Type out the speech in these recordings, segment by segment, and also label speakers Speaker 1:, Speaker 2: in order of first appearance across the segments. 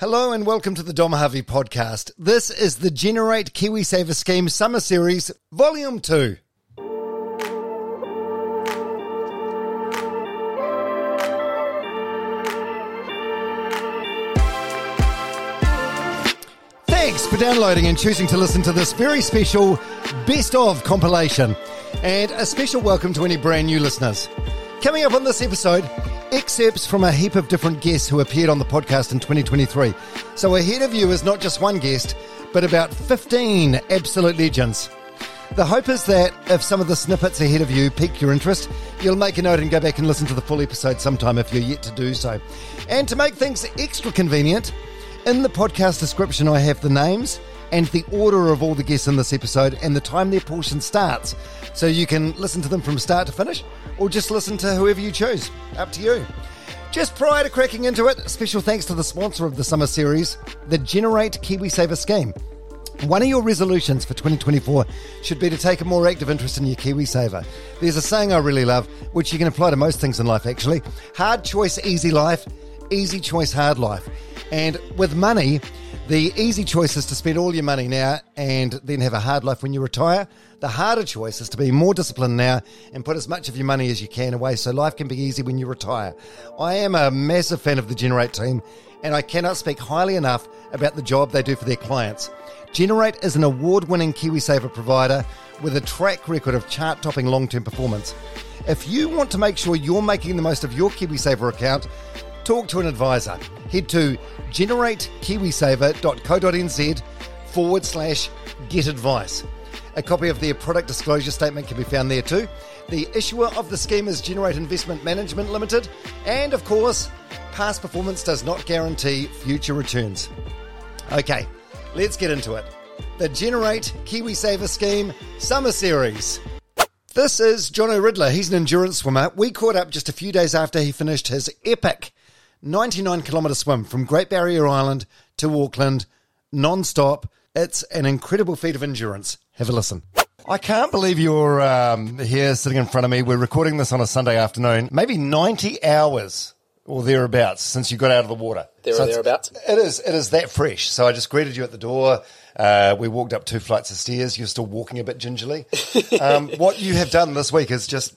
Speaker 1: Hello and welcome to the Dom Harvey podcast. This is the Generate KiwiSaver Scheme Summer Series, Volume 2. Thanks for downloading and choosing to listen to this very special Best of compilation. And a special welcome to any brand new listeners. Coming up on this episode, excerpts from a heap of different guests who appeared on the podcast in 2023. So ahead of you is not just one guest, but about 15 absolute legends. The hope is that if some of the snippets ahead of you pique your interest, you'll make a note and go back and listen to the full episode sometime if you're yet to do so. And to make things extra convenient, in the podcast description, I have the names and the order of all the guests in this episode and the time their portion starts. So you can listen to them from start to finish or just listen to whoever you choose. Up to you. Just prior to cracking into it, special thanks to the sponsor of the summer series, the Generate KiwiSaver scheme. One of your resolutions for 2024 should be to take a more active interest in your KiwiSaver. There's a saying I really love, which you can apply to most things in life actually hard choice, easy life, easy choice, hard life. And with money, the easy choice is to spend all your money now and then have a hard life when you retire. The harder choice is to be more disciplined now and put as much of your money as you can away so life can be easy when you retire. I am a massive fan of the Generate team and I cannot speak highly enough about the job they do for their clients. Generate is an award winning KiwiSaver provider with a track record of chart topping long term performance. If you want to make sure you're making the most of your KiwiSaver account, talk to an advisor. Head to generatekiwisaver.co.nz forward slash get advice. A copy of their product disclosure statement can be found there too. The issuer of the scheme is Generate Investment Management Limited, and of course, past performance does not guarantee future returns. Okay, let's get into it. The Generate KiwiSaver Scheme Summer Series. This is Jono Ridler. He's an endurance swimmer. We caught up just a few days after he finished his epic 99 kilometre swim from Great Barrier Island to Auckland, non stop. It's an incredible feat of endurance. Have a listen. I can't believe you're um, here sitting in front of me. We're recording this on a Sunday afternoon, maybe 90 hours or thereabouts since you got out of the water.
Speaker 2: There or
Speaker 1: So it's-
Speaker 2: thereabouts.
Speaker 1: It is. It is that fresh. So I just greeted you at the door. Uh, we walked up two flights of stairs. You're still walking a bit gingerly. Um, what you have done this week is just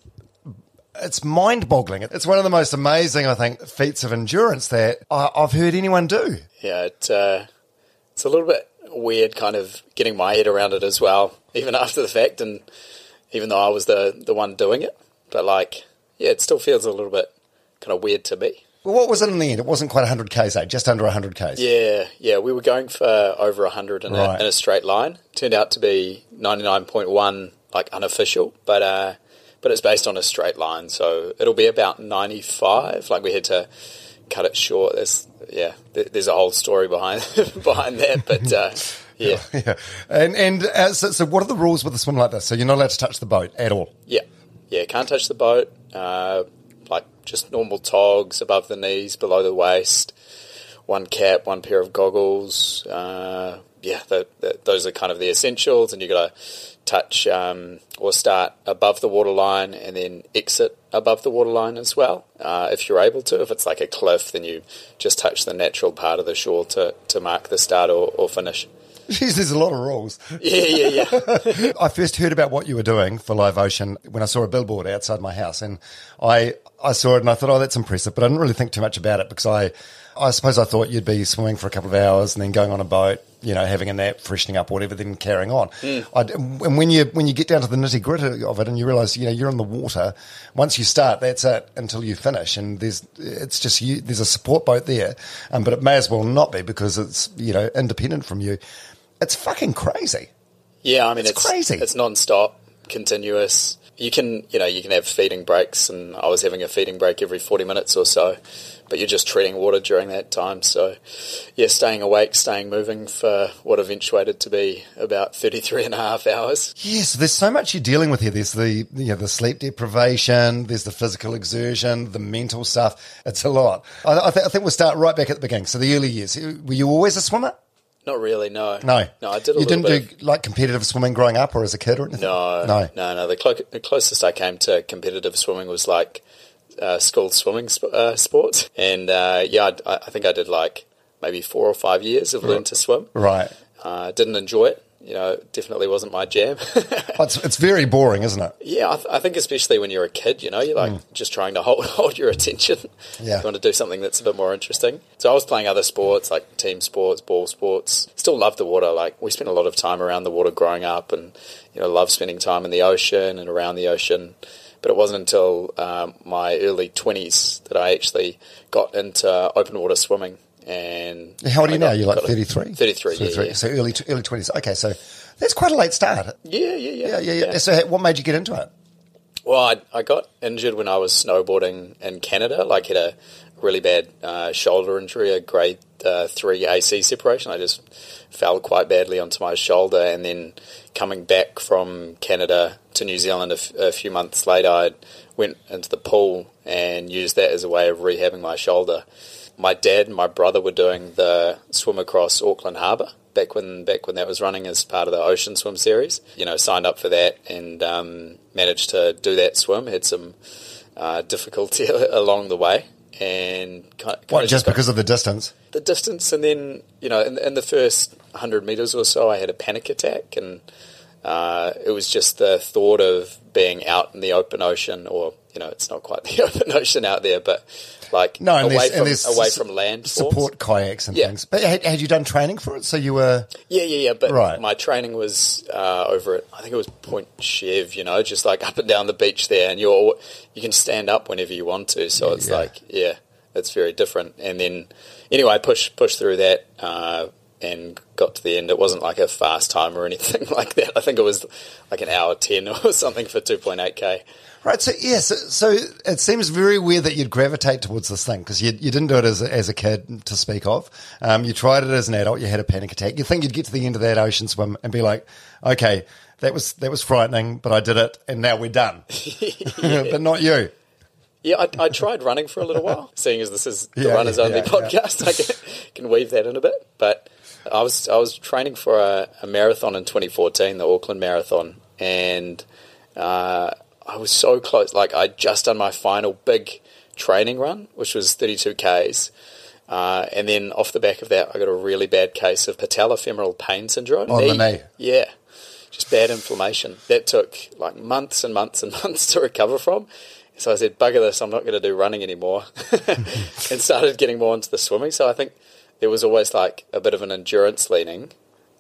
Speaker 1: it's mind boggling. It's one of the most amazing, I think, feats of endurance that I, I've heard anyone do.
Speaker 2: Yeah, it, uh, it's a little bit weird kind of getting my head around it as well, even after the fact, and even though I was the, the one doing it. But, like, yeah, it still feels a little bit kind of weird to me.
Speaker 1: Well, what was it in the end? It wasn't quite 100 Ks, eh? Just under 100 Ks.
Speaker 2: Yeah, yeah, we were going for over 100 in,
Speaker 1: Right.
Speaker 2: a, in a straight line. Turned out to be 99.1, like, unofficial, but uh, but it's based on a straight line, so it'll be about 95. Like, we had to cut it short. There's, yeah, there's a whole story behind behind that, but uh, yeah,
Speaker 1: Yeah. And, and uh, so, so, what are the rules with a swim like this? So, you're not allowed to touch the boat at all.
Speaker 2: yeah, yeah, can't touch the boat. Uh, like, just normal togs above the knees, below the waist. One cap, one pair of goggles. Uh, yeah, the, the, those are kind of the essentials, and you got to touch um, or start above the waterline and then exit above the waterline as well, uh, if you're able to. If it's like a cliff, then you just touch the natural part of the shore to, to mark the start or, or finish.
Speaker 1: Jeez, there's a lot of rules.
Speaker 2: Yeah, yeah, yeah.
Speaker 1: I first heard about what you were doing for Live Ocean when I saw a billboard outside my house, and I I saw it and I thought, oh, that's impressive, but I didn't really think too much about it because I I suppose I thought you'd be swimming for a couple of hours and then going on a boat, you know, having a nap, freshening up, whatever, then carrying on. I, and when you when you get down to the nitty gritty of it, and you realise, you know, you're in the water. Once you start, that's it until you finish, and there's it's just you. There's a support boat there, um, but it may as well not be because it's you know independent from you. It's fucking crazy.
Speaker 2: Yeah, I mean
Speaker 1: It's
Speaker 2: it's
Speaker 1: crazy.
Speaker 2: It's non-stop, continuous. you can you know you can have feeding breaks, and I was having a feeding break every forty minutes or so, but you're just treating water during that time. So yeah, staying awake, staying moving for what eventuated to be about 33 and a half hours.
Speaker 1: Yes, there's so much you're dealing with here. There's the you know, the sleep deprivation, there's the physical exertion, the mental stuff. It's a lot. I, I, th- I think we'll start right back at the beginning. So the early years. Were you always a swimmer?
Speaker 2: Not really, no.
Speaker 1: No,
Speaker 2: no. I did. A
Speaker 1: you didn't do like competitive swimming growing up, or as a kid, or anything.
Speaker 2: No,
Speaker 1: no,
Speaker 2: no, no. The, clo- the closest I came to competitive swimming was like uh, school swimming sp- uh, sports, and uh, yeah, I, I, think I did like maybe four or five years of learning to swim.
Speaker 1: Right.
Speaker 2: Uh, didn't enjoy it you know, definitely wasn't my jam.
Speaker 1: it's, it's very boring, isn't it?
Speaker 2: Yeah, I, th- I, think especially when you're a kid, you know, you're like mm. just trying to hold, hold your attention.
Speaker 1: Yeah.
Speaker 2: You want to do something that's a bit more interesting. So I was playing other sports like team sports, ball sports. Still love the water. Like we spent a lot of time around the water growing up and, you know, love spending time in the ocean and around the ocean. But it wasn't until um, my early 20s that I actually got into open water swimming and
Speaker 1: how old are you now? You're like 33?
Speaker 2: 33, 33. Yeah, yeah.
Speaker 1: So early early 20s. Okay, so that's quite a late start.
Speaker 2: Yeah, yeah, yeah.
Speaker 1: Yeah, yeah, yeah. yeah. So what made you get into it?
Speaker 2: Well, I, I got injured when I was snowboarding in Canada. Like, had a really bad uh, shoulder injury, a grade uh, three AC separation. I just fell quite badly onto my shoulder, and then coming back from Canada to New Zealand a, f- a few months later, I went into the pool and used that as a way of rehabbing my shoulder my dad and my brother were doing the swim across Auckland Harbour back when back when that was running as part of the Ocean Swim series. You know, signed up for that and um, managed to do that swim. Had some uh, difficulty along the way, and kind
Speaker 1: of, what, just because of the distance?
Speaker 2: The distance, and then you know, in, in the first hundred meters or so, I had a panic attack, and uh, it was just the thought of being out in the open ocean, or you know, it's not quite the open ocean out there, but like
Speaker 1: no, and
Speaker 2: away,
Speaker 1: there's,
Speaker 2: from, away from land.
Speaker 1: Support
Speaker 2: forms.
Speaker 1: kayaks and
Speaker 2: yeah.
Speaker 1: things. But had, had, you done training for it? So you were.
Speaker 2: Yeah, yeah, yeah. But
Speaker 1: right.
Speaker 2: my training was uh, over at, I think it was Point Chev, you know, just like up and down the beach there. And you're, you can stand up whenever you want to. So it's yeah. like, yeah, it's very different. And then, anyway, push, push through that. Uh, and got to the end. It wasn't like a fast time or anything like that. I think it was like an hour 10 or something for 2.8K.
Speaker 1: Right. So yeah. So, so, it seems very weird that you'd gravitate towards this thing because you, you didn't do it as a, as a kid to speak of. Um, you tried it as an adult. You had a panic attack. You think you'd get to the end of that ocean swim and be like, okay, that was that was frightening, but I did it, and now we're done. but not you.
Speaker 2: Yeah, I, I, tried running for a little while, seeing as this is the yeah, runners only yeah, podcast. Yeah. I can, can weave that in a bit, but I was I was training for a, a marathon in 2014, the Auckland Marathon, and. Uh, I was so close. Like I just done my final big training run, which was 32 k's, uh, and then off the back of that, I got a really bad case of patellofemoral pain syndrome.
Speaker 1: On knee. the knee.
Speaker 2: Yeah, just bad inflammation. That took like months and months and months to recover from. So I said, "Bugger this! I'm not going to do running anymore," and started getting more into the swimming. So I think there was always like a bit of an endurance leaning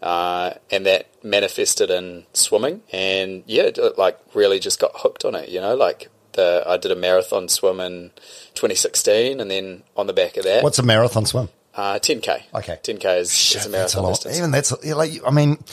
Speaker 2: uh, and that manifested in swimming. And yeah, it, like really just got hooked on it. You know, like the I did a marathon swim in 2016, and then on the back of that,
Speaker 1: what's a marathon swim?
Speaker 2: Uh, 10k.
Speaker 1: Okay,
Speaker 2: 10k is, Shit, is a marathon a distance.
Speaker 1: Even that's like I mean,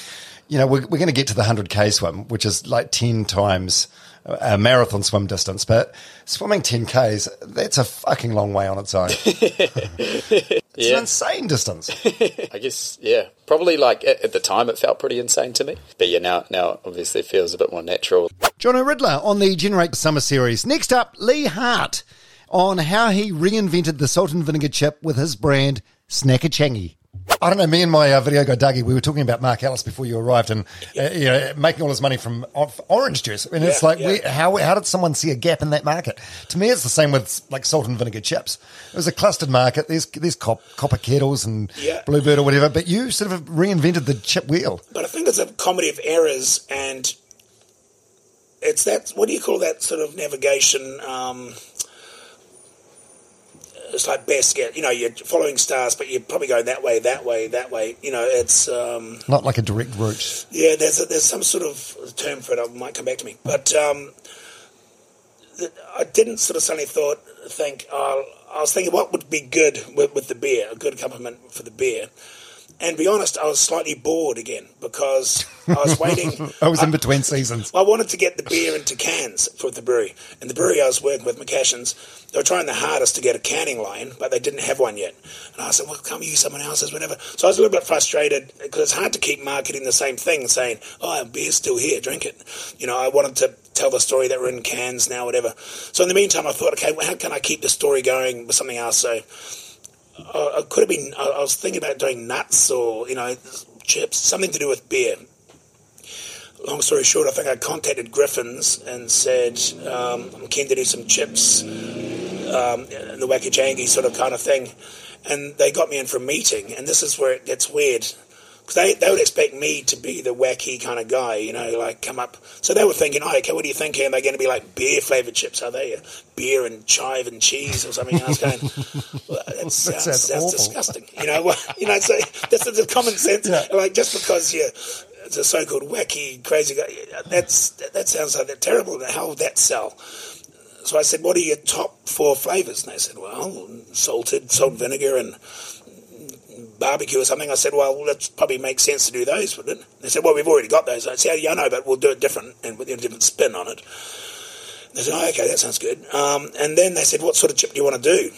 Speaker 1: you know, we're, we're going to get to the 100k swim, which is like 10 times a marathon swim distance, but swimming 10Ks, that's a fucking long way on its own. it's yeah. an insane distance.
Speaker 2: I guess, yeah. Probably like at, at, the time it felt pretty insane to me. But yeah, now, now obviously it feels a bit more natural.
Speaker 1: Jono Ridler on the Generate Summer Series. Next up, Leigh Hart on how he reinvented the salt and vinegar chip with his brand Snackachangi. I don't know. Me and my uh, video guy Dougie, we were talking about Marc Ellis before you arrived, and uh, you know, making all his money from orange juice. And it's like, yeah. how how did someone see a gap in that market? To me, it's the same with like salt and vinegar chips. It was a clustered market. There's there's cop, copper kettles and yeah. bluebird or whatever, but you sort of reinvented the chip wheel.
Speaker 3: But I think it's a comedy of errors, and it's that. What do you call that sort of navigation? Um, it's like best get. You know, you're following stars, but you're probably going that way, that way, that way. You know, it's um,
Speaker 1: not like a direct route.
Speaker 3: Yeah, there's a, there's some sort of term for it. It might come back to me, but um, I didn't sort of suddenly thought think. Oh, I was thinking what would be good with, with the beer, a good accompaniment for the beer. And be honest, I was slightly bored again because I was waiting.
Speaker 1: I was in between seasons.
Speaker 3: I wanted to get the beer into cans for the brewery. And the brewery I was working with, McCashins, they were trying the hardest to get a canning line, but they didn't have one yet. And I said, well, can't we use someone else's, whatever. So I was a little bit frustrated because it's hard to keep marketing the same thing, saying, oh, beer's still here, drink it. You know, I wanted to tell the story that we're in cans now, whatever. So in the meantime, I thought, okay, well, how can I keep the story going with something else? So I, I could have been, I, I was thinking about doing nuts or, you know, chips, something to do with beer long story short, I think I contacted Griffin's and said, um, I'm keen to do some chips, um, the wacky jangy sort of kind of thing. And they got me in for a meeting, and this is where it gets weird. Because they, they would expect me to be the wacky kind of guy, you know, like come up. So they were thinking, oh, okay, what are you thinking? They're going to be like beer flavored chips, are they? Beer and chive and cheese or something. And I was going, well, that sounds,
Speaker 1: sounds
Speaker 3: sounds disgusting. You know, well, you know, so that's the common sense.
Speaker 1: Yeah.
Speaker 3: Like just because you're it's a so-called wacky, crazy guy. That's that sounds like that terrible. How would that sell? So I said, "What are your top four flavors?" And they said, "Well, salted, salt vinegar, and barbecue or something." I said, "Well, that probably makes sense to do those, wouldn't it?" They said, "Well, we've already got those." I said, "Yeah, I know, but we'll do it different and with a different spin on it." They said, "Oh, okay, that sounds good." Um, and then they said, "What sort of chip do you want to do?"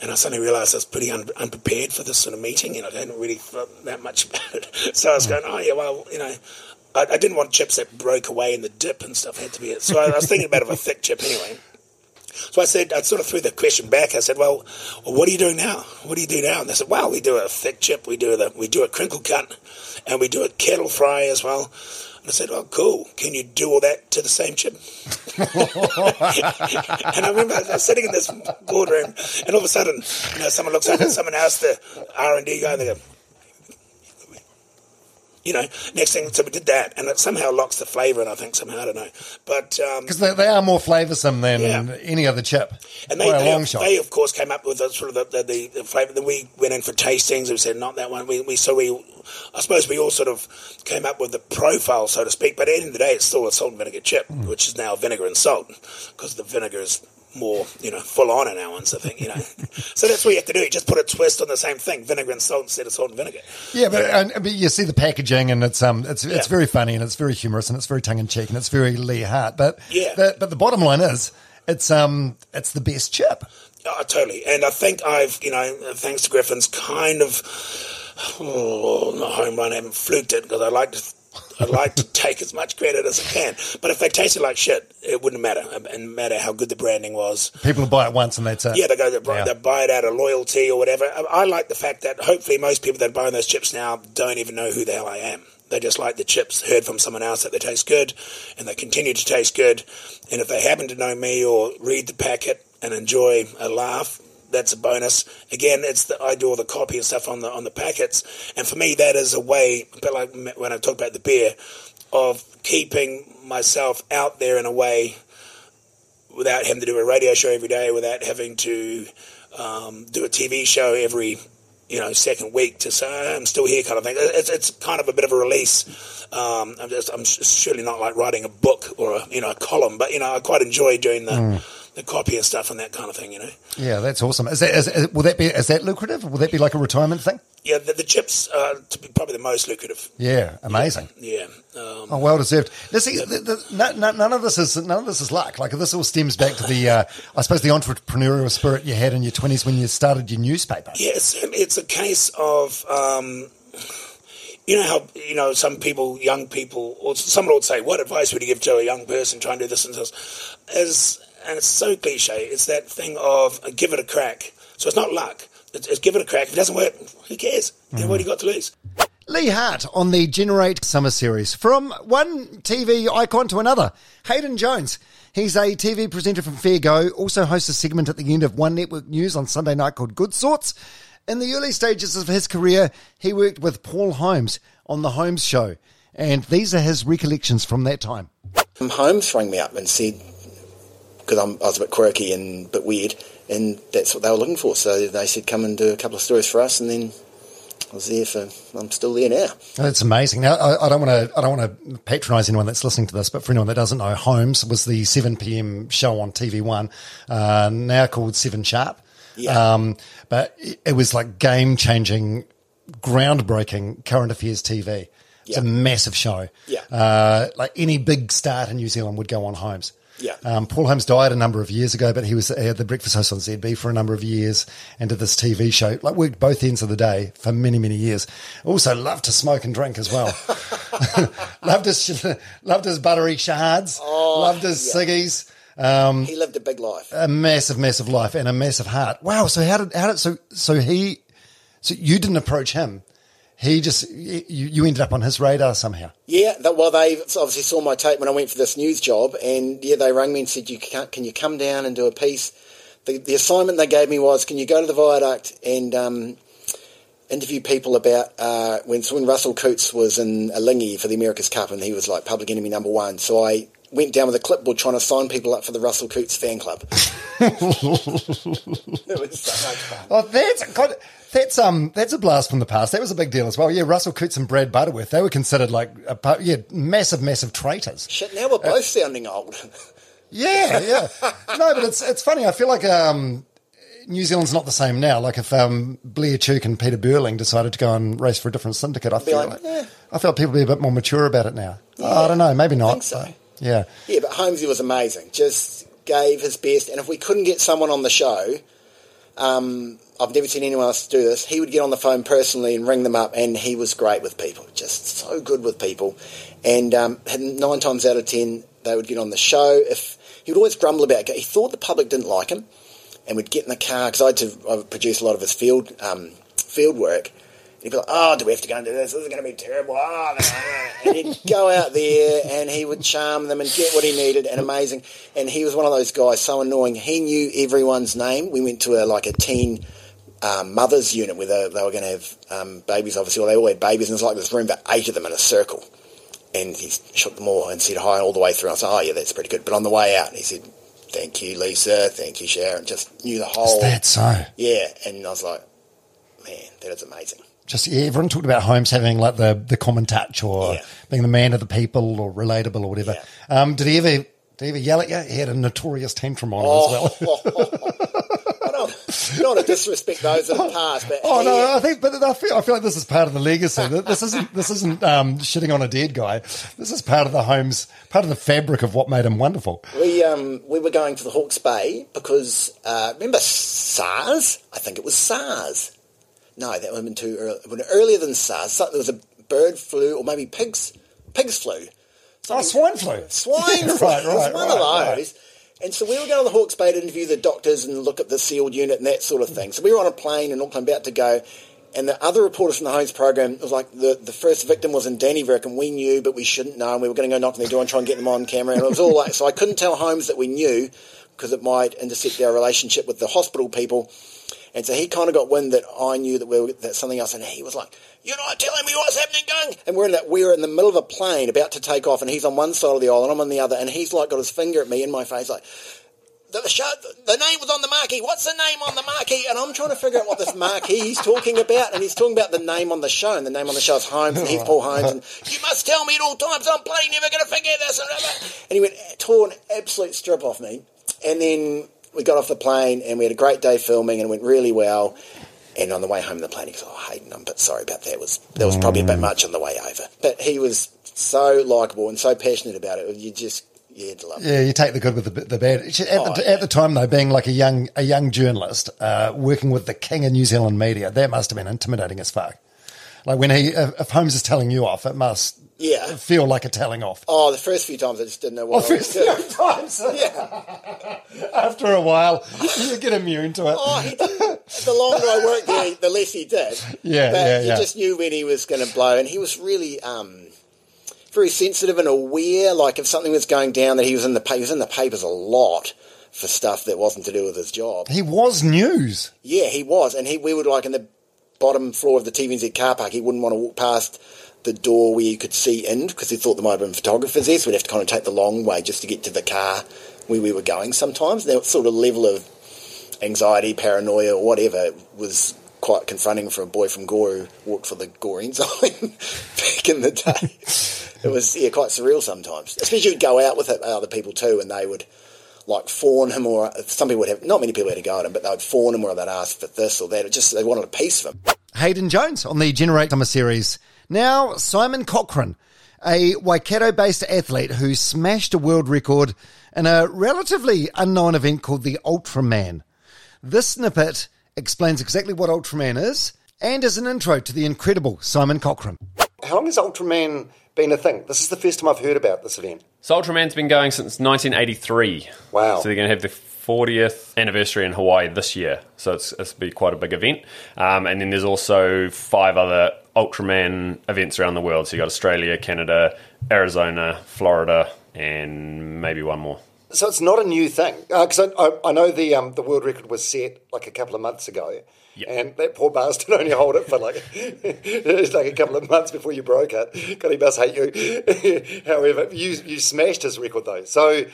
Speaker 3: And I suddenly realised I was pretty un- unprepared for this sort of meeting, and I hadn't really thought that much about it. So I was going, "Oh yeah, well, you know." I, I didn't want chips that broke away in the dip and stuff. Had to be it. So I, I was thinking about it of a thick chip anyway. So I said, I sort of threw the question back. I said, well, what do you do now? What do you do now? And they said, well, we do a thick chip, we do the, we do a crinkle cut, and we do a kettle fry as well. And I said, oh, cool. Can you do all that to the same chip? and I remember I was sitting in this boardroom, and all of a sudden, you know, someone looks over at someone else, the R and D guy, and they go, you know, next thing, so we did that, and it somehow locks the flavour, and I think somehow I don't know, but um,
Speaker 1: Because they, they are more flavoursome than
Speaker 3: Yeah.
Speaker 1: any other chip.
Speaker 3: And they,
Speaker 1: a
Speaker 3: they,
Speaker 1: shot.
Speaker 3: they, of course, came up with the, sort of the, the, the flavour. Then we went in for tastings. And we said not that one. We, we so we, I suppose we all sort of came up with the profile, so to speak. But at the end of the day, it's still a salt and vinegar chip,
Speaker 1: Mm.
Speaker 3: which is now vinegar and salt, because the vinegar is more, you know, full on in our ones. I think, you know. so that's what you have to do. You just put a twist on the same thing: vinegar and salt instead of salt and vinegar.
Speaker 1: Yeah, but, and, but you see the packaging, and it's um, it's it's
Speaker 3: Yeah.
Speaker 1: very funny, and it's very humorous, and it's very tongue in cheek, and it's very Leigh Hart. But
Speaker 3: Yeah.
Speaker 1: the, but the bottom line is, it's um, it's the best chip.
Speaker 3: Oh, totally. And I think I've, you know, thanks to Griffin's, kind of, oh, not home run, I haven't fluked it because I like to. I like to take as much credit as I can, but if they tasted like shit, it wouldn't matter. And matter how good the branding was.
Speaker 1: People buy it once, and that's it.
Speaker 3: Yeah, they go, they buy,
Speaker 1: Yeah.
Speaker 3: they buy it out of loyalty or whatever. I, I like the fact that hopefully most people that are buying those chips now don't even know who the hell I am. They just like the chips, heard from someone else that they taste good, and they continue to taste good. And if they happen to know me or read the packet and enjoy a laugh, that's a bonus. Again, it's the, I do all the copy and stuff on the on the packets, and for me that is a way, a bit like when I talk about the beer, of keeping myself out there in a way without having to do a radio show every day, without having to um, do a TV show every you know second week to say I'm still here kind of thing. It's, it's kind of a bit of a release. Um, I'm just I'm surely not like writing a book or a you know a column, but you know I quite enjoy doing the the copy and stuff and that kind of thing. You know.
Speaker 1: Yeah, that's awesome. Is that is, is, will that be is that lucrative? Will that be like a retirement thing?
Speaker 3: Yeah, the, the chips are to be probably the most lucrative.
Speaker 1: Yeah, amazing.
Speaker 3: Yeah. Um,
Speaker 1: Oh, well deserved. Now, see, the, the, no, no, none of this is none of this is luck. Like this all stems back to the, uh, I suppose, the entrepreneurial spirit you had in your twenties when you started your newspaper.
Speaker 3: Yeah, it's, it's a case of, um, you know how, you know, some people, young people, or someone would say, what advice would you give to a young person trying to do this and this? As, and it's so cliche, it's that thing of uh, give it a crack. So it's not luck. It's, it's give it a crack. If it doesn't work, who cares? Then what do you got to lose?
Speaker 1: Leigh Hart on the Generate Summer Series. From one TV icon to another, Haydn Jones. He's a TV presenter from Fair Go, also hosts a segment at the end of One Network News on Sunday night called Good Sorts. In the early stages of his career, he worked with Paul Holmes on The Holmes Show, and these are his recollections from that time.
Speaker 4: Holmes rang me up and said, because I was a bit quirky and a bit weird, and that's what they were looking for. So they said, come and do a couple of stories for us, and then I was there for, I'm still there now.
Speaker 1: That's amazing. Now, I, I don't want to, I don't want to patronise anyone that's listening to this, but for anyone that doesn't know, Holmes was the seven PM show on TV One, uh, now called Seven Sharp.
Speaker 4: Yeah.
Speaker 1: Um, but it, it was like game changing groundbreaking current affairs TV. It's
Speaker 4: Yeah.
Speaker 1: a massive show.
Speaker 4: Yeah.
Speaker 1: Uh, like any big start in New Zealand would go on Holmes.
Speaker 4: Yeah.
Speaker 1: Um, Paul Holmes died a number of years ago, but he was at the breakfast host on ZB for a number of years and did this TV show. Like worked both ends of the day for many many years. Also loved to smoke and drink as well. loved his loved his buttery shards. loved his ciggies. Um,
Speaker 4: He lived a big life.
Speaker 1: a massive, massive life and a massive heart. Wow. So how did how did so so he so you didn't approach him. He just you, you ended up on his radar somehow.
Speaker 4: Yeah, that, well, they obviously saw my tape when I went for this news job, and yeah, they rang me and said, "You can, can you come down and do a piece?" The, the assignment they gave me was, "Can you go to the viaduct and um, interview people about uh, when so when Russell Coutts was in Alinghi for the America's Cup, and he was like public enemy number one." So I went down with a clipboard trying to sign people up for the Russell Coutts fan club. it was so much fun.
Speaker 1: Oh, that's God, that's um that's a blast from the past. That was a big deal as well. Yeah, Russell Coutts and Brad Butterworth, they were considered like a, yeah massive, massive traitors.
Speaker 4: Shit, now we're both sounding old.
Speaker 1: Yeah, yeah. no, but it's it's funny. I feel like um, New Zealand's not the same now. Like if um, Blair Tuke and Peter Burling decided to go and race for a different syndicate, I feel
Speaker 4: like,
Speaker 1: like,
Speaker 4: eh.
Speaker 1: I feel people be a bit more mature about it now. Oh, I don't know, maybe not.
Speaker 4: think so.
Speaker 1: but yeah.
Speaker 4: Yeah, but Holmesy was amazing. Just gave his best. And if we couldn't get someone on the show, um, I've never seen anyone else do this. He would get on the phone personally and ring them up, and he was great with people. Just so good with people. And um, nine times out of ten, they would get on the show. If he would always grumble about, it. he thought the public didn't like him, and would get in the car because I had to I produce a lot of his field um, field work. He'd be like, "Oh, do we have to go and do this? This is going to be terrible." Oh, no, no." and he'd go out there and he would charm them and get what he needed and amazing. And he was one of those guys so annoying. He knew everyone's name. We went to a like a teen um, mothers unit where they, they were going to have um, babies. Obviously, well, they all had babies, and there's like this room for eight of them in a circle. And he shook them all and said hi all the way through. I said, "Oh yeah, that's pretty good." But on the way out, he said, "Thank you, Lisa. Thank you, Sharon." Just knew the whole.
Speaker 1: Is that so?
Speaker 4: Yeah, and I was like, man, that is amazing.
Speaker 1: Just yeah, everyone talked about Holmes having like the the common touch or
Speaker 4: Yeah.
Speaker 1: being the man of the people or relatable or whatever. Um, did he ever did he ever yell at you? He had a notorious tantrum on him as well.
Speaker 4: Don't to disrespect those that the past, but
Speaker 1: Oh no, I think, but I feel, I feel like this is part of the legacy. This isn't, this isn't um, shitting on a dead guy. This is part of the homes, part of the fabric of what made him wonderful.
Speaker 4: we um we were going to the Hawke's Bay because uh, remember SARS? I think it was SARS. No, that would have been too early. It would earlier than SARS. There was a bird flu, or maybe pigs pigs flu.
Speaker 1: Oh, swine flu.
Speaker 4: Swine flu.
Speaker 1: right,
Speaker 4: it was
Speaker 1: right,
Speaker 4: one
Speaker 1: right,
Speaker 4: of those. And so we were going to the Hawke's Bay to interview the doctors and look at the sealed unit and that sort of thing. So we were on a plane in Auckland about to go. And the other reporters from the Holmes program was like, the, the first victim was in Dannevirke and we knew, but we shouldn't know. And we were going to go knock on their door and try and get them on camera. And it was all like, so I couldn't tell Holmes that we knew because it might intercept our relationship with the hospital people. And so he kind of got wind that I knew that we were that something else, and he was like, "You're not telling me what's happening, Gung." And we're in that we're in the middle of a plane about to take off, and he's on one side of the aisle, and I'm on the other, and he's like got his finger at me in my face, like. The, the, show, the name was on the marquee. What's the name on the marquee? And I'm trying to figure out what this marquee he's talking about. And he's talking about the name on the show. And the name on the show is Holmes. And he's Paul Holmes. And you must tell me at all times. I'm bloody never going to forget this. And he went, tore an absolute strip off me. And then we got off the plane and we had a great day filming and it went really well. And on the way home the plane, he goes, "Oh, Haydn, I'm a bit sorry about that. It was there was probably a bit much on the way over, but he was so likable and so passionate about it. You just you had to love.
Speaker 1: Yeah, you take the good with the, the bad. At, the,
Speaker 4: Oh, yeah.
Speaker 1: at the time, though, being like a young a young journalist uh, working with the king of New Zealand media, that must have been intimidating as fuck. Like when he, if Holmes is telling you off, it must
Speaker 4: Yeah.
Speaker 1: feel like a telling off.
Speaker 4: Oh, the first few times I just didn't know what
Speaker 1: Oh,
Speaker 4: I was
Speaker 1: first
Speaker 4: doing.
Speaker 1: few times.
Speaker 4: Yeah.
Speaker 1: After a while, you get immune to it.
Speaker 4: Oh, he did. The longer I worked there, the less he did.
Speaker 1: Yeah,
Speaker 4: but
Speaker 1: yeah,
Speaker 4: you
Speaker 1: yeah.
Speaker 4: just knew when he was going to blow, and he was really um, very sensitive and aware. Like if something was going down, that he was in the pa- he was in the papers a lot for stuff that wasn't to do with his job.
Speaker 1: He was news.
Speaker 4: Yeah, he was, and he we would like in the bottom floor of the TVNZ car park. He wouldn't want to walk past the door where you could see in because he thought there might have been photographers there, so we'd have to kind of take the long way just to get to the car where we were going. Sometimes that sort of level of anxiety, paranoia, or whatever was quite confronting for a boy from Gore who worked for the Gore Ensign back in the day. It was yeah, quite surreal sometimes. Especially you'd go out with other people too, and they would like fawn him, or some people would have. Not many people had to go at him, but they would fawn him, or they'd ask for this or that. It just they wanted a piece of him.
Speaker 1: Haydn Jones on the Generate Summer Series. Now, Simon Cochrane, a Waikato based athlete who smashed a world record in a relatively unknown event called the Ultraman. This snippet explains exactly what Ultraman is and is an intro to the incredible Simon Cochrane. How long has Ultraman been a thing? This is the first time I've heard about this event.
Speaker 5: So Ultraman's been going since 1983.
Speaker 1: Wow.
Speaker 5: So they're going to have the 40th anniversary in Hawaii this year. So it's, it's be quite a big event. Um, and then there's also five other Ultraman events around the world. So you got Australia, Canada, Arizona, Florida, and maybe one more.
Speaker 1: So it's not a new thing because I, I, I know the um, the world record was set like a couple of months ago,
Speaker 5: Yep.
Speaker 1: and that poor bastard only hold it for like it's like a couple of months before you broke it. God, he must hate you. However, you you smashed his record though. So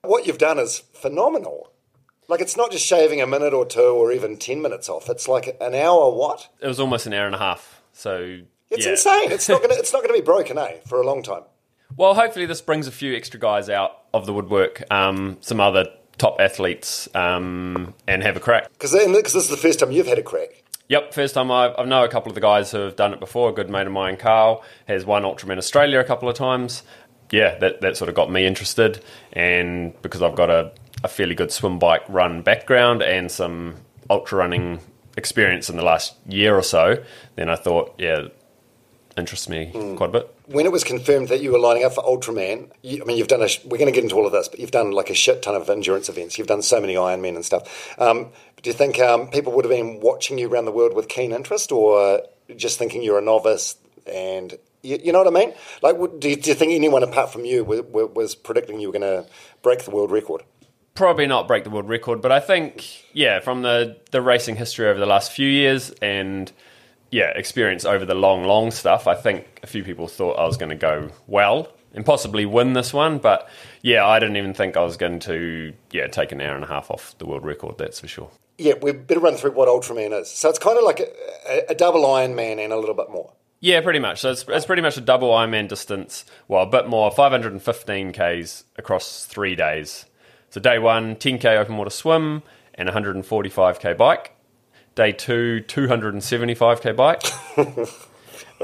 Speaker 1: what you've done is phenomenal. Like it's not just shaving a minute or two or even ten minutes off. It's like an hour. What?
Speaker 5: It was almost an hour and a half. So
Speaker 1: It's
Speaker 5: yeah.
Speaker 1: insane. It's not gonna it's not gonna be broken, eh? For a long time.
Speaker 5: Well, hopefully this brings a few extra guys out of the woodwork, um, some other top athletes, um, and have a crack.
Speaker 1: Because this is the first time you've had a crack.
Speaker 5: Yep, first time I've, I know a couple of the guys who have done it before. A good mate of mine, Carl, has won Ultraman Australia a couple of times. Yeah, that, that sort of got me interested, and because I've got a, a fairly good swim bike run background and some ultra running experience in the last year or so, then I thought, yeah, interests me quite a bit.
Speaker 1: when it was confirmed that you were lining up for Ultraman, you, I mean, you've done a. We're going to get into all of this, but you've done like a shit ton of endurance events. You've done so many Ironman and stuff. Um, do you think um, people would have been watching you around the world with keen interest, or just thinking you're a novice? And you, you know what I mean? Like, do you, do you think anyone apart from you was, was predicting you were going to break the world record?
Speaker 5: Probably not break the world record, but I think yeah, from the the racing history over the last few years and yeah, experience over the long, long stuff, I think a few people thought I was going to go well and possibly win this one, but yeah, I didn't even think I was going to yeah take an hour and a half off the world record. That's for sure.
Speaker 1: Yeah, we better run through what Ultraman is. So it's kind of like a, a, a double Ironman and a little bit more.
Speaker 5: Yeah, pretty much. So it's, it's pretty much a double Ironman distance. Well, a bit more, 515 k's across three days. So day one, 10k open water swim and 145k bike. Day two, 275k bike.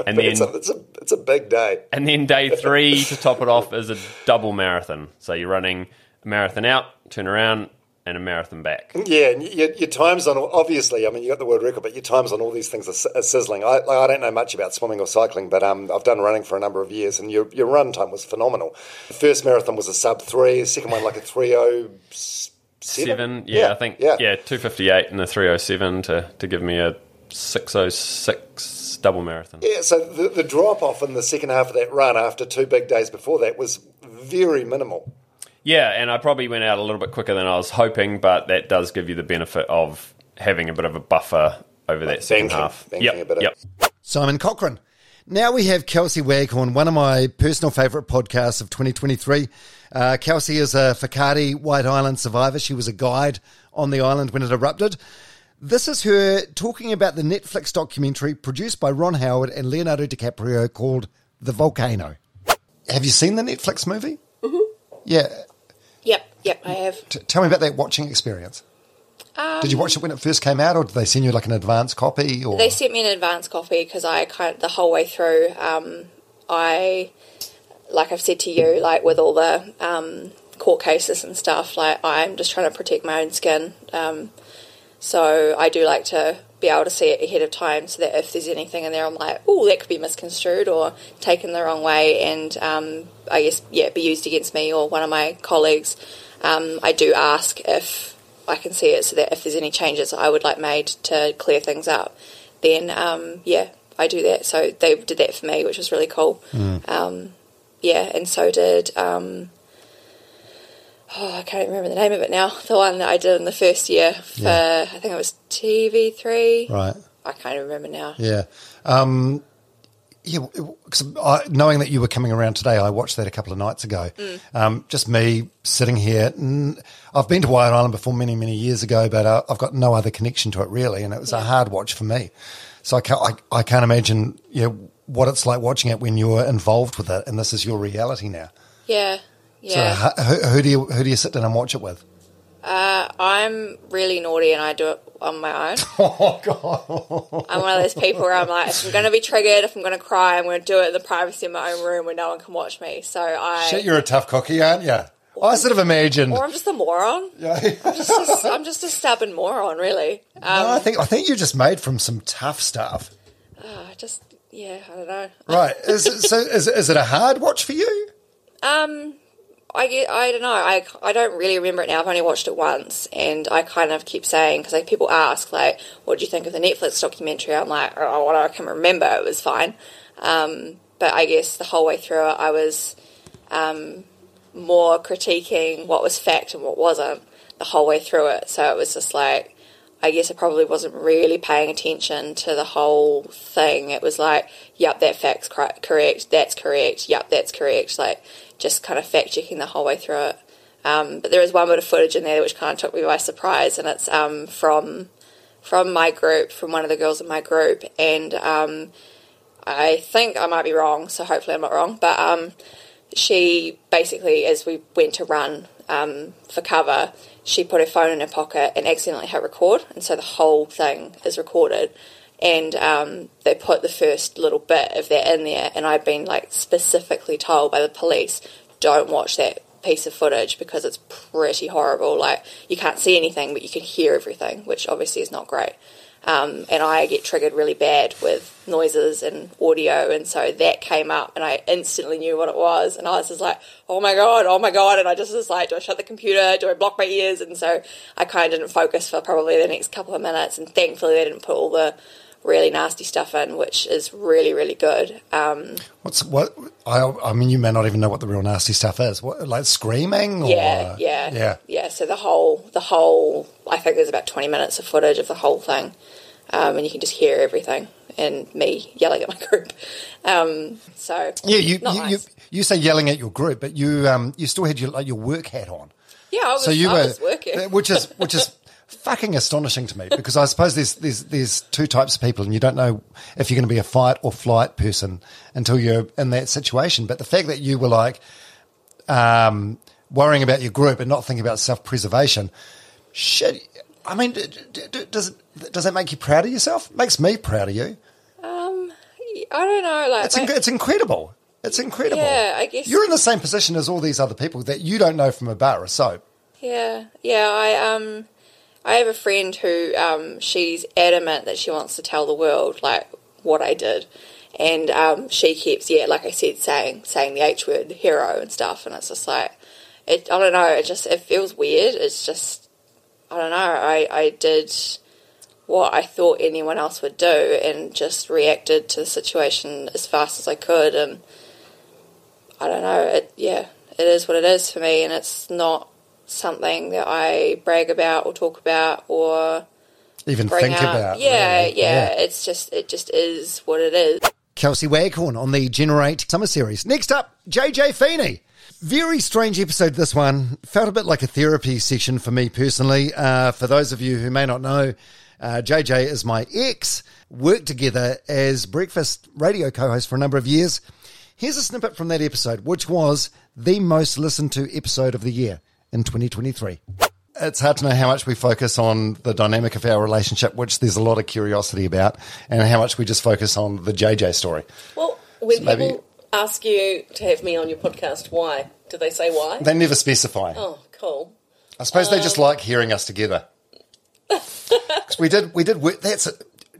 Speaker 5: and then
Speaker 1: It's a, it's a, it's a big day.
Speaker 5: and then day three to top it off is a double marathon. So you're running a marathon out, turn around, and a marathon back.
Speaker 1: Yeah, and your, your times on obviously, I mean, you got the world record, but your times on all these things are, are sizzling. I, I don't know much about swimming or cycling, but um, I've done running for a number of years, and your your run time was phenomenal. The first marathon was a sub three, the second one like a three oh seven.
Speaker 5: Seven, yeah, I think,
Speaker 1: yeah,
Speaker 5: yeah, 258 and a 307 to, to give me a 606 double marathon.
Speaker 1: Yeah, so the, the drop off in the second half of that run after two big days before that was very minimal.
Speaker 5: Yeah, and I probably went out a little bit quicker than I was hoping, but that does give you the benefit of having a bit of a buffer over that second
Speaker 1: banking-
Speaker 5: half.
Speaker 1: banking
Speaker 5: Yep,
Speaker 1: a bit of-
Speaker 5: yep.
Speaker 1: Simon Cochrane. Now we have Kelsey Waghorn, one of my personal favourite podcasts of 2023. Uh, Kelsey is a Whakaari White Island survivor. She was a guide on the island when it erupted. This is her talking about the Netflix documentary produced by Ron Howard and Leonardo DiCaprio called The Volcano. Have you seen the Netflix movie? Mm-hmm. Yeah.
Speaker 6: Yep, I have.
Speaker 1: T- tell me about that watching experience. did you watch it when it first came out, or did they send you like an advance copy? Or
Speaker 6: They sent me an advance copy because I kind of, the whole way through, um, I, like I've said to you, like with all the um, court cases and stuff, like I'm just trying to protect my own skin. Um, so I do like to be able to see it ahead of time so that if there's anything in there, I'm like, oh, that could be misconstrued or taken the wrong way and um, I guess, yeah, be used against me or one of my colleagues. Um, I do ask if I can see it so that if there's any changes I would like made to clear things up, then um, yeah, I do that. So they did that for me, which was really cool. Um, yeah, and so did. Oh, I can't remember the name of it now. The one that I did in the first year for
Speaker 1: Yeah.
Speaker 6: I think it was TV3.
Speaker 1: right?
Speaker 6: I can't remember now.
Speaker 1: Yeah. Um, yeah, 'cause I, knowing that you were coming around today, I watched that a couple of nights ago. Um, just me sitting here. I've been to White Island before many, many years ago, but uh, I've got no other connection to it really, and it was a hard watch for me. So I can't, I, I can't imagine you know, what it's like watching it when you're involved with it, and this is your reality now.
Speaker 6: Yeah, yeah.
Speaker 1: So who, who do you who do you sit down and watch it with?
Speaker 6: I'm really naughty and I do it on my own.
Speaker 1: Oh god.
Speaker 6: I'm one of those people where I'm like, if I'm going to be triggered, if I'm going to cry, I'm going to do it in the privacy of my own room where no one can watch me. So I,
Speaker 1: Shit, you're a tough cookie, aren't you? I sort of imagined.
Speaker 6: or I'm just a moron.
Speaker 1: Yeah.
Speaker 6: Just a, I'm just a stubborn moron, really. Um,
Speaker 1: No, I think I think you're just made from some tough stuff.
Speaker 6: I just, yeah, I don't know.
Speaker 1: Right. Is it, so is, is it a hard watch for you?
Speaker 6: Um, I I don't know. I, I don't really remember it now. I've only watched it once, and I kind of keep saying because like people ask like, "What do you think of the Netflix documentary?" I'm like, "Oh, what I can remember, it was fine." Um, but I guess the whole way through it, I was um, more critiquing what was fact and what wasn't the whole way through it. So it was just like, I guess I probably wasn't really paying attention to the whole thing. It was like, yep, that fact's correct, that's correct, yep, that's correct. Like, just kind of fact checking the whole way through it. Um, but there is one bit of footage in there which kind of took me by surprise, and it's um, from from my group, from one of the girls in my group, and um, I think I might be wrong, so hopefully I'm not wrong. But um, she basically, as we went to run um, for cover, she put her phone in her pocket and accidentally hit record, and so the whole thing is recorded. And um, they put the first little bit of that in there, and I'd been like specifically told by the police, don't watch that piece of footage because it's pretty horrible. Like you can't see anything, but you can hear everything, which obviously is not great. Um, and I get triggered really bad with noises and audio, and so that came up, and I instantly knew what it was, and I was just like, "Oh my god, oh my god!" And I just was like, "Do I shut the computer? Do I block my ears?" And so I kind of didn't focus for probably the next couple of minutes, and thankfully they didn't put all the really nasty stuff in, which is really really good. Um,
Speaker 1: What's what? I I mean, you may not even know what the real nasty stuff is. What like screaming? Or,
Speaker 6: yeah, yeah,
Speaker 1: yeah.
Speaker 6: yeah. So the whole, the whole, I think there's about 20 minutes of footage of the whole thing, um, and you can just hear everything and me yelling at my group. Um, so
Speaker 1: Yeah, you you,
Speaker 6: nice.
Speaker 1: you you say yelling at your group, but you um you still had your like your work hat on.
Speaker 6: yeah, I was,
Speaker 1: so you
Speaker 6: I
Speaker 1: were,
Speaker 6: was working.
Speaker 1: which is which is fucking astonishing to me because I suppose there's there's there's two types of people, and you don't know if you're going to be a fight or flight person until you're in that situation. But the fact that you were like um, worrying about your group and not thinking about self preservation, shit. I mean, d- d- d- does it, does that make you proud of yourself? makes me proud of you.
Speaker 6: um, I don't know, like,
Speaker 1: It's
Speaker 6: like-
Speaker 1: inc- it's incredible. It's incredible.
Speaker 6: Yeah, I guess-
Speaker 1: you're in the same position as all these other people that you don't know from a bar of soap.
Speaker 6: Yeah, yeah. I um, I have a friend who um, she's adamant that she wants to tell the world like what I did, and um, she keeps yeah, like I said, saying saying the H word, hero and stuff, and it's just like it. I don't know. It just it feels weird. It's just I don't know. I I did what I thought anyone else would do, and just reacted to the situation as fast as I could, and I don't know. It yeah, it is what it is for me, and it's not something that I brag about or talk about or
Speaker 1: Even think
Speaker 6: out.
Speaker 1: about.
Speaker 6: yeah,
Speaker 1: really.
Speaker 6: yeah, It's just it just is what it is.
Speaker 1: Kelsey Waghorn on the Generate Summer Series. Next up, Jay-Jay Feeney. Very strange episode, this one. Felt a bit like a therapy session for me personally. Uh, for those of you who may not know, uh, JJ is my ex, worked together as breakfast radio co host for a number of years. Here's a snippet from that episode, which was the most listened to episode of the year in 2023. It's hard to know how much we focus on the dynamic of our relationship, which there's a lot of curiosity about, and how much we just focus on the JJ story.
Speaker 7: Well, when
Speaker 1: So maybe-
Speaker 7: people ask you to have me on your podcast, why? Do they say why?
Speaker 1: They never specify.
Speaker 7: oh, cool.
Speaker 1: I suppose they just like hearing us together. we did, we did. work- That's,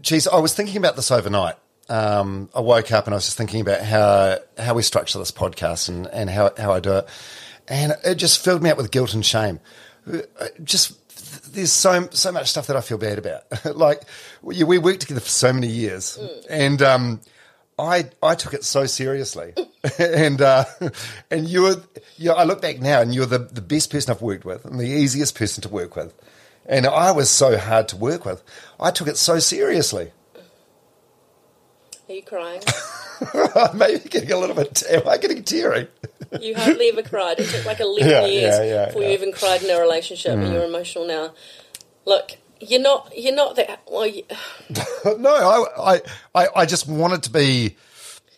Speaker 1: geez, I was thinking about this overnight. Um, I woke up and I was just thinking about how how we structure this podcast and, and how how I do it, and it just filled me up with guilt and shame. Uh, Just there's so so much stuff that I feel bad about. like we, we worked together for so many years, and um, I I took it so seriously, and uh, and you were you I look back now and you're the the best person I've worked with and the easiest person to work with, and I was so hard to work with. I took it so seriously.
Speaker 7: Are you crying?
Speaker 1: Maybe getting a little bit. Am I getting teary?
Speaker 7: You hardly ever cried. It took like 11
Speaker 1: Yeah,
Speaker 7: years
Speaker 1: yeah, yeah,
Speaker 7: before.
Speaker 1: Mm.
Speaker 7: you even cried in a relationship and you're emotional now. Look, you're not, you're not that, well, you,
Speaker 1: no, I, I I I just wanted to be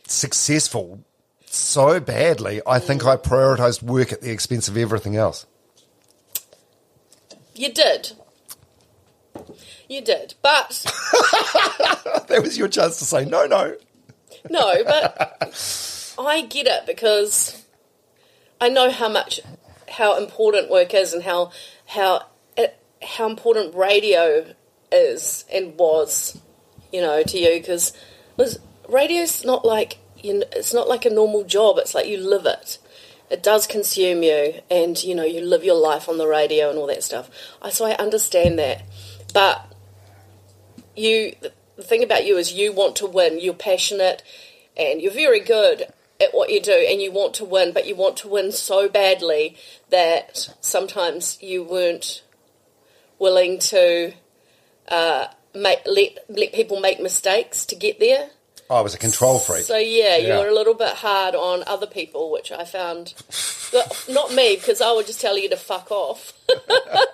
Speaker 1: successful so badly. I think I prioritized work at the expense of everything else.
Speaker 7: you did. You did, but
Speaker 1: That was your chance to say no, no.
Speaker 7: No, but I get it because I know how much how important work is and how how how important radio is and was, you know, to you because was radio's not like you know, it's not like a normal job. It's like you live it. It does consume you, and you know you live your life on the radio and all that stuff. I so I understand that, but you the thing about you is you want to win. You're passionate, and you're very good at what you do, and you want to win, but you want to win so badly that sometimes you weren't willing to uh, make let let people make mistakes to get there.
Speaker 1: Oh, I was a control freak.
Speaker 7: So yeah, you
Speaker 1: Yeah.
Speaker 7: were a little bit hard on other people, which I found. not me, because I would just tell you to fuck off.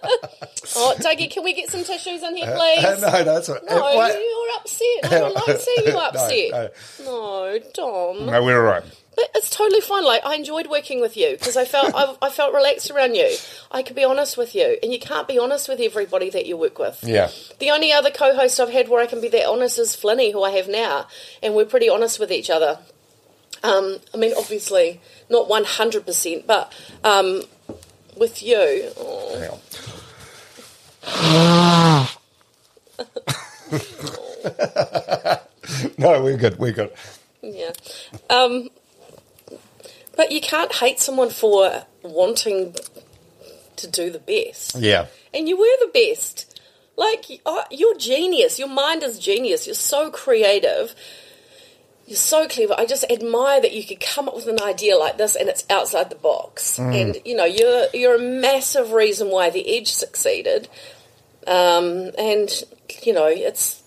Speaker 7: oh, Dougie, can we get some tissues in here, please?
Speaker 1: Uh, no, no, that's all right.
Speaker 7: No,
Speaker 1: Uh, what?
Speaker 7: you're upset. I don't like seeing you
Speaker 1: No,
Speaker 7: upset.
Speaker 1: no.
Speaker 7: No, Dom.
Speaker 1: No, we're all right.
Speaker 7: But it's totally fine. Like I enjoyed working with you because I felt I, I felt relaxed around you. I could be honest with you, and you can't be honest with everybody that you work with.
Speaker 1: Yeah.
Speaker 7: The only other co-host I've had where I can be that honest is Flinny, who I have now, and we're pretty honest with each other. Um, I mean, obviously not one hundred percent, but um, with you, oh,
Speaker 1: Hang on. no, we're good. We're good.
Speaker 7: yeah. Um, but you can't hate someone for wanting to do the best.
Speaker 1: Yeah.
Speaker 7: and you were the best. Like oh, you're genius. Your mind is genius. You're so creative. You're so clever. I just admire that you could come up with an idea like this and it's outside the box. And you know, you're you're a massive reason why the Edge succeeded. Um, and you know, it's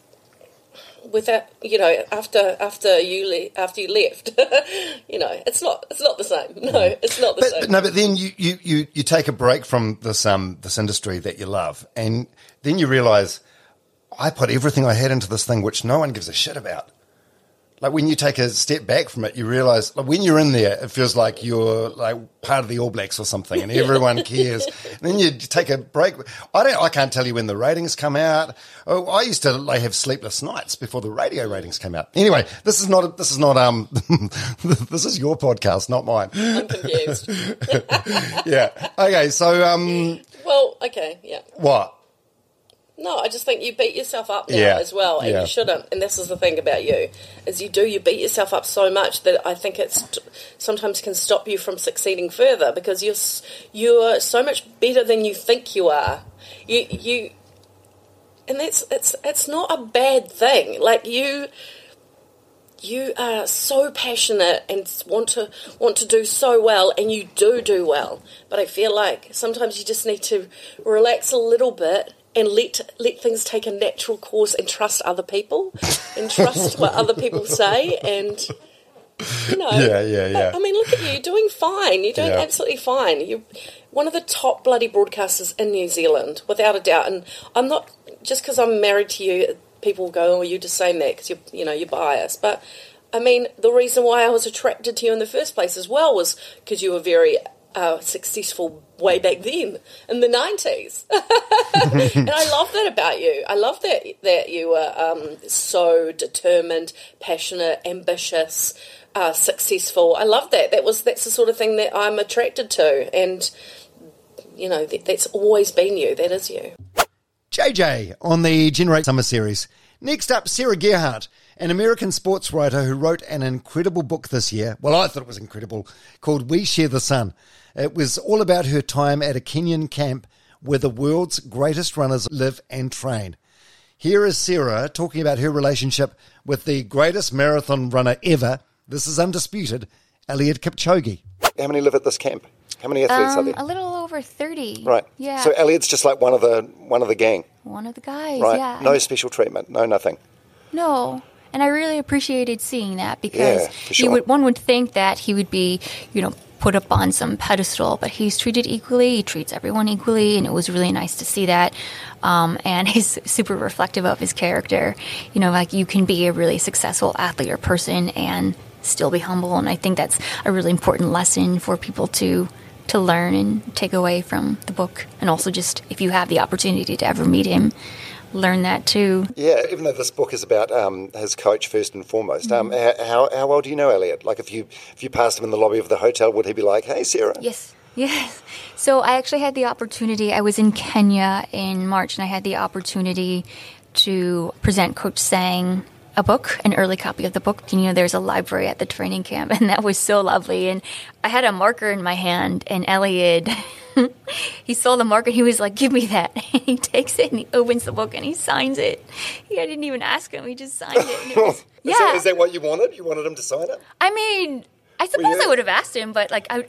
Speaker 7: without you know after after you le- after you left, you know, it's not it's not the same. No, it's not the
Speaker 1: But,
Speaker 7: same.
Speaker 1: but no, but then you, you, you, you take a break from this um this industry that you love, and then you realise I put everything I had into this thing, which no one gives a shit about. Like when you take a step back from it, you realise like when you're in there, it feels like you're like part of the All Blacks or something, and everyone cares. and then you take a break. I don't. I can't tell you when the ratings come out. Oh, I used to like have sleepless nights before the radio ratings came out. Anyway, this is not. This is not. Um, this is your podcast, not mine.
Speaker 7: I'm confused.
Speaker 1: yeah. Okay. So, um,
Speaker 7: well, okay, yeah.
Speaker 1: what?
Speaker 7: No, I just think you beat yourself up now
Speaker 1: Yeah,
Speaker 7: as well, and
Speaker 1: yeah.
Speaker 7: you shouldn't. And this is the thing about you, is you do you beat yourself up so much that I think it's sometimes can stop you from succeeding further because you're you're so much better than you think you are. You you, and that's it's it's not a bad thing. Like you. You are so passionate and want to want to do so well, and you do do well. But I feel like sometimes you just need to relax a little bit and let let things take a natural course and trust other people and trust what other people say and you know.
Speaker 1: Yeah, yeah, yeah.
Speaker 7: I mean look at you you're doing fine. You're doing
Speaker 1: Yeah.
Speaker 7: absolutely fine. You're one of the top bloody broadcasters in New Zealand without a doubt. And I'm not just because I'm married to you people will go oh you're just saying that because you're you know you're biased. But I mean the reason why I was attracted to you in the first place as well was because you were very uh, successful way back then in the 90s and I love that about you. I love that that you are um, so determined, passionate, ambitious, uh, successful. I love that. That was that's the sort of thing that I'm attracted to, and you know that, that's always been you. That is you.
Speaker 1: JJ on the Generate Summer Series. Next up, Sarah Gearhart, an American sports writer who wrote an incredible book this year. Well, I thought it was incredible, called We Share the Sun. It was all about her time at a Kenyan camp where the world's greatest runners live and train. Here is Sarah talking about her relationship with the greatest marathon runner ever. This is undisputed, Eliud Kipchoge. How many live at this camp? How many athletes
Speaker 8: Um, are there? a little over 30.
Speaker 1: Right.
Speaker 8: Yeah.
Speaker 1: So Eliud's just like one of the one of the gang,
Speaker 8: One of the guys,
Speaker 1: right?
Speaker 8: yeah.
Speaker 1: No special treatment, no nothing.
Speaker 8: No. And I really appreciated seeing that because
Speaker 1: Yeah, for
Speaker 8: you
Speaker 1: sure.
Speaker 8: would, one would think that he would be, you know, put up on some pedestal, but he's treated equally. He treats everyone equally, and it was really nice to see that. Um, and he's super reflective of his character. You know, like you can be a really successful athlete or person and still be humble, and I think that's a really important lesson for people to to learn and take away from the book. And also, just if you have the opportunity to ever meet him, learn that too.
Speaker 1: Yeah, even though this book is about um, his coach first and foremost. Um, how, how well do you know Eliud? Like, if you if you passed him in the lobby of the hotel, would he be like, "Hey, Sarah"?
Speaker 8: Yes. Yes. So I actually had the opportunity. I was in Kenya in March, and I had the opportunity to present Coach Sang a book, an early copy of the book. You know, there's a library at the training camp, and that was so lovely. And I had a marker in my hand, and Eliud, he saw the marker. He was like, "Give me that." And he takes it and he opens the book and he signs it. Yeah, I didn't even ask him; he just signed it. And it was, yeah,
Speaker 1: Is, that, is that what you wanted? You wanted him to sign it?
Speaker 8: I mean, I suppose I would have asked him, but like I,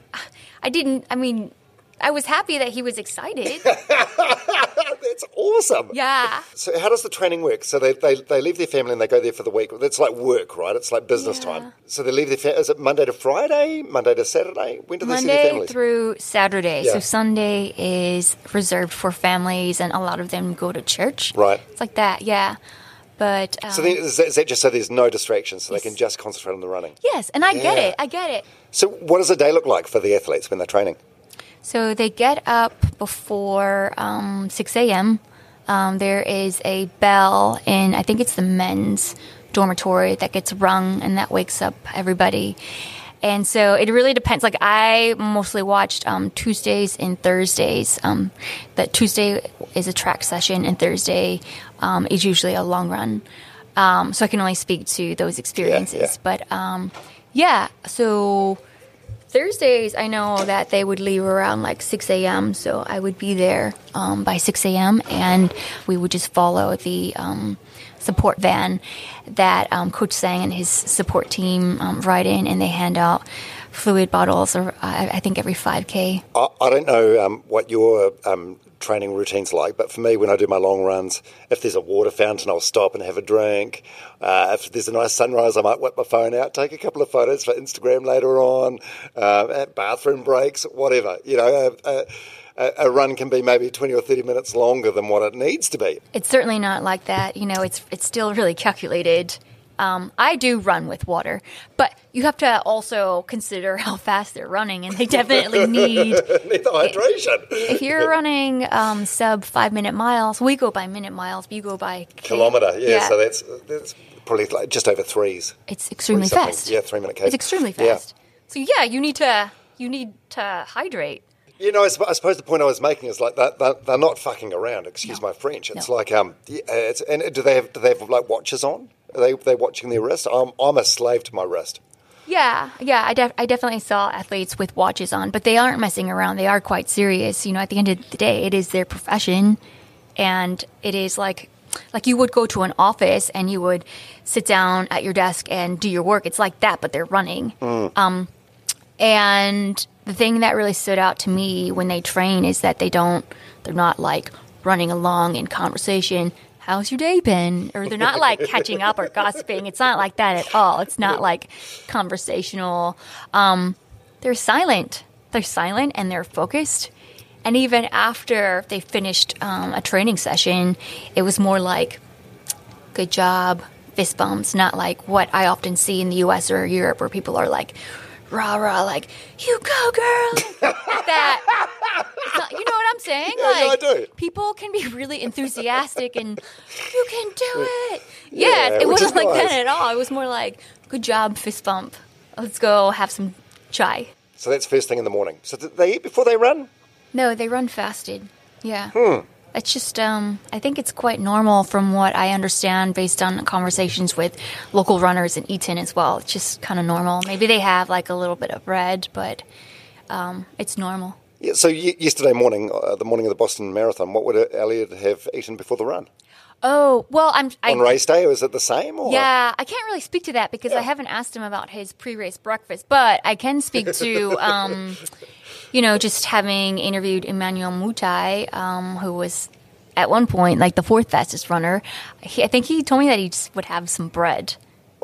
Speaker 8: I didn't. I mean, I was happy that he was excited.
Speaker 1: That's awesome.
Speaker 8: yeah.
Speaker 1: So how does the training work? So they, they, they leave their family and they go there for the week. It's like work, right? It's like business
Speaker 8: Yeah.
Speaker 1: time. So they leave their family. is it Monday to Friday, Monday to Saturday? When do they see their
Speaker 8: Monday
Speaker 1: families?
Speaker 8: through Saturday.
Speaker 1: Yeah.
Speaker 8: So Sunday is reserved for families, and a lot of them go to church.
Speaker 1: Right.
Speaker 8: It's like that, yeah. But um,
Speaker 1: so then, is, that, is that just so there's no distractions, so
Speaker 8: Yes.
Speaker 1: they can just concentrate on the running?
Speaker 8: yes, and I get it. I get it.
Speaker 1: So what does a day look like for the athletes when they're training?
Speaker 8: So they get up before um, 6 a.m. Um, there is a bell in, I think it's the men's dormitory that gets rung and that wakes up everybody. And so it really depends. Like I mostly watched um, Tuesdays and Thursdays. Um, that Tuesday is a track session and Thursday um, is usually a long run. Um, so I can only speak to those experiences.
Speaker 1: yeah.
Speaker 8: But um, yeah, so Thursdays, I know that they would leave around like 6 a.m., so I would be there um, by 6 a.m., and we would just follow the um, support van that um, Coach Sang and his support team um, ride in, and they hand out fluid bottles, or I, I think every 5K.
Speaker 1: I, I don't know um, what your um, training routine's like, but for me, when I do my long runs, if there's a water fountain, I'll stop and have a drink. Uh, if there's a nice sunrise, I might whip my phone out, take a couple of photos for Instagram later on. Um, at bathroom breaks, whatever. You know, a, a, a run can be maybe 20 or 30 minutes longer than what it needs to be.
Speaker 8: It's certainly not like that. You know, it's it's still really calculated. Um, I do run with water, but you have to also consider how fast they're running, and they definitely need
Speaker 1: Need the hydration.
Speaker 8: if you're running um, sub five minute miles, we go by minute miles, but you go by
Speaker 1: Kilometre, yeah, so that's, that's probably like just over threes.
Speaker 8: it's extremely
Speaker 1: Three
Speaker 8: fast.
Speaker 1: Yeah, three minute K.
Speaker 8: It's extremely
Speaker 1: Yeah.
Speaker 8: fast. So yeah, you need to you need to hydrate.
Speaker 1: You know, I, suppose the point I was making is like that they're, they're not fucking around. Excuse my French. It's
Speaker 8: No.
Speaker 1: like um, yeah, it's, and do they have do they have like watches on? Are they're watching their wrist? I'm I'm a slave to my wrist.
Speaker 8: Yeah, yeah, I, def- I definitely saw athletes with watches on, but they aren't messing around. They are quite serious. You know, at the end of the day, it is their profession, and it is like like you would go to an office and you would sit down at your desk and do your work. It's like that, but they're running. Um, and the thing that really stood out to me when they train is that they don't, they're not like running along in conversation. How's your day been? Or they're not like catching up or gossiping. It's not like that at all. It's not like conversational. Um, they're silent. They're silent and they're focused. And even after they finished um, a training session, it was more like, good job, fist bumps, not like what I often see in the US or Europe where people are like, rah rah, like, you go, girl. like that. Not- you know what I'm saying?
Speaker 1: Yeah, yeah, I do.
Speaker 8: people can be really enthusiastic and you can do it.
Speaker 1: Yeah,
Speaker 8: Yeah, it wasn't like
Speaker 1: nice.
Speaker 8: that at all. It was more like, good job, fist bump. Let's go have some chai.
Speaker 1: So that's first thing in the morning. So they eat before they run?
Speaker 8: No, they run fasted. Yeah.
Speaker 1: Hmm.
Speaker 8: It's just, um, I think it's quite normal from what I understand based on conversations with local runners in Iten as well. It's just kind of normal. Maybe they have like a little bit of bread, but um, it's normal.
Speaker 1: Yeah. So y- yesterday morning, uh, the morning of the Boston Marathon, what would Eliud have eaten before the run
Speaker 8: Oh, well, I'm. I,
Speaker 1: on race day? Was it the same? Or?
Speaker 8: Yeah, I can't really speak to that because I haven't asked him about his pre-race breakfast, but I can speak to, um, you know, just having interviewed Emmanuel Mutai, um, who was at one point like the fourth fastest runner. He, I think he told me that he just would have some bread.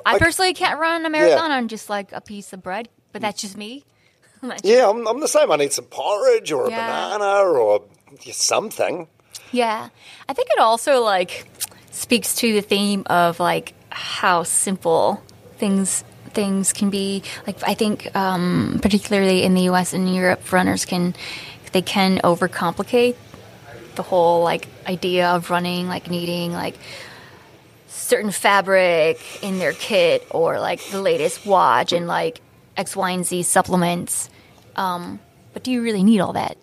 Speaker 8: I
Speaker 1: Okay.
Speaker 8: personally can't run a marathon on just like a piece of bread, but that's just me. Just-
Speaker 1: Yeah, I'm, I'm the same. I need some porridge or a
Speaker 8: Yeah.
Speaker 1: banana or something.
Speaker 8: Yeah. I think it also like speaks to the theme of like how simple things things can be. Like I think um, particularly in the US and Europe runners can they can overcomplicate the whole like idea of running, like needing like certain fabric in their kit or like the latest watch and like X, Y, and Z supplements. Um, but do you really need all that?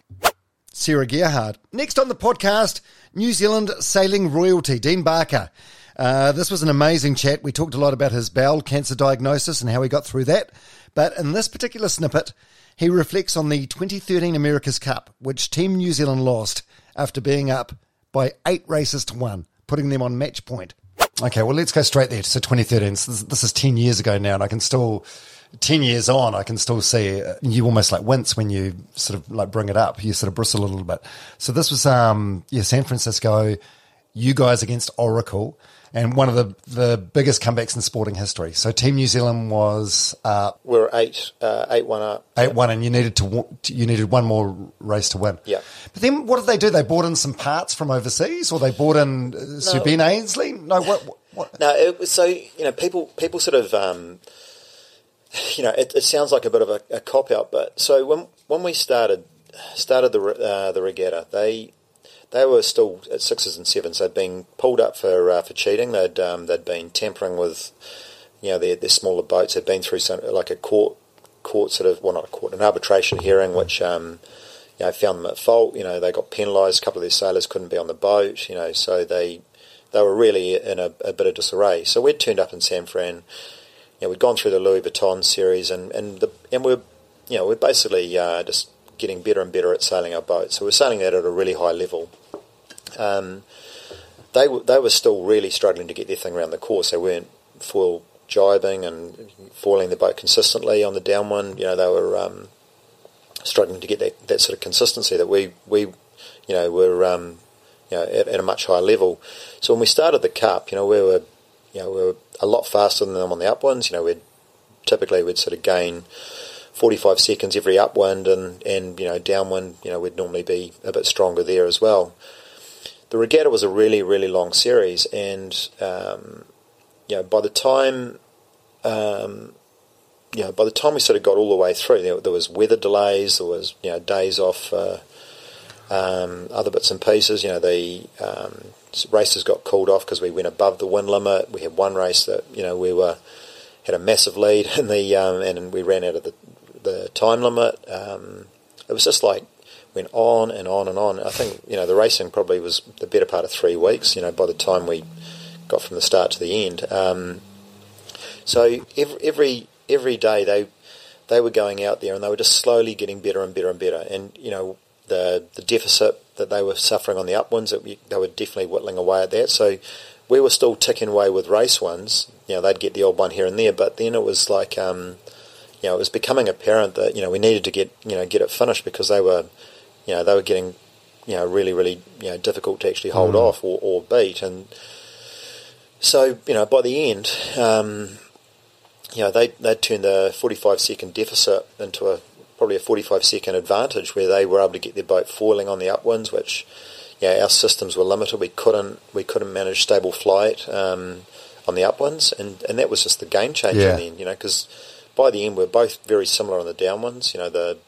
Speaker 1: Sarah Gearhart. Next on the podcast, New Zealand sailing royalty, Dean Barker. Uh, this was an amazing chat. We talked a lot about his bowel cancer diagnosis and how he got through that. But in this particular snippet, he reflects on the 2013 America's Cup, which Team New Zealand lost after being up by eight races to one, putting them on match point. Okay, well, let's go straight there. So 2013, so this, this is 10 years ago now, and I can still, 10 years on, I can still see uh, you almost like wince when you sort of like bring it up. You sort of bristle a little bit. So this was, um, yeah, San Francisco, you guys against Oracle and one of the, the biggest comebacks in sporting history. So Team New Zealand was uh,
Speaker 9: We're eight, uh, eight one up.
Speaker 1: eight one, and you needed to you needed one more race to win.
Speaker 9: Yeah.
Speaker 1: But then what did they do? They bought in some parts from overseas, or they bought in uh, Sir Ben Ainslie? No, what? what, what?
Speaker 9: No, it was so you know people people sort of um, you know it, it sounds like a bit of a, a cop out, but so when when we started started the uh, the regatta, they they were still at sixes and sevens. They'd been pulled up for uh, for cheating. They'd um, they'd been tampering with you know their, their smaller boats. They'd been through some like a court court sort of well not a court an arbitration hearing which. Um, you know, found them at fault. You know, they got penalised. A couple of their sailors couldn't be on the boat. You know, so they they were really in a, a bit of disarray. So we'd turned up in San Fran. You know, we'd gone through the Louis Vuitton series, and and the, and we're you know we're basically uh, just getting better and better at sailing our boat. So we're sailing that at a really high level. Um, they were they were still really struggling to get their thing around the course. They weren't full jibing and foiling the boat consistently on the downwind. You know, they were um, struggling to get that, that sort of consistency that we we you know were um, you know at, at a much higher level. So when we started the cup, you know, we were you know we were a lot faster than them on the upwinds. You know, we'd typically we'd sort of gain 45 seconds every upwind and, and you know downwind you know we'd normally be a bit stronger there as well. The regatta was a really really long series and um, you know by the time um, you know by the time we sort of got all the way through there, there was weather delays there was you know days off uh, um, other bits and pieces you know the um, races got called off because we went above the wind limit. We had one race that you know we were had a massive lead in the um, and we ran out of the the time limit. Um, it was just like went on and on and on. I think you know the racing probably was the better part of three weeks. You know by the time we got from the start to the end. Um, so every, every every day they they were going out there and they were just slowly getting better and better and better. And you know the the deficit that they were suffering on the upwinds, they were definitely whittling away at that. So we were still ticking away with race ones. You know they'd get the old one here and there, but then it was like. Um, you know, it was becoming apparent that you know we needed to get you know get it finished because they were, you know, they were getting, you know, really really you know difficult to actually hold off or, or beat, and so you know by the end, um, you know they they turned the forty five second deficit into a probably a forty five second advantage where they were able to get their boat foiling on the upwinds, which yeah our systems were limited. We couldn't we couldn't manage stable flight um, on the upwinds, and and that was just the game changer
Speaker 1: Yeah.
Speaker 9: then, you know, because by the end we're both very similar on the down ones. You know, the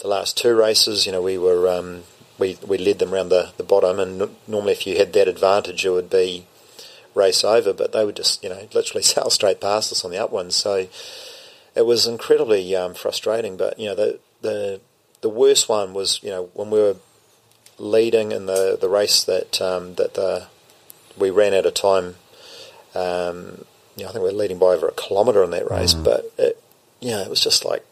Speaker 9: the last two races, you know, we were um, we we led them around the, the bottom, and n- normally if you had that advantage, it would be race over. But they would just you know literally sail straight past us on the up ones. So it was incredibly um, frustrating. But you know the the the worst one was you know when we were leading in the the race that um, that the we ran out of time. Um, you know, I think we are leading by over a kilometre in that race, but it, you know, it was just like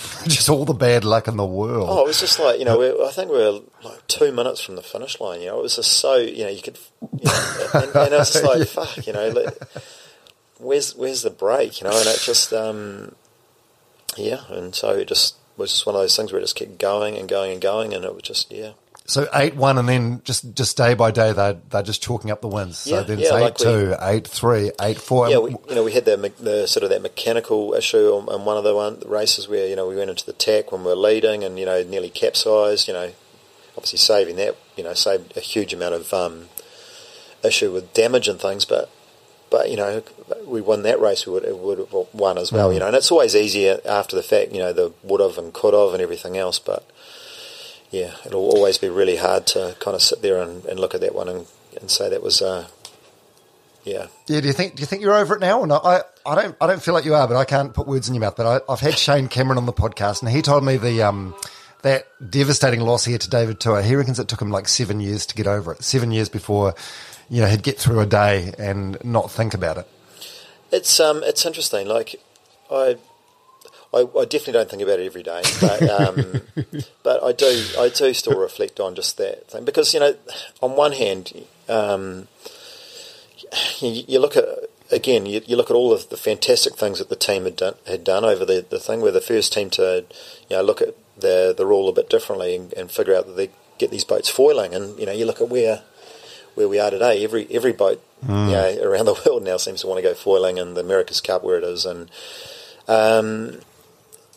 Speaker 1: Just all the bad luck in the world.
Speaker 9: Oh, it was just like you know. I think we were like two minutes from the finish line. You know, it was just so you know you could, you know, and, and I was just like, fuck, you know, like, where's where's the break? You know, and it just, um, yeah, and so it just was just one of those things where it just kept going and going and going, and it was just yeah.
Speaker 1: So eight one, and then just just day by day they they're just chalking up the wins. So
Speaker 9: Yeah,
Speaker 1: then
Speaker 9: yeah,
Speaker 1: it's eight
Speaker 9: like we-
Speaker 1: two, eight three, eight four.
Speaker 9: Yeah, we, you know, we had the, the sort of that mechanical issue on, on one of the one, races where you know we went into the tack when we were leading and you know nearly capsized. You know, obviously saving that you know saved a huge amount of um, issue with damage and things, but but you know we won that race, we would would have won as well. You know, and it's always easier after the fact. You know, the would have and could have and everything else, but yeah, it'll always be really hard to kind of sit there and, and look at that one and, and say that was, uh, yeah.
Speaker 1: Yeah, do you think do you think you're over it now or not? I, I don't I don't feel like you are, but I can't put words in your mouth. But I, I've had Shane Cameron on the podcast, and he told me the um, that devastating loss here to David Tua. He reckons it took him like seven years to get over it. Seven years before, you know, he'd get through a day and not think about it.
Speaker 9: It's um, it's interesting. Like, I, I, I definitely don't think about it every day, but um, but I do, I do still reflect on just that thing because you know, on one hand, um, you, you look at again, you, you look at all of the fantastic things that the team had done, had done over the, the thing. We're the first team to, you know, look at the the rule a bit differently and, and figure out that they get these boats foiling. And you know, you look at where where we are today. Every every boat
Speaker 1: Hmm.
Speaker 9: you know, around the world now seems to want to go foiling, and the America's Cup where it is, and um,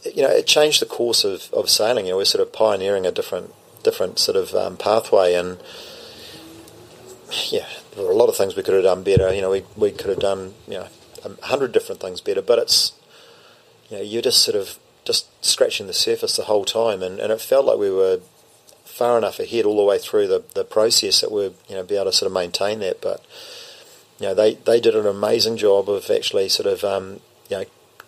Speaker 9: you know, it changed the course of, of sailing. You know, we're sort of pioneering a different different sort of um, pathway, and yeah, there were a lot of things we could have done better. You know, we we could have done you know a hundred different things better, but it's you know, you're just sort of just scratching the surface the whole time, and, and it felt like we were far enough ahead all the way through the, the process that we'd you know be able to sort of maintain that. But you know, they, they did an amazing job of actually sort of um, you know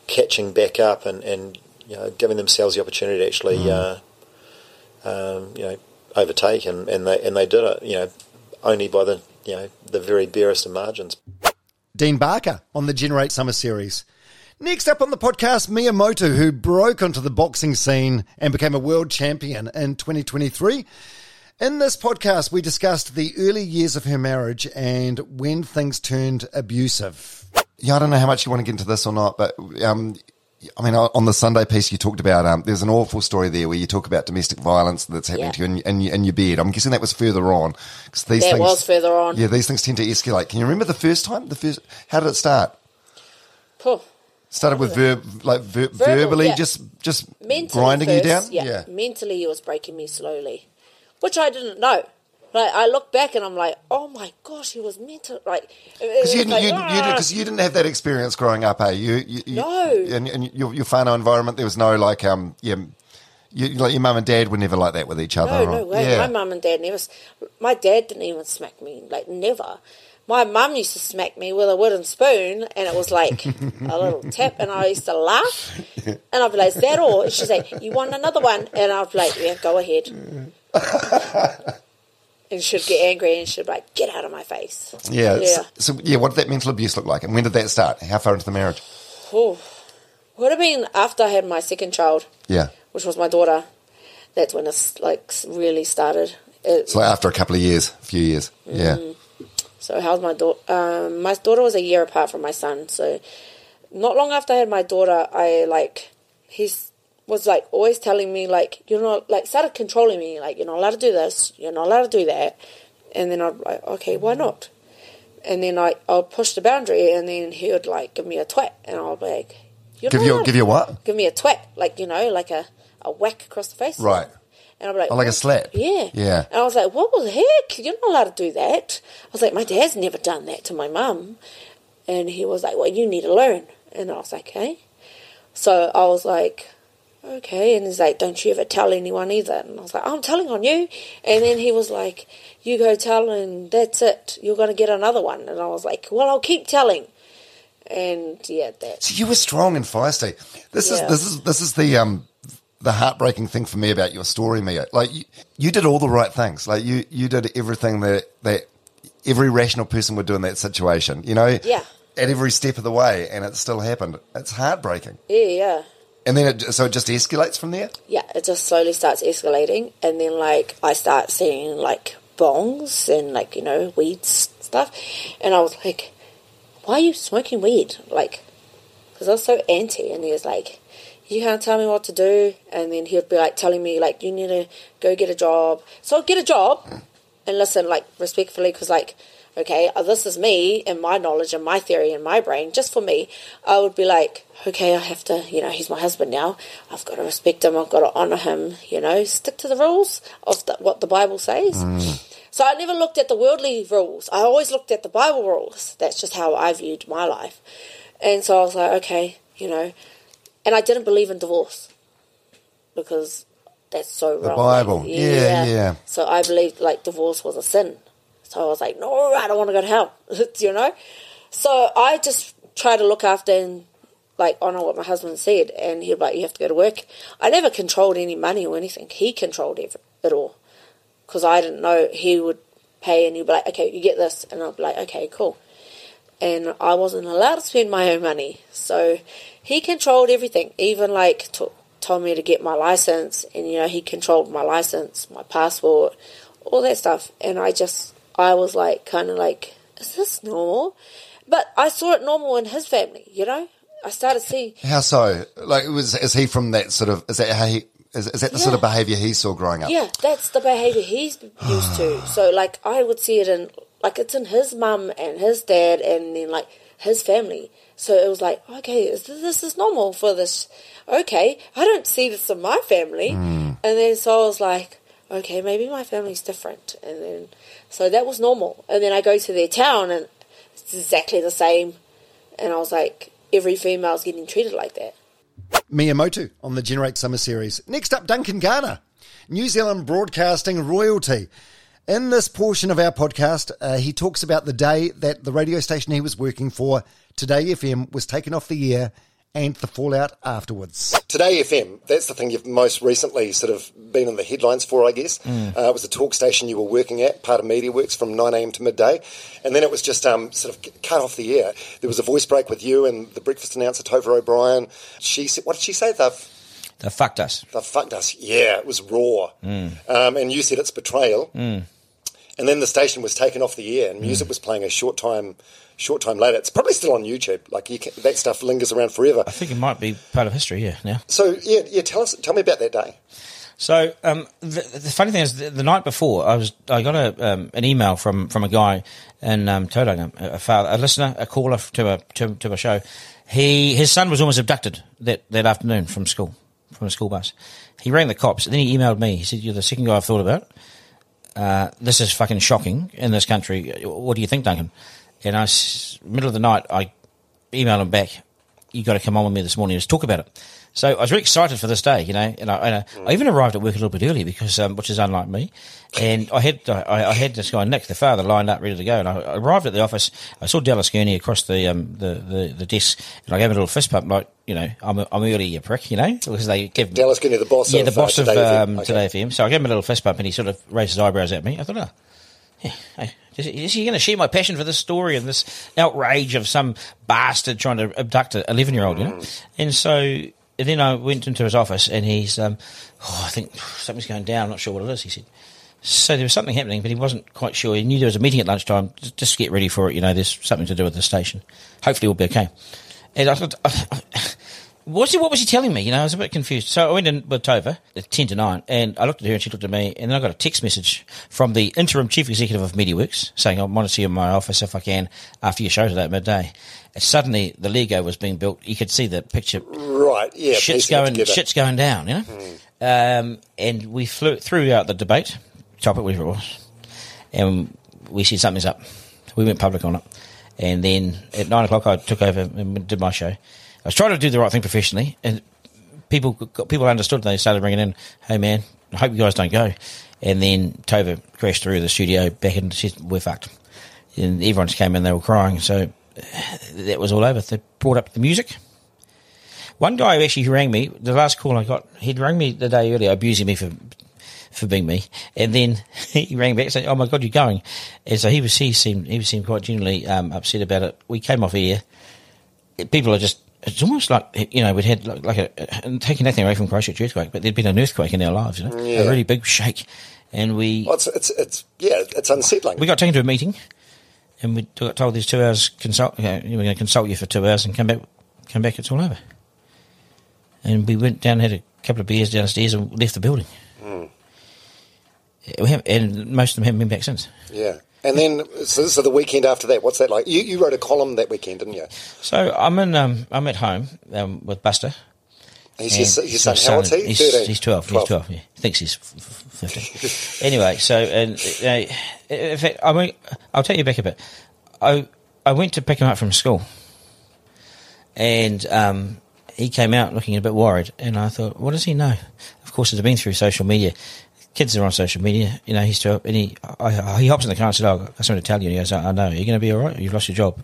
Speaker 9: catching back up and, and you know giving themselves the opportunity to actually uh, um, you know overtake, and, and they and they did it. You know, only by the you know the very barest of margins.
Speaker 1: Dean Barker on the Generate Summer Series. Next up on the podcast, Mea Motu, who broke onto the boxing scene and became a world champion in 2023. In this podcast, we discussed the early years of her marriage and when things turned abusive. Yeah, I don't know how much you want to get into this or not, but um, I mean, on the Sunday piece, you talked about um, there's an awful story there where you talk about domestic violence that's happening
Speaker 6: Yeah.
Speaker 1: to you and, in, in your bed. I'm guessing that was further on. 'cause these
Speaker 6: That
Speaker 1: things,
Speaker 6: was further on.
Speaker 1: Yeah, these things tend to escalate. Can you remember the first time? The first, how did it start?
Speaker 6: Phew.
Speaker 1: Started with verb, like ver-
Speaker 6: Verbal,
Speaker 1: verbally,
Speaker 6: yeah.
Speaker 1: just just
Speaker 6: mentally
Speaker 1: grinding you down.
Speaker 6: first, Yeah. mentally he was breaking me slowly, which I didn't know. Like I look back and I'm like, oh my gosh, he was mental. Like
Speaker 1: because you,
Speaker 6: like,
Speaker 1: you, you,
Speaker 6: "Ah."
Speaker 1: because you didn't have that experience growing up, eh? You, you, you
Speaker 6: No.
Speaker 1: and, and your your whānau environment, there was no like um yeah, you, like your mum and dad were never like that with each other.
Speaker 6: No,
Speaker 1: or-
Speaker 6: no way.
Speaker 1: Yeah.
Speaker 6: My mum and dad never. My dad didn't even smack me. Like never. My mum used to smack me with a wooden spoon, and it was like a little tap, and I used to laugh, and I'd be like, "Is that all?" And she'd say, "You want another one?" And I'd be like, "Yeah, go ahead." and she'd get angry, and she'd be like, "Get out of my face."
Speaker 1: yeah,
Speaker 6: yeah.
Speaker 1: So, so yeah, what did that mental abuse look like, and when did that start? How far into the marriage?
Speaker 6: Ooh. Would have been after I had my second child,
Speaker 1: Yeah,
Speaker 6: which was my daughter. That's when it's like really started. It,
Speaker 1: so like after a couple of years, a few years. Yeah,
Speaker 6: Mm. So how's my daughter? Um, my daughter was a year apart from my son. So not long after I had my daughter, I like he's was like always telling me like you're not like started controlling me like you're not allowed to do this, you're not allowed to do that, and then I'd like okay why not, and then I I'll push the boundary and then he would like give me a twat and I'll be like you're
Speaker 1: give you give you a what?
Speaker 6: give me a twat like you know like a a whack across the face
Speaker 1: Right.
Speaker 6: and I'll be like,
Speaker 1: Oh, like a slap?
Speaker 6: Yeah.
Speaker 1: Yeah.
Speaker 6: And I was like, what the heck? You're not allowed to do that. I was like, my dad's never done that to my mum. And he was like, well, you need to learn. And I was like, okay. So I was like, okay. And he's like, don't you ever tell anyone either. And I was like, I'm telling on you. And then he was like, you go tell and that's it. You're going to get another one. And I was like, well, I'll keep telling. And yeah, that.
Speaker 1: So you were strong and feisty. This is this is this is the um the heartbreaking thing for me about your story, Mea. Like you, you did all the right things. Like you you did everything that that every rational person would do in that situation. You know.
Speaker 6: Yeah.
Speaker 1: At every step of the way, and it still happened. It's heartbreaking.
Speaker 6: Yeah, yeah.
Speaker 1: And then it, so it just escalates from there.
Speaker 6: yeah, it just slowly starts escalating, and then like I start seeing like bongs and like you know weeds stuff, and I was like, "Why are you smoking weed?" Like, because I was so anti, and he was like, "You can't tell me what to do," and then he'd be like telling me like, "You need to go get a job." So I'd get a job and listen like respectfully, because like. Okay, uh, this is me and my knowledge and my theory and my brain. Just for me, I would be like, okay, I have to, you know, he's my husband now. I've got to respect him. I've got to honour him. You know, stick to the rules of the, what the Bible says. So I never looked at the worldly rules. I always looked at the Bible rules. That's just how I viewed my life. And so I was like, okay, you know, and I didn't believe in divorce because that's so
Speaker 10: The
Speaker 6: wrong.
Speaker 10: Bible.
Speaker 6: Like,
Speaker 10: Yeah, yeah.
Speaker 6: So I believed like divorce was a sin. So I was like, no, I don't want to go to hell. you know. So I just try to look after and like honor what my husband said, and he'd be like, you have to go to work. I never controlled any money or anything. He controlled it all because I didn't know he would pay, and he'd be like, okay, you get this, and I'd be like, okay, cool. And I wasn't allowed to spend my own money, so he controlled everything. Even like to, told me to get my license, and you know he controlled my license, my passport, all that stuff. And I just, I was like, kind of like, is this normal? But I saw it normal in his family. You know, I started seeing
Speaker 10: How so? Like, it was is he from that sort of? Is that how he? Is, is that the sort of behaviour he saw growing up?
Speaker 6: Yeah, that's the behavior he's used to. So, like, I would see it in, like, it's in his mum and his dad and then, like, his family. So it was like, okay, is this, this is normal for this. Okay, I don't see this in my family. Hmm. And then, so I was like, okay, maybe my family's different. And then, so that was normal. And then I go to their town and it's exactly the same. And I was like, every female's getting treated like that.
Speaker 10: Mea Motu on the Generate Summer Series. Next up, Duncan Garner, New Zealand Broadcasting Royalty. In this portion of our podcast, uh, he talks about the day that the radio station he was working for, Today FM, was taken off the air and the fallout afterwards.
Speaker 1: Today FM, that's the thing you've most recently sort of been in the headlines for, I guess.
Speaker 10: Mm.
Speaker 1: Uh, it was the talk station you were working at, part of MediaWorks, from 9am to midday. And then it was just um, sort of cut off the air. There was a voice break with you and the breakfast announcer, Tova O'Brien. She said, what did she say? They've,
Speaker 11: They fucked us.
Speaker 1: they've fucked us. Yeah, it was raw. Um, and you said it's betrayal. And then the station was taken off the air and music was playing a short time short time later. It's probably still on YouTube. Like you can, that stuff lingers around forever.
Speaker 11: I think it might be part of history. Yeah. Now.
Speaker 1: So yeah, yeah. Tell us, tell me about that day.
Speaker 11: So um, the, the funny thing is, the, the night before, I was I got a um, an email from, from a guy in um, Tauranga, a, a, father, a listener, a caller to a to, to a show. He his son was almost abducted that, that afternoon from school from a school bus. He rang the cops, and then he emailed me. He said, "You're the second guy I've thought about. Uh, this is fucking shocking in this country. What do you think, Duncan?" And I, middle of the night, I emailed him back. You got to come on with me this morning. Let's talk about it. So I was really excited for this day, you know, and I, and I, I even arrived at work a little bit early because, um, which is unlike me. And I had I, I had this guy Nick, the father, lined up ready to go. And I, arrived at the office. I saw Dallas Gurney across the um, the, the the desk, and I gave him a little fist bump, like you know, I'm I'm early, you prick, you know, because they give
Speaker 1: Dallas Gurney, the boss
Speaker 11: yeah,
Speaker 1: of,
Speaker 11: the boss
Speaker 1: uh,
Speaker 11: of
Speaker 1: Today FM.
Speaker 11: um,
Speaker 1: Okay.
Speaker 11: Today FM. So I gave him a little fist bump, and he sort of raised his eyebrows at me. I thought, oh, yeah, hey, is, is he going to share my passion for this story and this outrage of some bastard trying to abduct an 11 year old, you know? And so and then I went into his office and he's, um, oh, I think something's going down. I'm not sure what it is, he said. So there was something happening, but he wasn't quite sure. He knew there was a meeting at lunchtime. Just, get ready for it. You know, there's something to do with the station. Hopefully, we'll be okay. And I thought, what's he, what was he telling me? You know, I was a bit confused. So I went in with Tova at 10 to 9, and I looked at her and she looked at me, and then I got a text message from the interim chief executive of MediaWorks saying, I want to see you in my office if I can after your show today at midday. And suddenly the Lego was being built. You could see the picture.
Speaker 1: Right, yeah.
Speaker 11: Shit's going, shit's going down, you know? Um, and we flew threw out the debate topic, whatever it was, and we said something's up. We went public on it, and then at nine o'clock I took over and did my show. I was trying to do the right thing professionally, and people people understood. They started ringing in, "Hey man, I hope you guys don't go." And then Tova crashed through the studio back and said, "We're fucked." And everyone just came in, they were crying. So that was all over. They brought up the music. One guy actually rang me. The last call I got, he'd rang me the day earlier, abusing me for for being me, and then he rang back and said, "Oh my god, you're going." And so he was he seemed he seemed quite genuinely um, upset about it. We came off air. People are just. It's almost like you know we'd had like, like a and taking nothing away from Christchurch earthquake, but there'd been an earthquake in our lives, you know,
Speaker 1: Yeah.
Speaker 11: a really big shake, and we
Speaker 1: Well, it's, it's, it's, yeah, it's unsettling.
Speaker 11: we got taken to a meeting, and we got told there's two hours consult. You know, we're going to consult you for two hours and come back. Come back, it's all over. And we went down, had a couple of beers downstairs, and left the building. We have, and most of them haven't been back since.
Speaker 1: Yeah. And then, so, so the weekend after that, what's that like? You, you wrote a column that weekend, didn't you?
Speaker 11: So I'm in. Um, I'm at home um, with Buster.
Speaker 1: He's your,
Speaker 11: And
Speaker 1: your
Speaker 11: so
Speaker 1: son, how old's he?
Speaker 11: He's,
Speaker 1: 13?
Speaker 11: he's 12, He's 12. Yeah. He thinks he's f- f- 15. anyway, so, and, uh, in fact, I mean, I'll take you back a bit. I, I went to pick him up from school. And um, he came out looking a bit worried, and I thought, what does he know? Of course, it's been through social media. Kids are on social media, you know. He's to, and he I, he hops in the car and said, "Oh, I got something to tell you." And he goes, "I know. You're going to be all right. You've lost your job."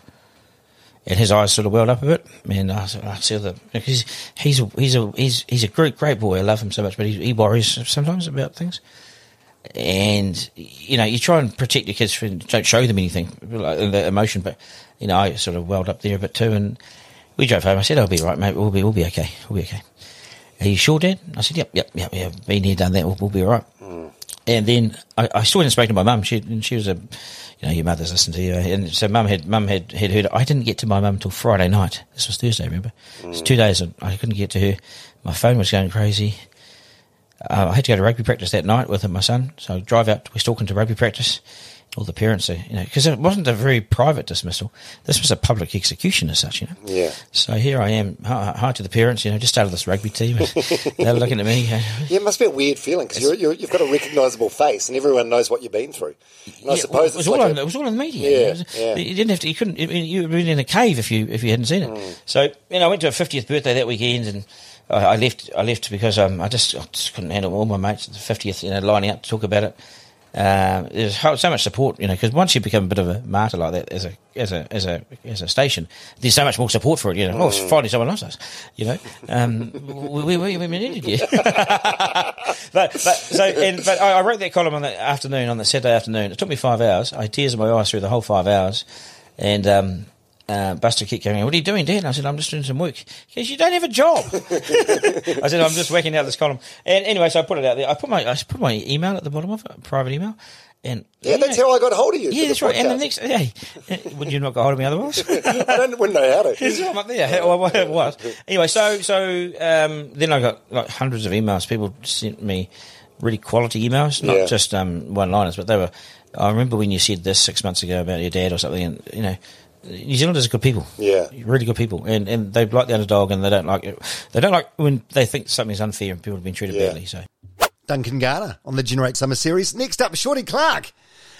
Speaker 11: And his eyes sort of welled up a bit, and I, I see the because he's a, he's a he's he's a great great boy. I love him so much, but he, he worries sometimes about things. And you know you try and protect your kids from don't show them anything like the emotion but you know I sort of welled up there a bit too. And we drove home. I said I'll be right mate. We'll be we'll be okay. We'll be okay. Are you sure Dad? I said yep yep yep yeah. Been here done that. We'll, we'll be all right. Mm. And then I, I still hadn't spoken to my mum she and she was a you know your mother's listening to you and so mum had mum had, had heard I didn't get to my mum until Friday night this was Thursday remember mm. it's two days I couldn't get to her my phone was going crazy uh, I had to go to rugby practice that night with my son. So I drive out, we're talking to rugby practice. All the parents are, you know, because it wasn't a very private dismissal. This was a public execution as such, you know.
Speaker 12: Yeah.
Speaker 11: So here I am, hi, hi to the parents, you know, just out of this rugby team. they're looking at me.
Speaker 12: yeah, it must be a weird feeling because you have got a recognisable face and everyone knows what you've been through. And I suppose
Speaker 11: it was,
Speaker 12: all
Speaker 11: like
Speaker 12: on,
Speaker 11: a, it was all in the media.
Speaker 12: Yeah,
Speaker 11: was,
Speaker 12: yeah.
Speaker 11: you didn't have to, you couldn't, you would have been in a cave if you if you hadn't seen it.
Speaker 12: Mm.
Speaker 11: So, you know, I went to a 50th birthday that weekend and I left. I left because um, I just I just couldn't handle all my mates at the fiftieth, you know, lining up to talk about it. Um, there's so much support, you know, because once you become a bit of a martyr like that as a as a as a as a station, there's so much more support for it. You know, oh, finally someone loves us. You know, um, we, we, we needed you. but but so and, but I, I wrote that column on the afternoon on the Saturday afternoon. It took me five hours. I had tears in my eyes through the whole five hours, and um, uh, Buster kept going, what are you doing, Dan? I said, I'm just doing some work. He goes, you don't have a job. I said, I'm just working out this column. And anyway, so I put it out there. I put my, I put my email at the bottom of it, private email. And
Speaker 12: yeah, that's know, how I got hold of you.
Speaker 11: Yeah, that's right. And the next, hey, would you not get hold of me otherwise?
Speaker 12: I don't, wouldn't know how to.
Speaker 11: I'm up there. Well, it was. Anyway, so so um, then I got like hundreds of emails. People sent me really quality emails, not
Speaker 12: Yeah.
Speaker 11: just um, one-liners, but they were. I remember when you said this six months ago about your dad or something, and you know, New Zealanders are good people.
Speaker 12: Yeah.
Speaker 11: really good people, and and they like the underdog, and they don't like it. They don't like when they think something's unfair and people have been treated
Speaker 12: Yeah.
Speaker 11: badly. So
Speaker 1: Duncan Garner on the Generate Summer Series. Next up, Shorty Clarke,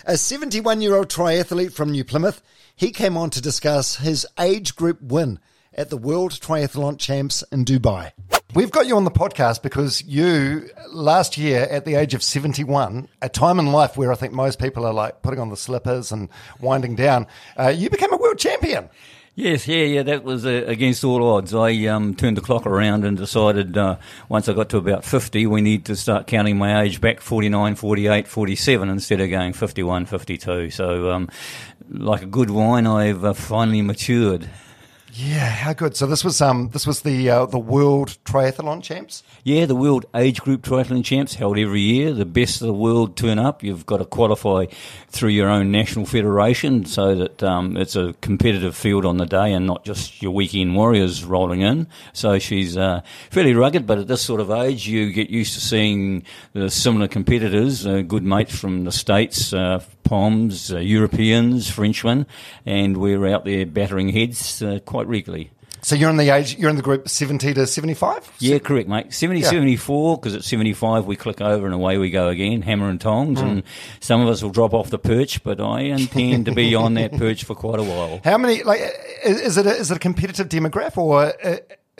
Speaker 1: a 71 year old triathlete from New Plymouth. He came on to discuss his age group win at the World Triathlon Champs in Dubai. We've got you on the podcast because you, last year at the age of 71, a time in life where I think most people are like putting on the slippers and winding down, uh, you became a world champion.
Speaker 13: Yes, yeah, yeah, that was uh, against all odds. I um, turned the clock around and decided uh, once I got to about 50, we need to start counting my age back 49, 48, 47 instead of going 51, 52. So, um, like a good wine, I've uh, finally matured.
Speaker 1: Yeah, how good. So this was um this was the uh, the World Triathlon Champs.
Speaker 13: Yeah, the World Age Group Triathlon Champs held every year. The best of the world turn up. You've got to qualify through your own national federation so that um, it's a competitive field on the day and not just your weekend warriors rolling in. So she's uh, fairly rugged, but at this sort of age, you get used to seeing the similar competitors, uh, good mates from the States, uh, Poms, uh, Europeans, Frenchmen, and we're out there battering heads uh, quite regularly.
Speaker 1: So you're in the age you're in the group 70 to 75?
Speaker 13: Yeah, correct, mate. 70,
Speaker 1: Yeah.
Speaker 13: 74, because at 75 we click over and away we go again, hammer and tongs,
Speaker 1: Mm.
Speaker 13: and some of us will drop off the perch, but I intend to be on that perch for quite a while.
Speaker 1: How many like is it a, is it a competitive demographic or uh,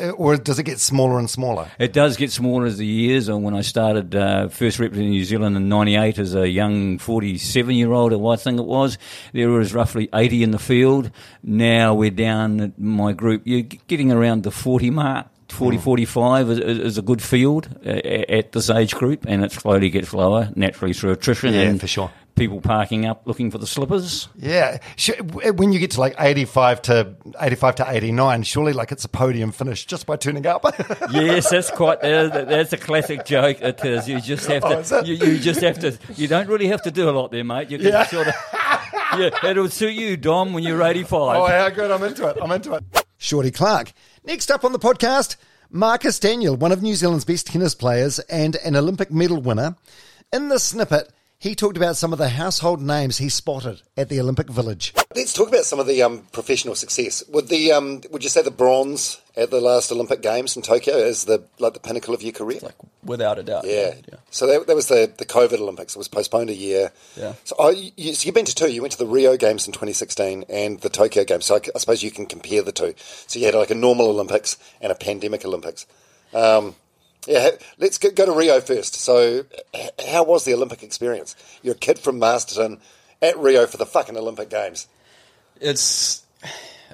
Speaker 1: or does it get smaller and smaller?
Speaker 13: It does get smaller as the years. And when I started uh, first representing New Zealand in '98 as a young 47-year-old, I think it was, there was roughly 80 in the field. Now we're down at my group. You're getting around the 40 mark. 40,
Speaker 1: Hmm.
Speaker 13: 45 is, is is a good field uh, at this age group, and it slowly gets lower naturally through attrition
Speaker 1: Yeah,
Speaker 13: and
Speaker 1: for sure.
Speaker 13: People parking up looking for the slippers.
Speaker 1: Yeah, when you get to like 85 to 85 to 89, surely like it's a podium finish just by turning up.
Speaker 13: yes, that's quite. Uh, that's a classic joke. It is. You just have
Speaker 1: Oh,
Speaker 13: to.
Speaker 1: it?
Speaker 13: You, you just have to. You don't really have to do a lot there, mate. You can
Speaker 1: Yeah.
Speaker 13: sort of. Yeah, it'll suit you, Dom, when you're 85.
Speaker 1: Oh, how good. I'm into it. I'm into it. Shorty Clarke. Next up on the podcast, Marcus Daniell, one of New Zealand's best tennis players and an Olympic medal winner. In the snippet, he talked about some of the household names he spotted at the Olympic Village.
Speaker 12: Let's talk about some of the um, professional success. Would the um, would you say the bronze at the last Olympic Games in Tokyo is the like the pinnacle of your career?
Speaker 14: Like without a doubt.
Speaker 12: Yeah. So that, that was the, the COVID Olympics. It was postponed a year.
Speaker 14: Yeah.
Speaker 12: So, oh, you, so you've been to two. You went to the Rio Games in 2016 and the Tokyo Games. So I, I suppose you can compare the two. So you had like a normal Olympics and a pandemic Olympics. Um, yeah, let's go, go to Rio first. So, how was the Olympic experience? You're a kid from Masterton at Rio for the fucking Olympic Games.
Speaker 14: It's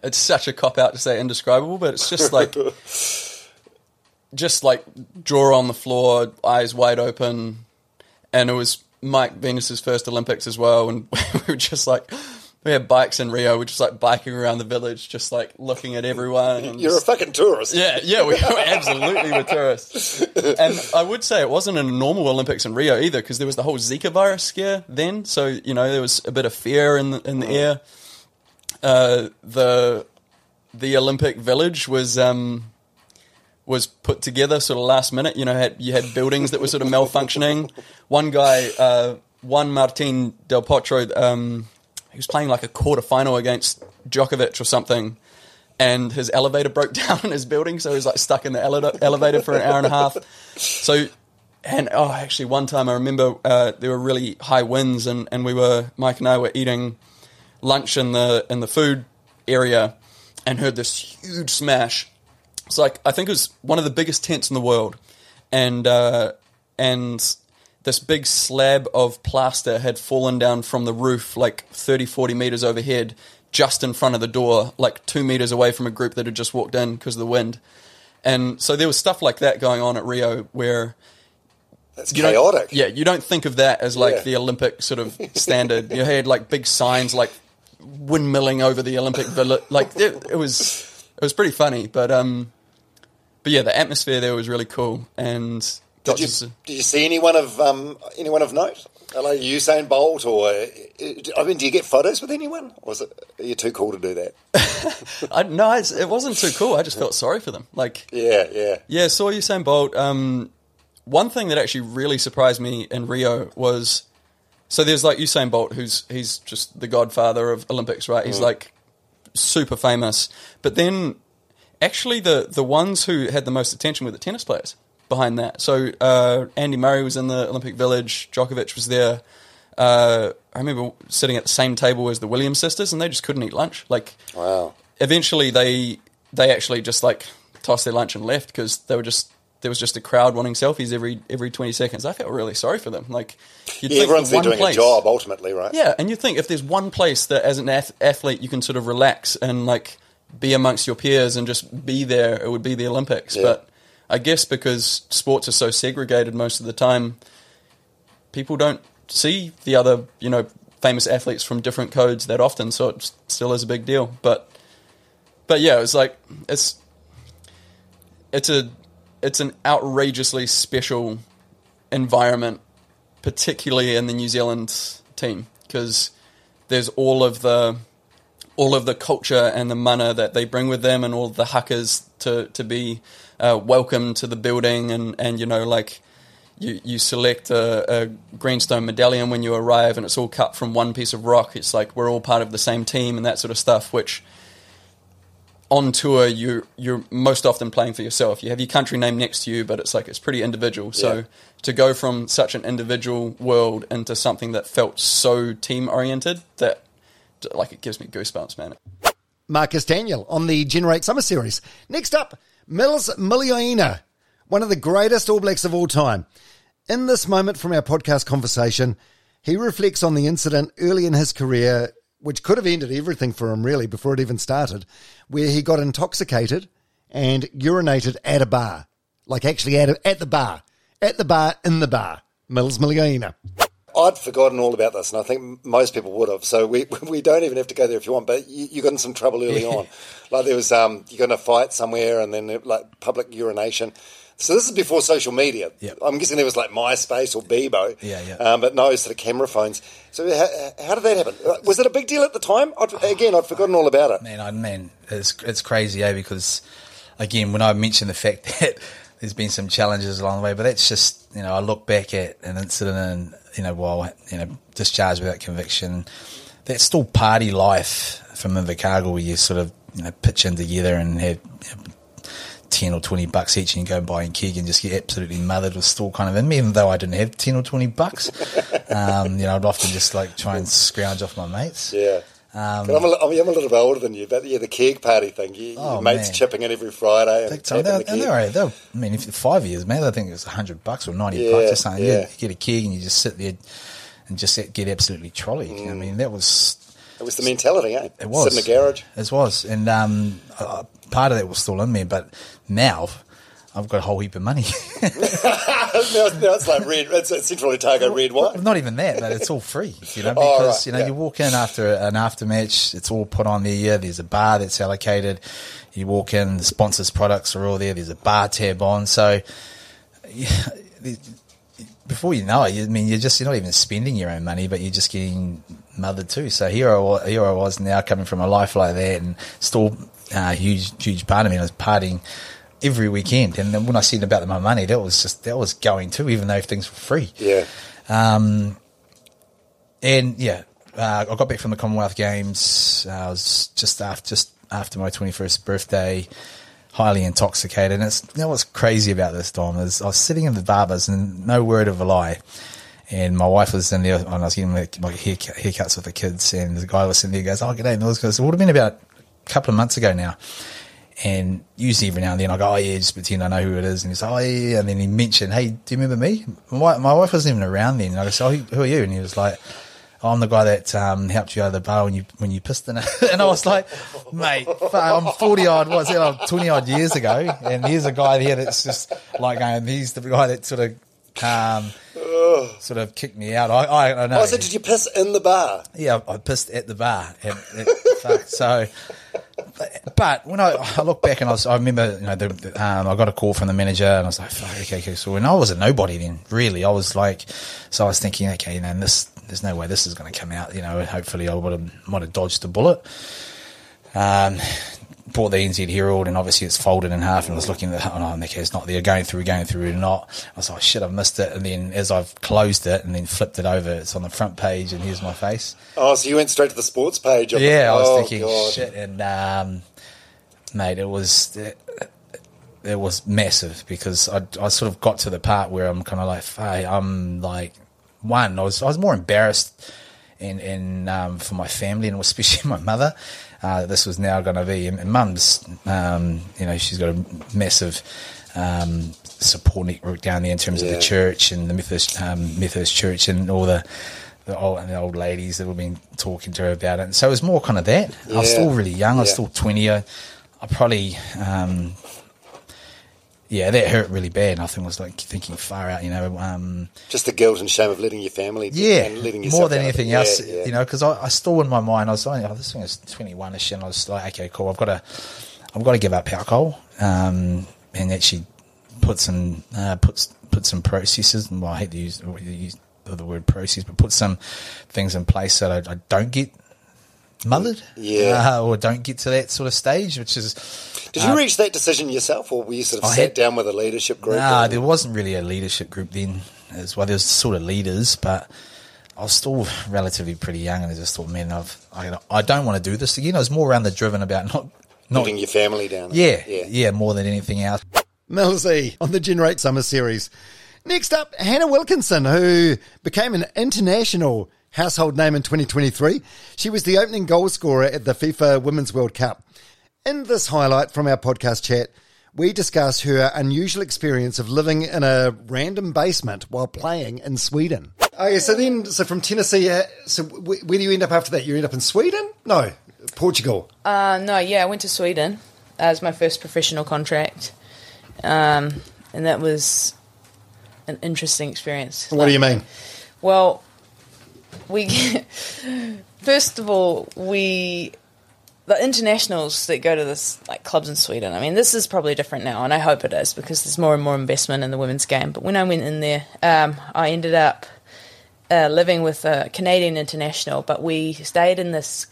Speaker 14: it's such a cop out to say indescribable, but it's just like just like draw on the floor, eyes wide open, and it was Mike Venus's first Olympics as well, and we were just like. We had bikes in Rio. We're just like biking around the village, just like looking at everyone.
Speaker 12: You're a fucking tourist.
Speaker 14: Yeah, yeah, we absolutely were tourists. And I would say it wasn't a normal Olympics in Rio either, because there was the whole Zika virus scare then. So you know there was a bit of fear in the, in the air. Uh, the the Olympic Village was um, was put together sort of last minute. You know, had, you had buildings that were sort of malfunctioning. One guy, uh, Juan Martin Del Potro, um, he was playing like a quarter final against Djokovic or something, and his elevator broke down in his building, so he was like stuck in the ele- elevator for an hour and a half. So, and oh, actually, one time I remember uh, there were really high winds, and, and we were Mike and I were eating lunch in the in the food area, and heard this huge smash. It's like I think it was one of the biggest tents in the world, and uh, and this big slab of plaster had fallen down from the roof like 30, 40 meters overhead, just in front of the door, like two meters away from a group that had just walked in because of the wind. And so there was stuff like that going on at Rio where
Speaker 12: That's
Speaker 14: you
Speaker 12: chaotic.
Speaker 14: Yeah, you don't think of that as like
Speaker 12: Yeah.
Speaker 14: the Olympic sort of standard. you had like big signs like windmilling over the Olympic village. Like it, it was, it was pretty funny. But um, but yeah, the atmosphere there was really cool. And
Speaker 12: Did you,
Speaker 14: see-
Speaker 12: did you see anyone of um, anyone of note? Like Usain Bolt, or uh, I mean, do you get photos with anyone? Or was it are you too cool to do that?
Speaker 14: I, no, it's, it wasn't too cool. I just felt sorry for them. Like
Speaker 12: Yeah, yeah.
Speaker 14: Yeah, saw Usain Bolt. Um, one thing that actually really surprised me in Rio was so there's like Usain Bolt, who's he's just the godfather of Olympics, right? He's
Speaker 12: Mm.
Speaker 14: like super famous. But then actually the the ones who had the most attention were the tennis players behind that. So uh, Andy Murray was in the Olympic Village, Djokovic was there. Uh, I remember sitting at the same table as the Williams sisters, and they just couldn't eat lunch. Like,
Speaker 12: wow.
Speaker 14: Eventually, they they actually just like tossed their lunch and left because they were just there was just a crowd wanting selfies every every twenty seconds. I felt really sorry for them. Like,
Speaker 12: Yeah, everyone's there doing
Speaker 14: place-
Speaker 12: a job ultimately, right?
Speaker 14: yeah, and you think if there's one place that as an ath- athlete you can sort of relax and like be amongst your peers and just be there, it would be the Olympics.
Speaker 12: Yeah.
Speaker 14: But I guess because sports are so segregated most of the time, people don't see the other, you know, famous athletes from different codes that often, so it still is a big deal. But but yeah, it's like it's it's a it's an outrageously special environment, particularly in the New Zealand team, because there's all of the all of the culture and the mana that they bring with them, and all the hakas to to be uh, welcome to the building, and and you know like. You, you select a, a greenstone medallion when you arrive, and it's all cut from one piece of rock. It's like we're all part of the same team, and that sort of stuff. Which on tour you you're most often playing for yourself. You have your country name next to you, but it's like it's pretty individual. So
Speaker 12: Yeah.
Speaker 14: to go from such an individual world into something that felt so team oriented that like it gives me goosebumps, man.
Speaker 1: Marcus Daniell on the Generate Summer Series. Next up, Mils Muliaina, one of the greatest All Blacks of all time. In this moment from our podcast conversation, he reflects on the incident early in his career, which could have ended everything for him really before it even started, where he got intoxicated and urinated at a bar. Like actually at, a, at the bar. At the bar, in the bar. Mils Muliaina.
Speaker 12: I'd forgotten all about this, and I think most people would have. So we we don't even have to go there if you want. But you, you got in some trouble early on. Like there was um, you got in a fight somewhere, and then like public urination. So this is before social media.
Speaker 15: Yep.
Speaker 12: I'm guessing there was like MySpace or Bebo.
Speaker 15: Yeah, yeah.
Speaker 12: Um, but no sort of camera phones. So how, how did that happen? Was it a big deal at the time? I'd, again, I'd forgotten all about it.
Speaker 15: Man, I man, it's it's crazy, eh? Because again, when I mentioned the fact that there's been some challenges along the way, but that's just you know, I look back at an incident and you know, while you know discharged without conviction, that's still party life from Invercargill where you sort of you know pitch in together and have you know, ten or twenty bucks each, and you go buy a keg and just get absolutely mothered was still kind of in me, even though I didn't have ten or twenty bucks. um, you know, I'd often just like try and scrounge off my mates.
Speaker 12: Yeah.
Speaker 15: Um,
Speaker 12: I'm, a, I'm, a little bit older than you, but yeah, the keg party thing. You,
Speaker 15: Oh,
Speaker 12: your mates
Speaker 15: man.
Speaker 12: chipping in every Friday and
Speaker 15: Big time.
Speaker 12: tapping
Speaker 15: They,
Speaker 12: the
Speaker 15: and they were, they were, I mean, if five years, man, I think it was hundred bucks or ninety
Speaker 12: Yeah,
Speaker 15: bucks or something.
Speaker 12: yeah.
Speaker 15: You get- a keg and you just sit there and just get absolutely trolleyed. I mean, that was
Speaker 12: It was the mentality, eh?
Speaker 15: it was
Speaker 12: Sit in the garage.
Speaker 15: It was, and um, uh, part of that was still in me. But now, I've got a whole heap of money.
Speaker 12: now, now it's like red. It's a Central Otago red wine.
Speaker 15: Not even that, but it's all free. You know,
Speaker 12: Oh,
Speaker 15: because
Speaker 12: right,
Speaker 15: you know
Speaker 12: yeah.
Speaker 15: you walk in after an after match, it's all put on there. There's a bar that's allocated. You walk in, the sponsors' products are all there. There's a bar tab on, so yeah, before you know it, you, I mean, you're just you're not even spending your own money, but you're just getting mothered too. So here I here I was now coming from a life like that, and still uh, huge huge part of me. Was partying every weekend, and then when I said about my money, that was just that was going too, even though things were free.
Speaker 12: Yeah.
Speaker 15: Um, and yeah, uh, I got back from the Commonwealth Games. Uh, I was just after just after my twenty first birthday, highly intoxicated. And it's you know what's crazy about this, Dom, is I was sitting in the barbers and no word of a lie. And my wife was in there, and I was getting my, my hair, haircuts with the kids, and the guy was sitting there, goes, "Oh, g'day, Mils." Goes, "It would have been about a couple of months ago now." And usually every now and then I go, oh yeah, just pretend I know who it is. And he's like, oh yeah. And then he mentioned, hey, do you remember me? My, wife- my wife wasn't even around then. And I go, who, who are you? And he was like, oh, I'm the guy that um, helped you out of the bar when you when you pissed in it. and I was like, mate, I'm 40 odd, what's that, like 20 odd years ago. And here's a guy here that's just like going, he's the guy that sort of um, sort of kicked me out. I, I, I know.
Speaker 12: Oh, so did you piss in the bar?
Speaker 15: Yeah, I pissed at the bar. And, and, so, but, when I, I look back and I, was, I remember, you know, the, um, I got a call from the manager and I was like, fuck, okay, okay. So when I was a nobody then, really, I was like, so I was thinking, okay, you know, this, there's no way this is going to come out. You know, hopefully I would have might have dodged a bullet. Um, bought the NZ Herald and obviously it's folded in half and I was looking at oh no, okay, it's not there, going through, going through, not. I was like, shit, I've missed it. And then as I've closed it and then flipped it over, it's on the front page and here's my face.
Speaker 12: Oh, so you went straight to the sports page.
Speaker 15: Yeah, I was
Speaker 12: oh,
Speaker 15: thinking,
Speaker 12: God.
Speaker 15: shit, and um, mate, it was it, it was massive because I, I sort of got to the part where I'm kind of like, hey, I'm like, one, I was I was more embarrassed, and and um, for my family and especially my mother, uh, this was now going to be, and, and mum's, um, you know, she's got a massive. Um, support network down there in terms of the church and the Methodist um, Methodist church and all the the old, and the old ladies that have been talking to her about it. And so it was more kind of that. I was still really young. I was
Speaker 12: Yeah.
Speaker 15: still 20. I, I probably, um, yeah, that hurt really bad. And I think I was like thinking far out, you know. Um,
Speaker 12: Just the guilt and shame of letting your family
Speaker 15: yeah,
Speaker 12: and letting yourself
Speaker 15: more than anything
Speaker 12: Yeah,
Speaker 15: else,
Speaker 12: yeah.
Speaker 15: you know, because I, I still in my mind, I was like, oh, this thing is 21 ish, and I was like, okay, cool, I've got to, I've got to give up alcohol, um, and actually put some, uh, put, put some processes, and well, I hate to use, use the word process, but put some things in place so that I, I don't get mothered,
Speaker 12: Yeah.
Speaker 15: uh, or don't get to that sort of stage, which is.
Speaker 12: Did you
Speaker 15: uh,
Speaker 12: reach that decision yourself, or were you sort of
Speaker 15: I
Speaker 12: sat
Speaker 15: had-
Speaker 12: down with a leadership group?
Speaker 15: Nah, there wasn't really a leadership group then as well. There was sort of leaders, but I was still relatively pretty young, and I just thought, man, I've, I, I don't want to do this again. I was more around the driven about not, not
Speaker 12: letting your family down.
Speaker 15: yeah, yeah, more than anything else.
Speaker 1: Millsy on the Generate Summer Series. Next up, Hannah Wilkinson, who became an international household name in 2023. She was the opening goal scorer at the FIFA Women's World Cup. In this highlight from our podcast chat, we discuss her unusual experience of living in a random basement while playing in Sweden. Okay, so then, so from Tennessee, uh, so wh- where do you end up after that? You end up in Sweden? No, Portugal.
Speaker 16: Uh, no, yeah, I went to Sweden as my first professional contract, um, and that was an interesting experience.
Speaker 1: What do you mean?
Speaker 16: Well, we first of all we the internationals that go to this like clubs in Sweden. I mean, this is probably different now, and I hope it is because there's more and more investment in the women's game. But when I went in there, um, I ended up uh, living with a Canadian international, but we stayed in this.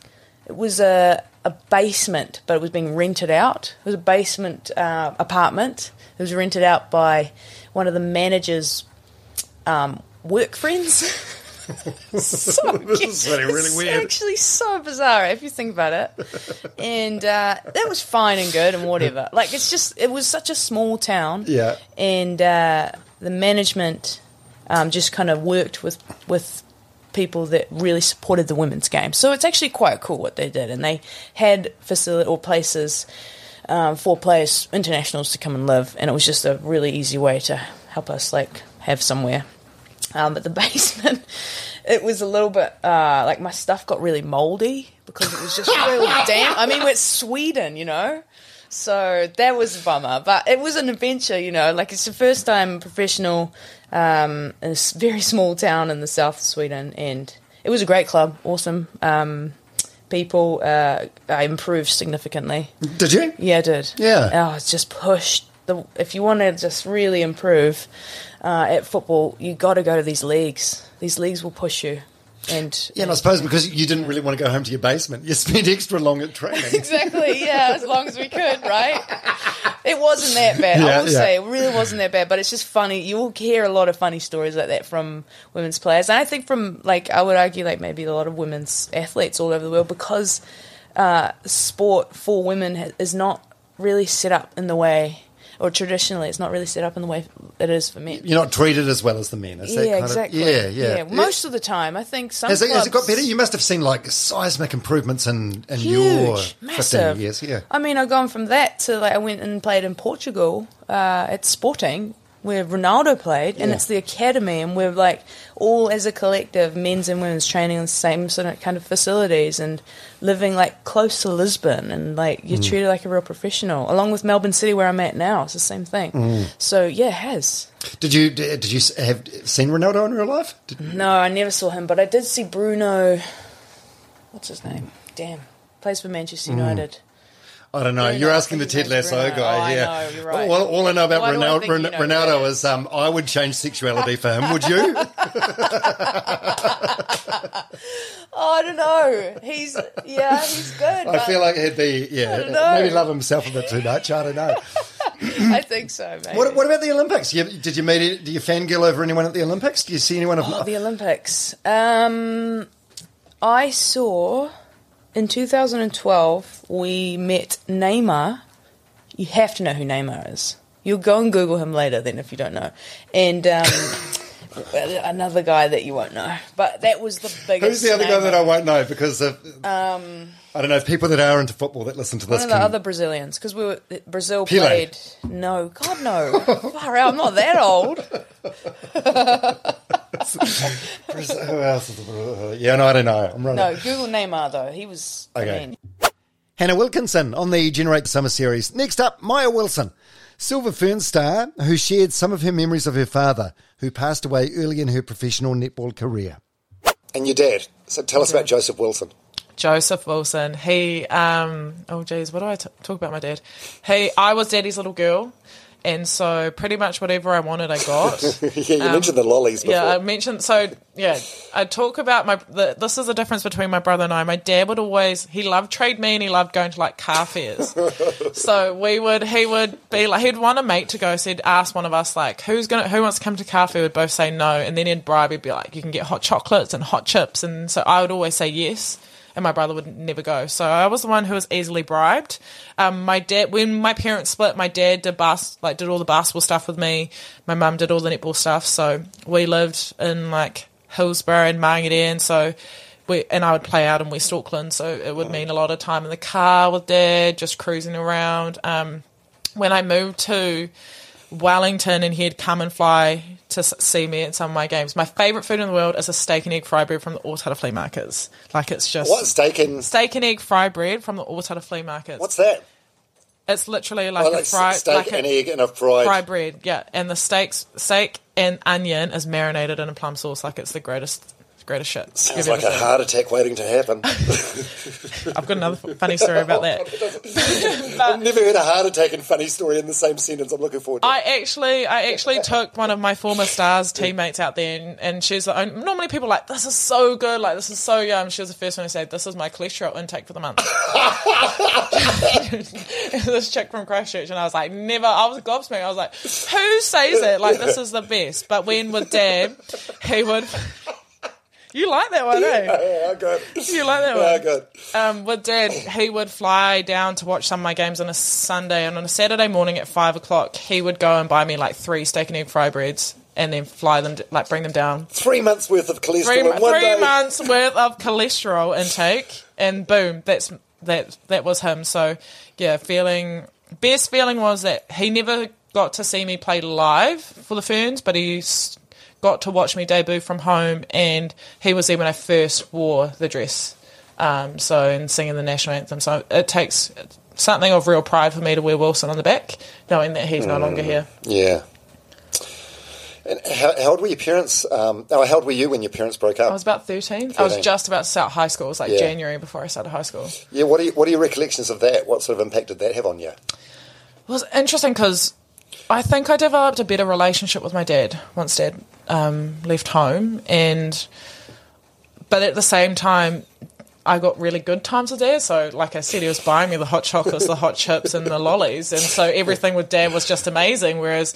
Speaker 16: It was a a basement, but it was being rented out. It was a basement uh, apartment. It was rented out by one of the managers' um, work friends. so
Speaker 1: this is really,
Speaker 16: it's
Speaker 1: weird.
Speaker 16: actually so bizarre if you think about it. And uh, that was fine and good and whatever. Like it's just it was such a small town.
Speaker 1: Yeah.
Speaker 16: And uh, the management um, just kind of worked with with people that really supported the women's game. So it's actually quite cool what they did, and they had facility or places um, for players, internationals, to come and live, and it was just a really easy way to help us like have somewhere. Um, but the basement, it was a little bit uh, like my stuff got really moldy because it was just really damp. I mean, it's Sweden, you know. So that was a bummer, but it was an adventure, you know. Like it's the first time professional um, in a very small town in the south of Sweden, and it was a great club, awesome um, people. Uh, I improved significantly.
Speaker 1: Did you?
Speaker 16: Yeah, I did.
Speaker 1: Yeah.
Speaker 16: Oh, it's just pushed. The, if you want to just really improve uh, at football, you got to go to these leagues. These leagues will push you. And
Speaker 1: Yeah, and I suppose because you didn't really want to go home to your basement, you spent extra long at training.
Speaker 16: exactly, yeah, as long as we could, right? It wasn't that bad.
Speaker 1: Yeah,
Speaker 16: I will
Speaker 1: yeah.
Speaker 16: say, it really wasn't that bad. But it's just funny. You will hear a lot of funny stories like that from women's players, and I think from like I would argue like maybe a lot of women's athletes all over the world because uh, sport for women is not really set up in the way, or traditionally, it's not really set up in the way it is for men.
Speaker 1: You're not treated as well as the men. Is that
Speaker 16: yeah,
Speaker 1: kind
Speaker 16: exactly.
Speaker 1: Of, yeah, yeah,
Speaker 16: Most of the time, I think some
Speaker 1: Has it, has it got better? You must have seen like seismic improvements in, in
Speaker 16: Huge,
Speaker 1: your 15
Speaker 16: massive.
Speaker 1: years. Yeah.
Speaker 16: I mean, I've gone from that to like I went and played in Portugal uh, at Sporting, where Ronaldo played, and
Speaker 1: Yeah.
Speaker 16: it's the academy, and we're like all as a collective, men's and women's training in the same sort of kind of facilities, and living like close to Lisbon, and like you're
Speaker 1: Mm.
Speaker 16: treated like a real professional. Along with Melbourne City, where I'm at now, it's the same thing.
Speaker 1: Mm.
Speaker 16: So yeah, it has.
Speaker 1: Did you did you have seen Ronaldo in real life? Did,
Speaker 16: No, I never saw him, but I did see Bruno. What's his name? Damn, plays for Manchester
Speaker 1: Mm. I don't know.
Speaker 16: Bruno,
Speaker 1: You're
Speaker 16: I
Speaker 1: asking the Ted Lasso
Speaker 16: Bruno.
Speaker 1: guy
Speaker 16: Oh, I
Speaker 1: here.
Speaker 16: know, right.
Speaker 1: All, all I know about
Speaker 16: I
Speaker 1: Ronaldo,
Speaker 16: you know
Speaker 1: Ronaldo is um, I would change sexuality for him. Would you?
Speaker 16: Oh, I don't know. He's yeah, he's good.
Speaker 1: I feel like he'd be yeah, maybe love himself a bit too much. I don't know.
Speaker 16: I think so, mate.
Speaker 1: What, what about the Olympics? You, did you meet? Do you fangirl over anyone at the Olympics? Do you see anyone of?
Speaker 16: Oh, the Olympics. Um, I saw in 2012 we met Neymar. You have to know who Neymar is. You'll go and Google him later, then, if you don't know. And um, another guy that you won't know, but that was the biggest.
Speaker 1: Who's the other guy that I won't know? Because of,
Speaker 16: Um,
Speaker 1: I don't know if people that are into football that listen to this.
Speaker 16: one
Speaker 1: this
Speaker 16: of the
Speaker 1: can.
Speaker 16: other Brazilians, because we were Brazil
Speaker 1: Pele.
Speaker 16: played. No, God no, far out. I'm not that old.
Speaker 1: Who else? Is the, yeah, no, I don't know. I'm running.
Speaker 16: No, Google Neymar though. He was.
Speaker 1: Okay.
Speaker 16: I mean,
Speaker 1: Hannah Wilkinson on the Generate the Summer Series. Next up, Maia Wilson, Silver Fern star who shared some of her memories of her father, who passed away early in her professional netball career.
Speaker 12: And your dad. So tell us about Joseph Wilson.
Speaker 17: Joseph Wilson. He, um, oh geez, what do I t- talk about my dad? He, I was daddy's little girl, and so pretty much whatever I wanted, I got.
Speaker 12: yeah, you
Speaker 17: Um,
Speaker 12: mentioned the lollies before.
Speaker 17: Yeah, I mentioned. So yeah, I talk about my. The, this is the difference between my brother and I. My dad would always he loved trade me and he loved going to like car fairs. so we would he would be like he'd want a mate to go. So he'd ask one of us like who's gonna who wants to come to car fair. We'd both say no, and then he'd bribe. He'd be like you can get hot chocolates and hot chips, and so I would always say yes. And my brother would never go, so I was the one who was easily bribed. Um, my dad, when my parents split, my dad did bas- like did all the basketball stuff with me. My mum did all the netball stuff. So we lived in like Hillsborough and Margate, so we and I would play out in West Auckland. So it would mean a lot of time in the car with dad, just cruising around. Um, when I moved to Wellington and he'd come and fly to see me at some of my games. My favourite food in the world is a steak and egg fry bread from the Otara flea markets. Like it's just
Speaker 12: What steak and
Speaker 17: steak and egg fry bread from the Otara flea markets.
Speaker 12: what's that?
Speaker 17: It's literally like
Speaker 12: Oh,
Speaker 17: a fried
Speaker 12: steak
Speaker 17: like
Speaker 12: and egg and a fried-
Speaker 17: fried bread. Yeah, and the steaks steak and onion is marinated in a plum sauce. Like it's the greatest greatest shit.
Speaker 12: Sounds like a heart attack waiting to happen.
Speaker 17: I've got another funny story about that.
Speaker 12: I've never heard a heart attack and funny story in the same sentence. I'm looking forward to it.
Speaker 17: I actually, I actually took one of my former stars teammates out there, and, and she's the only, normally people are like this is so good, like this is so yum. She was the first one to say this is my cholesterol intake for the month. this chick from Christchurch, and I was like, never. I was gobsmacked. I was like, who says it? Like this is the best. But when with Dad, he would. You like that one, eh?
Speaker 12: yeah, I got.
Speaker 17: You like that one?
Speaker 12: Yeah, I got.
Speaker 17: Um, with Dad, he would fly down to watch some of my games on a Sunday, and on a Saturday morning at five o'clock, he would go and buy me like three steak and egg fry breads, and then fly them, like bring them down.
Speaker 12: Three months worth of cholesterol
Speaker 17: Three,
Speaker 12: in one
Speaker 17: three
Speaker 12: day.
Speaker 17: months worth of cholesterol intake, and boom, that's that. That was him. So yeah, feeling best feeling was that he never got to see me play live for the Ferns, but he got to watch me debut from home, and he was there when I first wore the dress. Um, so and singing the national anthem. So it takes something of real pride for me to wear Wilson on the back, knowing that he's no longer
Speaker 12: Mm.
Speaker 17: here.
Speaker 12: Yeah. And how, how old were your parents? Um, oh, how old were you when your parents broke up?
Speaker 17: I was about 13. I was just about to start high school. It was like
Speaker 12: Yeah.
Speaker 17: January before I started high school.
Speaker 12: yeah. What are you, What are your recollections of that? What sort of impact did that have on you?
Speaker 17: It was interesting because I think I developed a better relationship with my dad once dad um, left home, and but at the same time, I got really good times with dad. So, like I said, he was buying me the hot chocolates, the hot chips, and the lollies, and so everything with dad was just amazing. Whereas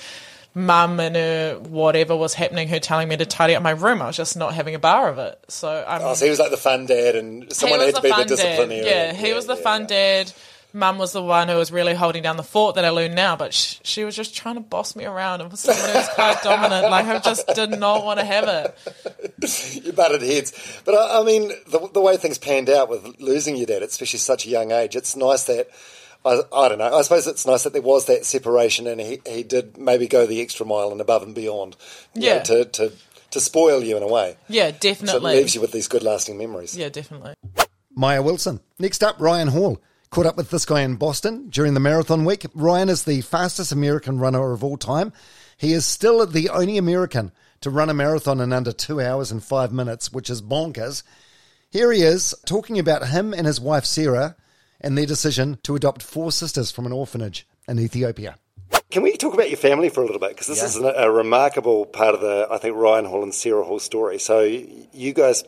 Speaker 17: mum and her whatever was happening, her telling me to tidy up my room, I was just not having a bar of it. So I'm
Speaker 12: Oh, so he was like the fun dad, and someone had to be the disciplinarian.
Speaker 17: Yeah, he was the fun dad. Mum was the one who was really holding down the fort that I learned now, but sh- she was just trying to boss me around and was someone who was quite dominant. Like I just did not want to have it.
Speaker 12: you butted heads. But I, I mean, the, the way things panned out with losing your dad, especially such a young age, it's nice that. I, I don't know. I suppose it's nice that there was that separation, and he, he did maybe go the extra mile and above and beyond. you know,
Speaker 17: Yeah.
Speaker 12: to, to to spoil you in a way.
Speaker 17: Yeah,
Speaker 12: So it leaves you with these good lasting memories.
Speaker 17: Yeah, definitely.
Speaker 1: Maia Wilson. Next up, Ryan Hall. Caught up with this guy in Boston during the marathon week. Ryan is the fastest American runner of all time. He is still the only American to run a marathon in under two hours and five minutes, which is bonkers. Here he is talking about him and his wife Sarah and their decision to adopt four sisters from an orphanage in Ethiopia.
Speaker 12: Can we talk about your family for a little bit? Because this
Speaker 1: Yeah.
Speaker 12: is a, a remarkable part of the, I think, Ryan Hall and Sarah Hall story. So you guys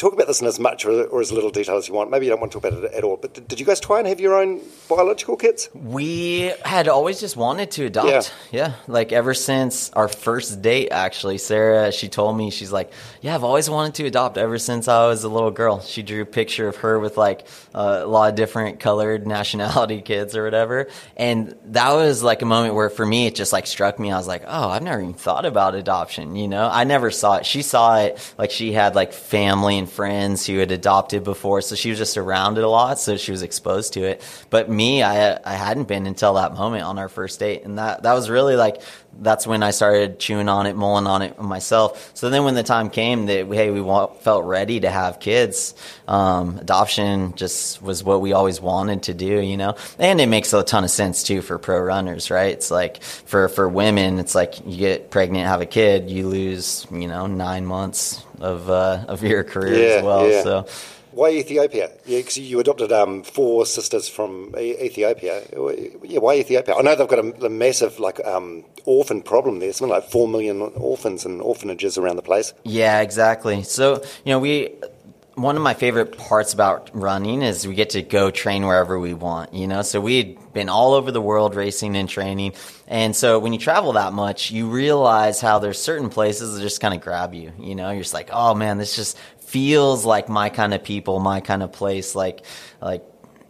Speaker 12: talk about this in as much or, or as little detail as you want. Maybe you don't want to talk about it at all. But did, you guys try and have your own biological kids?
Speaker 18: We had always just wanted to adopt.
Speaker 12: Yeah.
Speaker 18: Yeah. Like ever since our first date, actually, Sarah, she told me, she's like, Yeah, I've always wanted to adopt ever since I was a little girl. She drew a picture of her with like a lot of different colored nationality kids or whatever. And that was like a moment where for me, it just like struck me. I was like, Oh, I've never even thought about adoption. You know, I never saw it. She saw it like she had like family and friends who had adopted before. So she was just around it a lot. So she was exposed to it. But me, I, I hadn't been until that moment on our first date. And that, that was really like, that's when I started chewing on it, mulling on it myself. So then when the time came that, hey, we wa- felt ready to have kids, um, adoption just was what we always wanted to do, you know? And it makes a ton of sense too for pro runners, right? It's like for, for women, it's like you get pregnant, have a kid, you lose, you know, nine months of, uh, of your career as well.
Speaker 12: yeah.
Speaker 18: So,
Speaker 12: Why Ethiopia? Yeah, because you adopted um, four sisters from Ethiopia. Yeah, why Ethiopia? I know they've got a, a massive like um, orphan problem there. Something like four million orphans and orphanages around the place.
Speaker 18: Yeah, exactly. So, you know, we one of my favorite parts about running is we get to go train wherever we want, you know? So we'd been all over the world racing and training. And so when you travel that much, you realize how there's certain places that just kind of grab you, you know? You're just like, "Oh man, this just feels like my kind of people, my kind of place, like like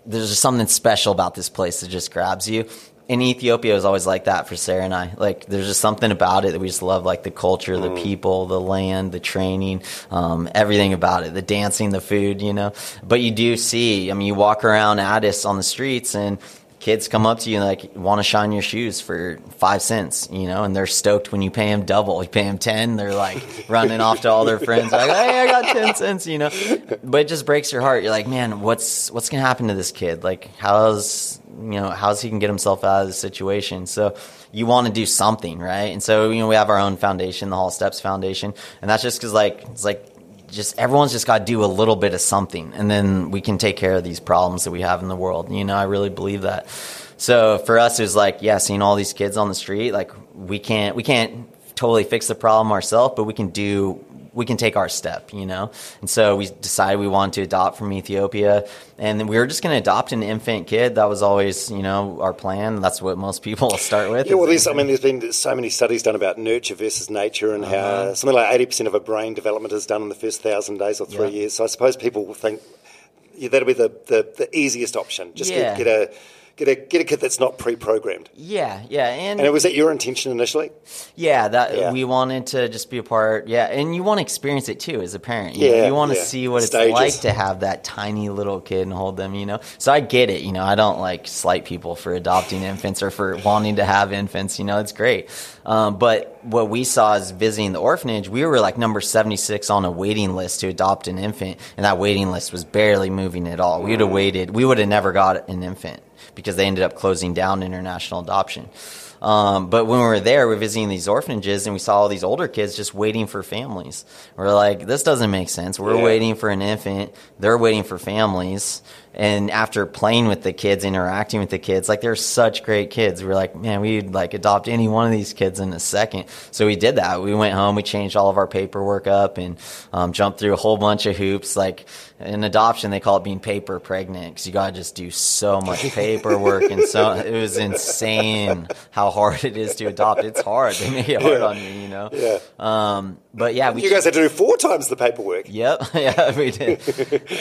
Speaker 18: there's just something special about this place that just grabs you. And Ethiopia was always like that for Sarah and I. Like, there's just something about it that we just love, like the culture, the people, the land, the training, um, everything about it, the dancing, the food, you know. But you do see, I mean, you walk around Addis on the streets and kids come up to you and like want to shine your shoes for five cents, you know, and they're stoked when you pay them double. You pay them ten, they're like running off to all their friends, like, "Hey, I got ten cents," you know. But it just breaks your heart. You're like, man, what's what's gonna happen to this kid? Like, how's you know how's he can get himself out of this situation? So you want to do something, right? And so you know we have our own foundation, the Hall Steps Foundation, and that's just because like it's like just everyone's just got to do a little bit of something and then we can take care of these problems that we have in the world. You know i really believe that. So for us it was like yeah seeing all these kids on the street like we can't we can't totally fix the problem ourselves but we can do we can take our step, you know. And so we decided we wanted to adopt from Ethiopia, and we were just going to adopt an infant kid. That was always, you know, our plan. That's what most people start with.
Speaker 12: Yeah, well, there's, I mean, there's been so many studies done about nurture versus nature and
Speaker 18: Uh-huh.
Speaker 12: how something like 80% of a brain development is done in the first thousand days or three
Speaker 18: Yeah.
Speaker 12: years. So I suppose people will think yeah, that'll be the, the, the easiest option. Just
Speaker 18: Yeah.
Speaker 12: get, get a get a get a kid that's not pre-programmed.
Speaker 18: Yeah, yeah, and,
Speaker 12: And was that your intention initially?
Speaker 18: Yeah, that
Speaker 12: Yeah.
Speaker 18: we wanted to just be a part. Yeah, and you want to experience it too as a parent. You, know,
Speaker 12: Yeah,
Speaker 18: you want to
Speaker 12: yeah.
Speaker 18: see what
Speaker 12: Stages.
Speaker 18: it's like to have that tiny little kid and hold them. You know, so I get it. You know, I don't like slight people for adopting infants or for wanting to have infants. You know, it's great. Um, but what we saw is visiting the orphanage, we were like number seventy six on a waiting list to adopt an infant, and that waiting list was barely moving at all. We would have waited. We would have never got an infant because they ended up closing down international adoption. Um, but when we were there, we are visiting these orphanages and we saw all these older kids just waiting for families. We're like, this doesn't make sense. We're
Speaker 12: Yeah.
Speaker 18: waiting for an infant. They're waiting for families. And after playing with the kids, interacting with the kids, like they're such great kids. We're like, man, we'd like adopt any one of these kids in a second. So we did that. We went home, we changed all of our paperwork up and um, jumped through a whole bunch of hoops. Like in adoption, they call it being paper pregnant because you got to just do so much paperwork. and so it was insane how hard it is to adopt. It's hard. They make it hard
Speaker 12: Yeah.
Speaker 18: on you, you know?
Speaker 12: Yeah.
Speaker 18: Um, but yeah, we
Speaker 12: you guys had to do four times the paperwork.
Speaker 18: Yep, yeah, we did.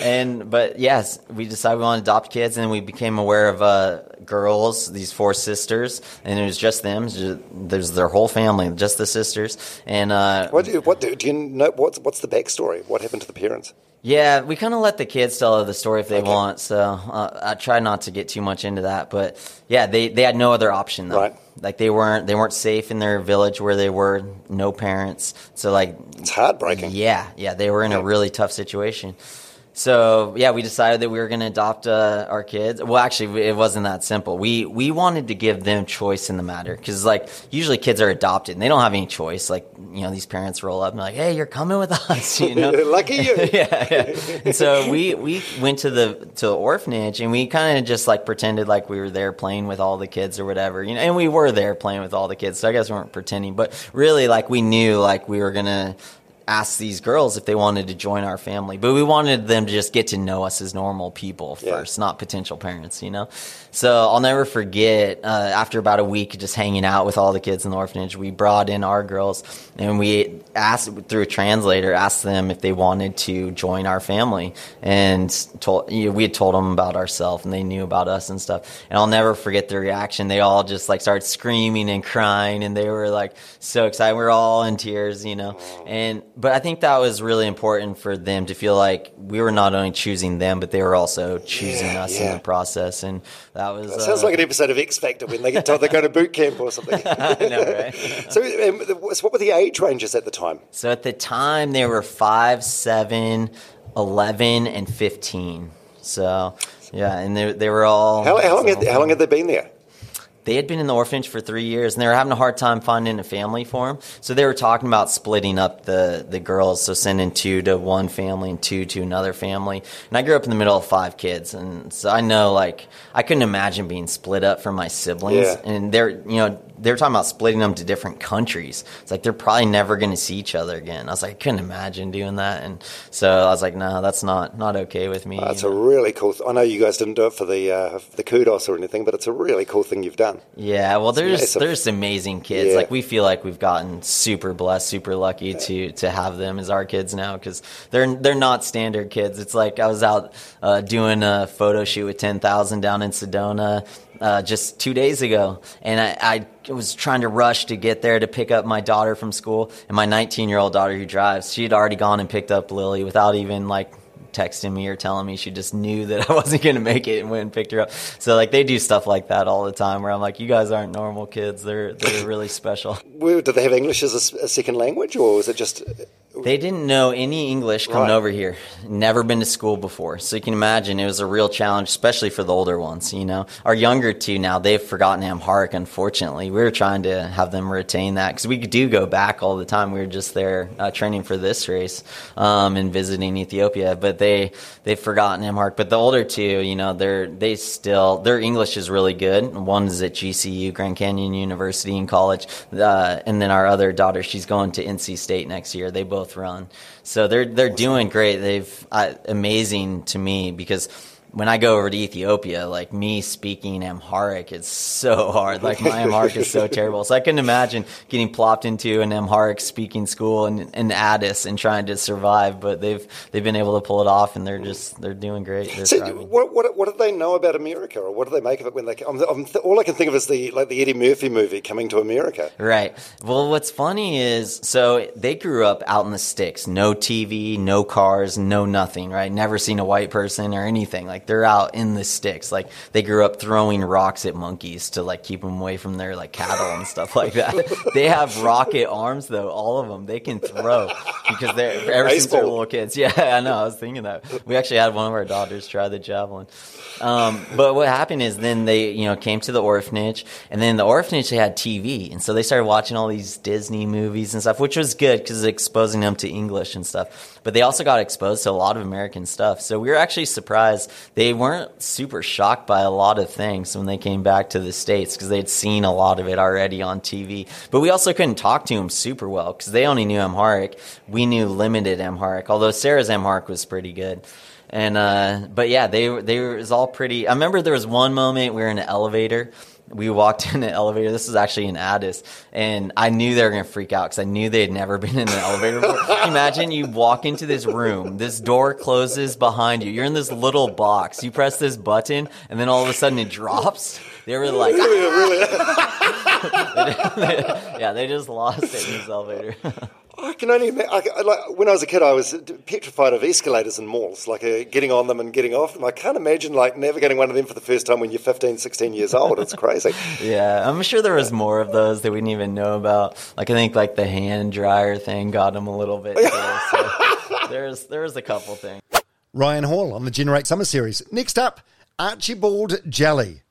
Speaker 18: and but yes, we decided we wanted to adopt kids, and we became aware of uh, girls, these four sisters, and it was just them. Just- There's their whole family, just the sisters, and uh,
Speaker 12: What do, what do, do you know? What's what's the backstory? What happened to the parents?
Speaker 18: Yeah, we kind of let the kids tell the story if they want. So uh, I try not to get too much into that, but yeah, they, they had no other option though.
Speaker 12: Right.
Speaker 18: Like they weren't they weren't safe in their village where they were, no parents. So like
Speaker 12: it's heartbreaking.
Speaker 18: Yeah, yeah, they were in a really tough situation. So yeah, we decided that we were going to adopt uh, our kids. Well, actually, it wasn't that simple. We we wanted to give them choice in the matter because like usually kids are adopted and they don't have any choice. Like you know, these parents roll up and like, hey, you're coming with us. You know,
Speaker 12: Lucky you.
Speaker 18: yeah, yeah. And so we we went to the to the orphanage and we kind of just like pretended like we were there playing with all the kids or whatever, you know. And we were there playing with all the kids, so I guess we weren't pretending, but really like we knew like we were gonna ask these girls if they wanted to join our family, but we wanted them to just get to know us as normal people first, not potential parents, you know. So I'll never forget. Uh, after about a week just hanging out with all the kids in the orphanage, we brought in our girls and we asked through a translator, asked them if they wanted to join our family, and told you know, we had told them about ourselves and they knew about us and stuff. And I'll never forget their reaction. They all just like started screaming and crying, and they were like so excited. We were all in tears, you know. And but I think that was really important for them to feel like we were not only choosing them, but they were also choosing
Speaker 12: Yeah,
Speaker 18: us in the process. And that was
Speaker 12: That sounds
Speaker 18: uh,
Speaker 12: like an episode of X Factor when they get told they're going to boot camp or something.
Speaker 18: I know, right?
Speaker 12: so, um, so what were the age ranges at the time?
Speaker 18: So at the time, they were 5, 7, 11, and 15. So, yeah, and they, they were all.
Speaker 12: How, how long? Had, how long had they been there?
Speaker 18: They had been in the orphanage for three years, and they were having a hard time finding a family for them. So they were talking about splitting up the, the girls, so sending two to one family and two to another family. And I grew up in the middle of five kids, and so I know like I couldn't imagine being split up from my siblings.
Speaker 12: Yeah.
Speaker 18: And they're you know they're talking about splitting them to different countries. It's like they're probably never going to see each other again. I was like, I couldn't imagine doing that, and so I was like, no, that's not not okay with me.
Speaker 12: That's
Speaker 18: you
Speaker 12: a really cool. Th- I know you guys didn't do it for the uh, the kudos or anything, but it's a really cool thing you've done.
Speaker 18: Yeah, well, there's there's amazing kids.
Speaker 12: Yeah.
Speaker 18: Like we feel like we've gotten super blessed, super lucky to to have them as our kids now because they're they're not standard kids. It's like I was out uh, doing a photo shoot with Ten Thousand down in Sedona uh, just two days ago, and I, I was trying to rush to get there to pick up my daughter from school, and my 19 year old daughter who drives, she had already gone and picked up Lily without even like texting me or telling me she just knew that I wasn't going to make it and went and picked her up. So like they do stuff like that all the time where I'm like, you guys aren't normal kids. They're they're really special.
Speaker 12: Did they have English as a second language, or was it just?
Speaker 18: They didn't know any English coming
Speaker 12: Right.
Speaker 18: over here. Never been to school before. So you can imagine it was a real challenge, especially for the older ones, you know. Our younger two now, they've forgotten Amharic, unfortunately. We were trying to have them retain that because we do go back all the time. We were just there uh, training for this race um, and visiting Ethiopia, but they, they've forgotten Amharic. But the older two, you know, they're, they still, their English is really good. One is at GCU, Grand Canyon University in college. Uh, and then our other daughter, she's going to NC State next year. They both both run. So they're they're doing great. They've uh, amazing to me because when I go over to Ethiopia, like me speaking Amharic is so hard. Like my Amharic is so terrible. So I couldn't imagine getting plopped into an Amharic speaking school in, in Addis and trying to survive. But they've they've been able to pull it off, and they're just they're doing great. They're
Speaker 12: So,
Speaker 18: thriving.
Speaker 12: what, what, what do they know about America, or what do they make of it when they? I'm, I'm th- all I can think of is the like the Eddie Murphy movie Coming to America.
Speaker 18: Right. Well, what's funny is so they grew up out in the sticks, no TV, no cars, no nothing, right? Never seen a white person or anything. Like they're out in the sticks. Like they grew up throwing rocks at monkeys to like keep them away from their like cattle and stuff like that. they have rocket arms though, all of them. They can throw because they're ever since they're little kids. Yeah, I know. I was thinking that. We actually had one of our daughters try the javelin. Um, but what happened is then they, you know, came to the orphanage, and then the orphanage they had TV, and so they started watching all these Disney movies and stuff, which was good because exposing them to English and stuff. But they also got exposed to a lot of American stuff, so we were actually surprised they weren't super shocked by a lot of things when they came back to the states because they'd seen a lot of it already on TV. But we also couldn't talk to them super well because they only knew Amharic. We knew limited Amharic, although Sarah's Amharic was pretty good. And uh, but yeah, they were they were, it was all pretty. I remember there was one moment we were in an elevator. We walked in an elevator. This was actually in Addis, and I knew they were gonna freak out because I knew they had never been in an elevator before. Imagine you walk into this room, this door closes behind you. You're in this little box. You press this button, and then all of a sudden it drops. They were like, yeah, they just lost it in this elevator.
Speaker 12: I can only ima- I, I- like when I was a kid, I was petrified of escalators in malls, like uh, getting on them and getting off them. I can't imagine like navigating one of them for the first time when you're 15, 16 years old. It's crazy.
Speaker 18: Yeah, I'm sure there was more of those that we didn't even know about. Like I think like the hand dryer thing got him a little bit. Too, so there's there's a couple things.
Speaker 1: Ryan Hall on the Generate Summer Series. Next up, Archibald Jelley.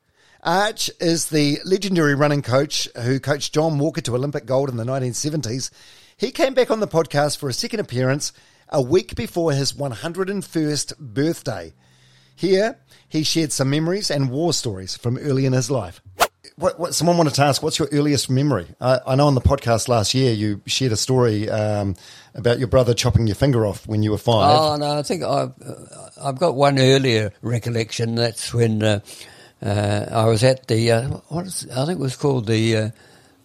Speaker 1: Arch is the legendary running coach who coached John Walker to Olympic gold in the 1970s. He came back on the podcast for a second appearance a week before his 101st birthday. Here, he shared some memories and war stories from early in his life. What, what someone wanted to ask, what's your earliest memory? I, I know on the podcast last year you shared a story um, about your brother chopping your finger off when you were five.
Speaker 19: Oh no, I think I've uh, I've got one earlier recollection. That's when uh, uh, I was at the uh, what is, I think it was called the uh,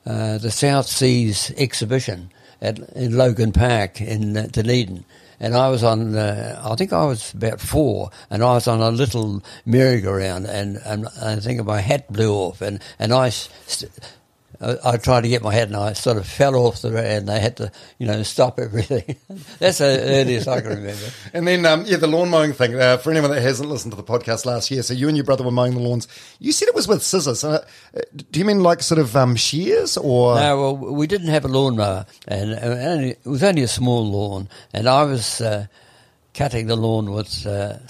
Speaker 19: uh, the South Seas exhibition at in Logan Park in uh, Dunedin. And I was on, uh, I think I was about four, and I was on a little merry-go-round, and, and I think my hat blew off, and, and I, st- I, I tried to get my hat, and I sort of fell off the, and they had to, you know, stop everything. That's the earliest I can remember.
Speaker 1: And then, um, yeah, the lawn mowing thing. Uh, for anyone that hasn't listened to the podcast last year, so you and your brother were mowing the lawns. You said it was with scissors. Uh, do you mean like sort of um, shears or?
Speaker 19: No, well, we didn't have a lawnmower, and uh, it was only a small lawn, and I was uh, cutting the lawn with uh,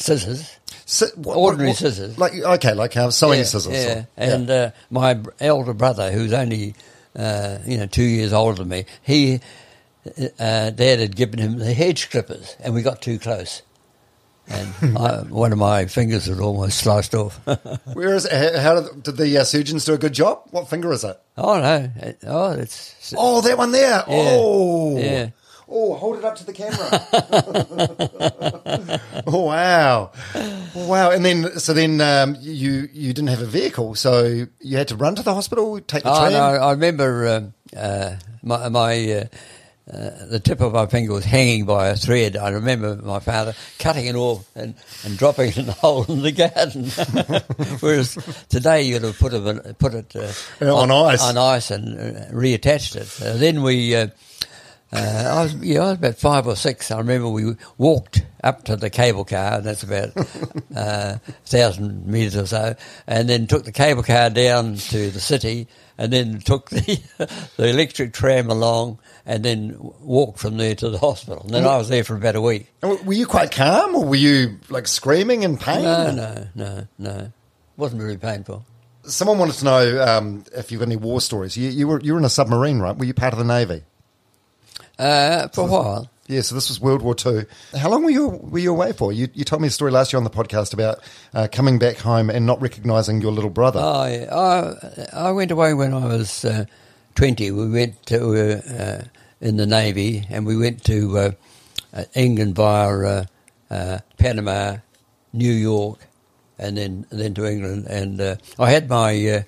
Speaker 1: what-
Speaker 19: ordinary
Speaker 1: what-
Speaker 19: scissors.
Speaker 1: Like okay, like uh, sewing
Speaker 19: yeah,
Speaker 1: scissors.
Speaker 19: Yeah,
Speaker 1: or-
Speaker 19: and Uh, my elder brother, who's only uh, you know two years older than me, he uh, dad had given him the hedge clippers, and we got too close, and I, one of my fingers was almost sliced off.
Speaker 1: Where is it? How did, did the uh, surgeons do a good job? What finger is it?
Speaker 19: oh no! Oh, it's
Speaker 1: Oh, that one there. Oh,
Speaker 19: yeah.
Speaker 1: Oh, hold it up to the camera. oh wow, wow! And then, so then um, you you didn't have a vehicle, so you had to run to the hospital, take the
Speaker 19: Oh,
Speaker 1: tram.
Speaker 19: no, I remember um, uh, my, my uh, uh, the tip of my finger was hanging by a thread. I remember my father cutting it off and, and dropping it in the hole in the garden. Whereas today you'd have put it put it uh,
Speaker 1: Yeah, on ice.
Speaker 19: on ice and uh, reattached it. Uh, then we. Uh, I was yeah, I was about five or six. I remember we walked up to the cable car, and that's about uh, thousand meters or so, and then took the cable car down to the city, and then took the the electric tram along, and then walked from there to the hospital. And then I was there for about a week.
Speaker 1: Were you quite calm, or were you like screaming in pain?
Speaker 19: No, no, no, no. It wasn't very painful.
Speaker 1: Someone wanted to know um, if you've got any war stories. You, you were you were in a submarine, right? Were you part of the navy?
Speaker 19: Uh, for a while.
Speaker 1: Yeah, so this was World War Two. How long were you were you away for? You, you told me a story last year on the podcast about uh, coming back home and not recognising your little brother.
Speaker 19: Oh, yeah. I, I went away when I was uh, 20. We went to uh, uh, in the Navy, and we went to England via uh, uh, Panama, New York, and then then to England. And uh, I had my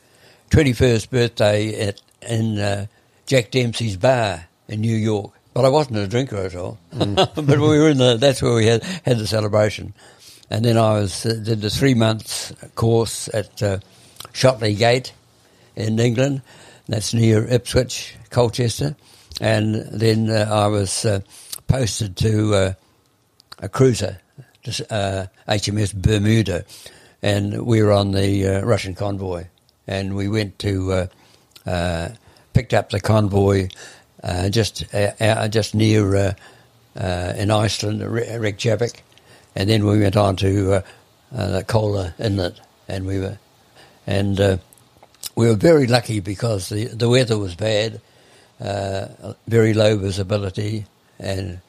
Speaker 19: twenty first birthday at in uh, Jack Dempsey's bar in New York. But I wasn't a drinker at all.
Speaker 1: Mm.
Speaker 19: but we were in the. That's where we had had the celebration. And then I was uh, did the three months course at uh, Shotley Gate in England. That's near Ipswich, Colchester. And then uh, I was uh, posted to uh, a cruiser, uh, HMS Bermuda, and we were on the uh, Russian convoy. And we went to, uh, uh, picked up the convoy uh, just uh, uh, just near uh, in Iceland, Re- Reykjavik, and then we went on to the Kola Inlet, and we were and we were very lucky because the the weather was bad, very low visibility, and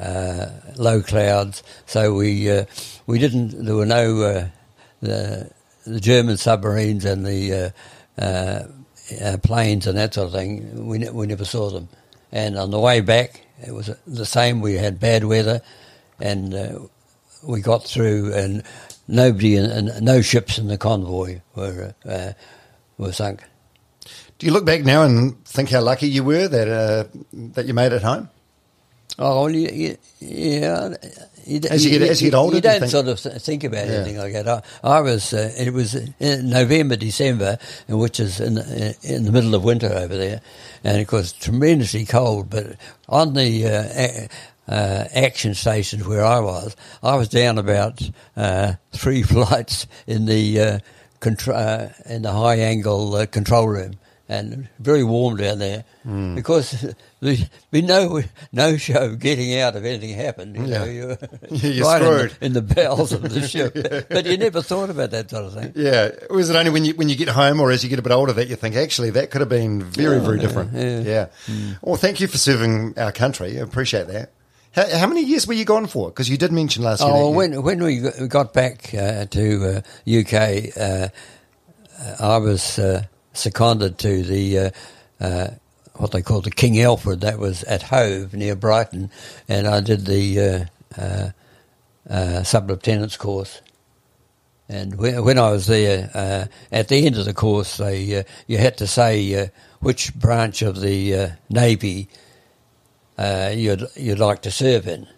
Speaker 19: uh, low clouds. So we uh, we didn't. There were no uh, the the German submarines and the uh, planes and that sort of thing. We ne- we never saw them. And on the way back, it was the same. We had bad weather, and uh, we got through, and nobody and no ships in the convoy were uh, were sunk.
Speaker 1: Do you look back now and think how lucky you were that uh, that you made it home?
Speaker 19: Oh, well, you, yeah. You,
Speaker 1: As you get- as you get older,
Speaker 19: you
Speaker 1: do you
Speaker 19: don't
Speaker 1: think-
Speaker 19: sort of think about
Speaker 1: Yeah.
Speaker 19: anything like that. I, I was. Uh, it was in November, December, which is in, in the middle of winter over there, and of course tremendously cold. But on the uh, uh, action stations where I was, I was down about uh, three flights in the uh, contr- uh, in the high angle uh, control room, and very warm down there
Speaker 1: Mm.
Speaker 19: because there's been no no show getting out if anything happened. you know, you're
Speaker 1: You're
Speaker 19: right in
Speaker 1: screwed.
Speaker 19: the, in the bowels of the ship. but you never thought about that sort of thing.
Speaker 1: Yeah. Was it only when you when you get home or as you get a bit older that you think actually that could have been very
Speaker 19: Yeah,
Speaker 1: very
Speaker 19: yeah,
Speaker 1: different?
Speaker 19: yeah. Mm.
Speaker 1: Well, thank you for serving our country. I appreciate that. How, how many years were you gone for? Because you did mention last year.
Speaker 19: Oh, when when we got- we got back uh, to uh, UK, uh, I was uh, seconded to the uh, uh, what they call the King Alfred. That was at Hove near Brighton, and I did the uh, uh, uh, sub lieutenant's course. And when, when I was there, uh, at the end of the course, they uh, you had to say uh, which branch of the uh, navy uh, you'd you'd like to serve in.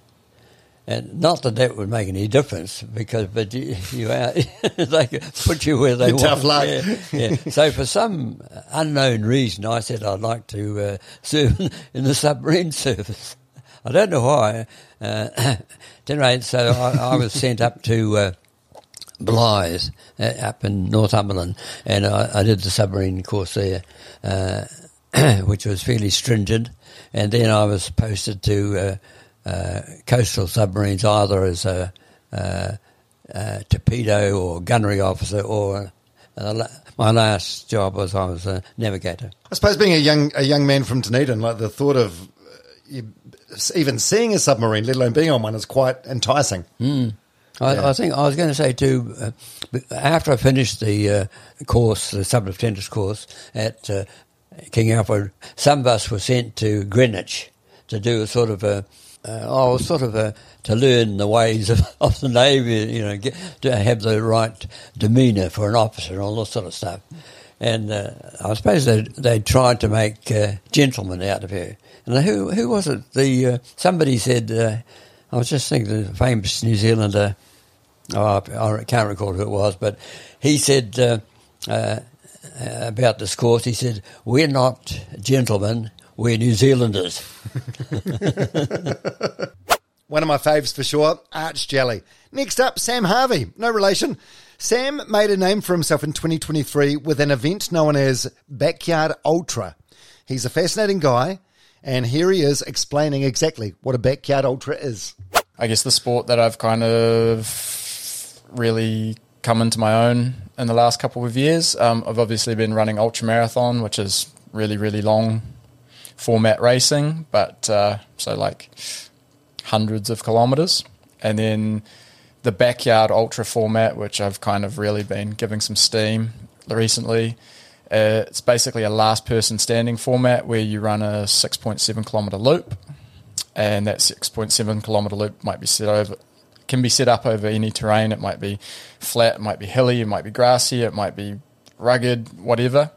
Speaker 19: And not that that would make any difference, because but you, you are, they could put you where they want.
Speaker 1: Tough luck.
Speaker 19: Yeah, yeah. So for some unknown reason, I said I'd like to uh, serve in the submarine service. I don't know why. Uh, at any rate, so I, I was sent up to uh, uh, up in Northumberland, and I, I did the submarine course there, uh, which was fairly stringent. And then I was posted to uh, coastal submarines, either as a, uh, uh, torpedo or gunnery officer, or uh, my last job was I was a navigator.
Speaker 1: I suppose being a young a young man from Dunedin, like the thought of uh, you, even seeing a submarine, let alone being on one, is quite enticing.
Speaker 19: Mm. I,
Speaker 1: Yeah.
Speaker 19: I think I was going to say too. Uh, after I finished the uh, course, the sub lieutenant's course at uh, King Alfred, some of us were sent to Greenwich to do a sort of a, uh, was sort of a to learn the ways of, of the navy. You know, get, to have the right demeanour for an officer and all this sort of stuff. And uh, I suppose they they tried to make uh, gentlemen out of her. And who who was it? The uh, somebody said. Uh, I was just thinking the famous New Zealander. Oh, I I can't recall who it was, but he said uh, uh, about this course. He said, "We're not gentlemen. We're New Zealanders."
Speaker 1: One of my faves for sure, Arch Jelley. Next up, Sam Harvey. No relation. Sam made a name for himself in 2023 with an event known as Backyard Ultra. He's a fascinating guy, and here he is explaining exactly what a Backyard Ultra is.
Speaker 20: I guess the sport that I've kind of really come into my own in the last couple of years. Um, I've obviously been running ultra marathon, which is really really long format racing, but uh, so like hundreds of kilometers, and then the backyard ultra format, which I've kind of really been giving some steam recently. Uh, it's basically a last person standing format where you run a 6.7 kilometre loop, and that 6.7 kilometre loop might be set over can be set up over any terrain. It might be flat, it might be hilly, it might be grassy, it might be rugged, whatever.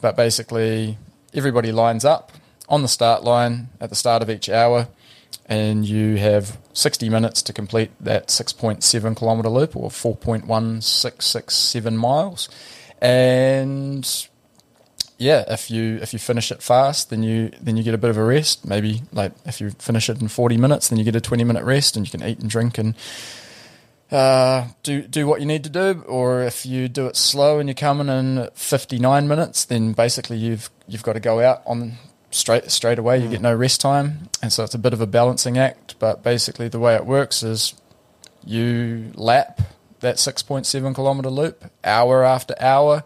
Speaker 20: But basically, everybody lines up on the start line at the start of each hour, and you have 60 minutes to complete that 6.7 kilometre loop or 4.1667 miles. And yeah, if you if you finish it fast, then you then you get a bit of a rest. Maybe like if you finish it in forty minutes, then you get a twenty minute rest, and you can eat and drink and uh, do do what you need to do. Or if you do it slow and you come in in fifty nine minutes, then basically you've you've got to go out on straight straight away. You get no rest time, and so it's a bit of a balancing act. But basically, the way it works is you lap that six point seven kilometer loop hour after hour.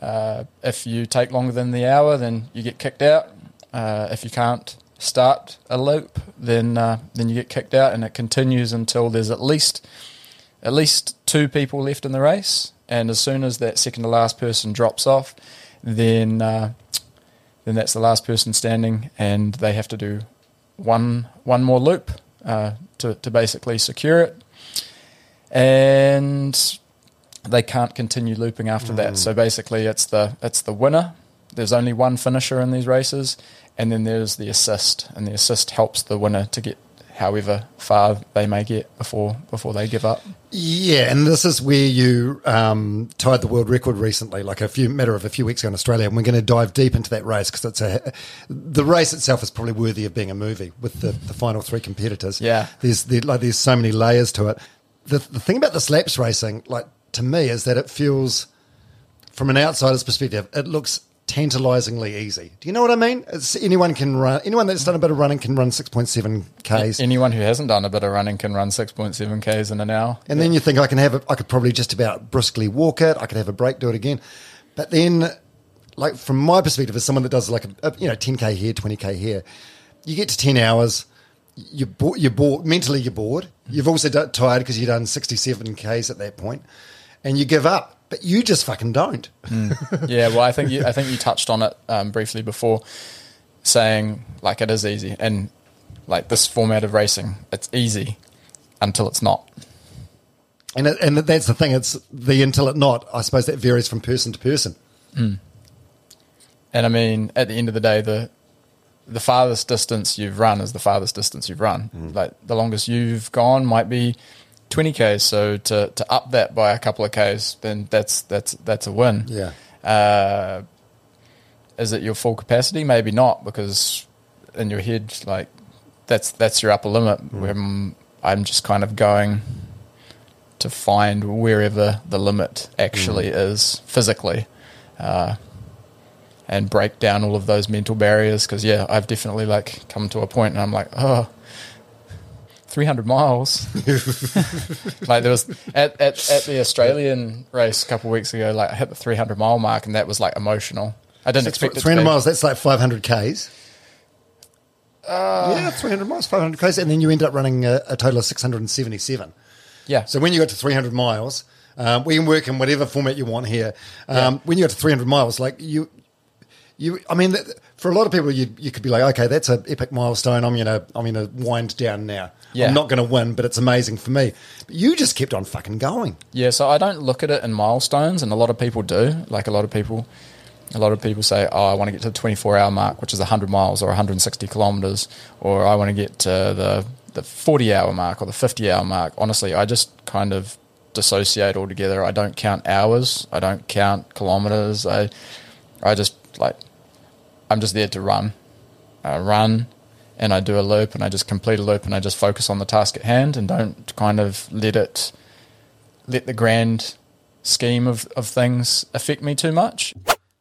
Speaker 20: Uh, if you take longer than the hour, then you get kicked out. Uh, if you can't start a loop, then uh, then you get kicked out, and it continues until there's at least at least two people left in the race. And as soon as that second to last person drops off, then uh, then that's the last person standing, and they have to do one one more loop uh, to to basically secure it. And they can't continue looping after that.
Speaker 1: Mm.
Speaker 20: So basically, it's the it's the winner. There's only one finisher in these races, and then there's the assist, and the assist helps the winner to get however far they may get before before they give up.
Speaker 1: Yeah, and this is where you um, tied the world record recently, like a few matter of a few weeks ago in Australia, and we're going to dive deep into that race because it's a the race itself is probably worthy of being a movie with the, the final three competitors.
Speaker 20: Yeah.
Speaker 1: there's there, like there's so many layers to it. The the thing about the slaps racing, like to me, is that it feels from an outsider's perspective, it looks tantalizingly easy. Do you know what I mean? It's, anyone can run. Anyone that's done a bit of running can run six point seven k's.
Speaker 20: Anyone who hasn't done a bit of running can run 6.7 k's in an hour.
Speaker 1: And then you think I can have I could probably just about briskly walk it. I could have a break, do it again. But then, like from my perspective, as someone that does like a, a you know ten k here, twenty k here, you get to ten hours. You're, bo- you're bored mentally. You're bored. You've also d- tired because you've done sixty seven k's at that point, and you give up. But you just fucking don't.
Speaker 20: Mm. yeah, well, I think you, I think you touched on it um, briefly before, saying like it is easy, and like this format of racing, it's easy until it's not.
Speaker 1: And it, and that's the thing. It's the until it not. I suppose that varies from person to person.
Speaker 20: Mm. And I mean, at the end of the day, the the farthest distance you've run is the farthest distance you've run. Like the longest you've gone might be twenty k's. So to to up that by a couple of k's, then that's that's that's a win.
Speaker 1: Yeah.
Speaker 20: Uh, is it your full capacity? Maybe not, because in your head, like that's that's your upper limit. Where I'm, I'm just kind of going to find wherever the limit actually is physically, uh, and break down all of those mental barriers. Because yeah, I've definitely like come to a point, and I'm like, oh. 300 miles. like there was at, at, at the Australian race a couple of weeks ago, like I hit the 300 mile mark and that was like emotional. I didn't expect
Speaker 1: Three hundred
Speaker 20: be.
Speaker 1: miles. That's like five hundred k's.
Speaker 20: Uh,
Speaker 1: yeah, three hundred miles, five hundred k's, and then you end up running a, a total of six hundred and seventy-seven.
Speaker 20: Yeah.
Speaker 1: So when you got to three hundred miles, um, we can work in whatever format you want here. Um, When you got to three hundred miles, like you, you, I mean, for a lot of people, you you could be like, okay, that's an epic milestone. I'm gonna I'm gonna wind down now.
Speaker 20: Yeah.
Speaker 1: I'm not going to win, but it's amazing for me. But you just kept on fucking going.
Speaker 20: Yeah, so I don't look at it in milestones, and a lot of people do. Like a lot of people, a lot of people say, "Oh, I want to get to the 24 hour mark, which is 100 miles or 160 kilometers, or I want to get to the the 40 hour mark or the 50 hour mark." Honestly, I just kind of dissociate altogether. I don't count hours. I don't count kilometers. I, I just like, I'm just there to run. I run, and I do a loop, and I just complete a loop, and I just focus on the task at hand, and don't kind of let it let the grand scheme of, of things affect me too much.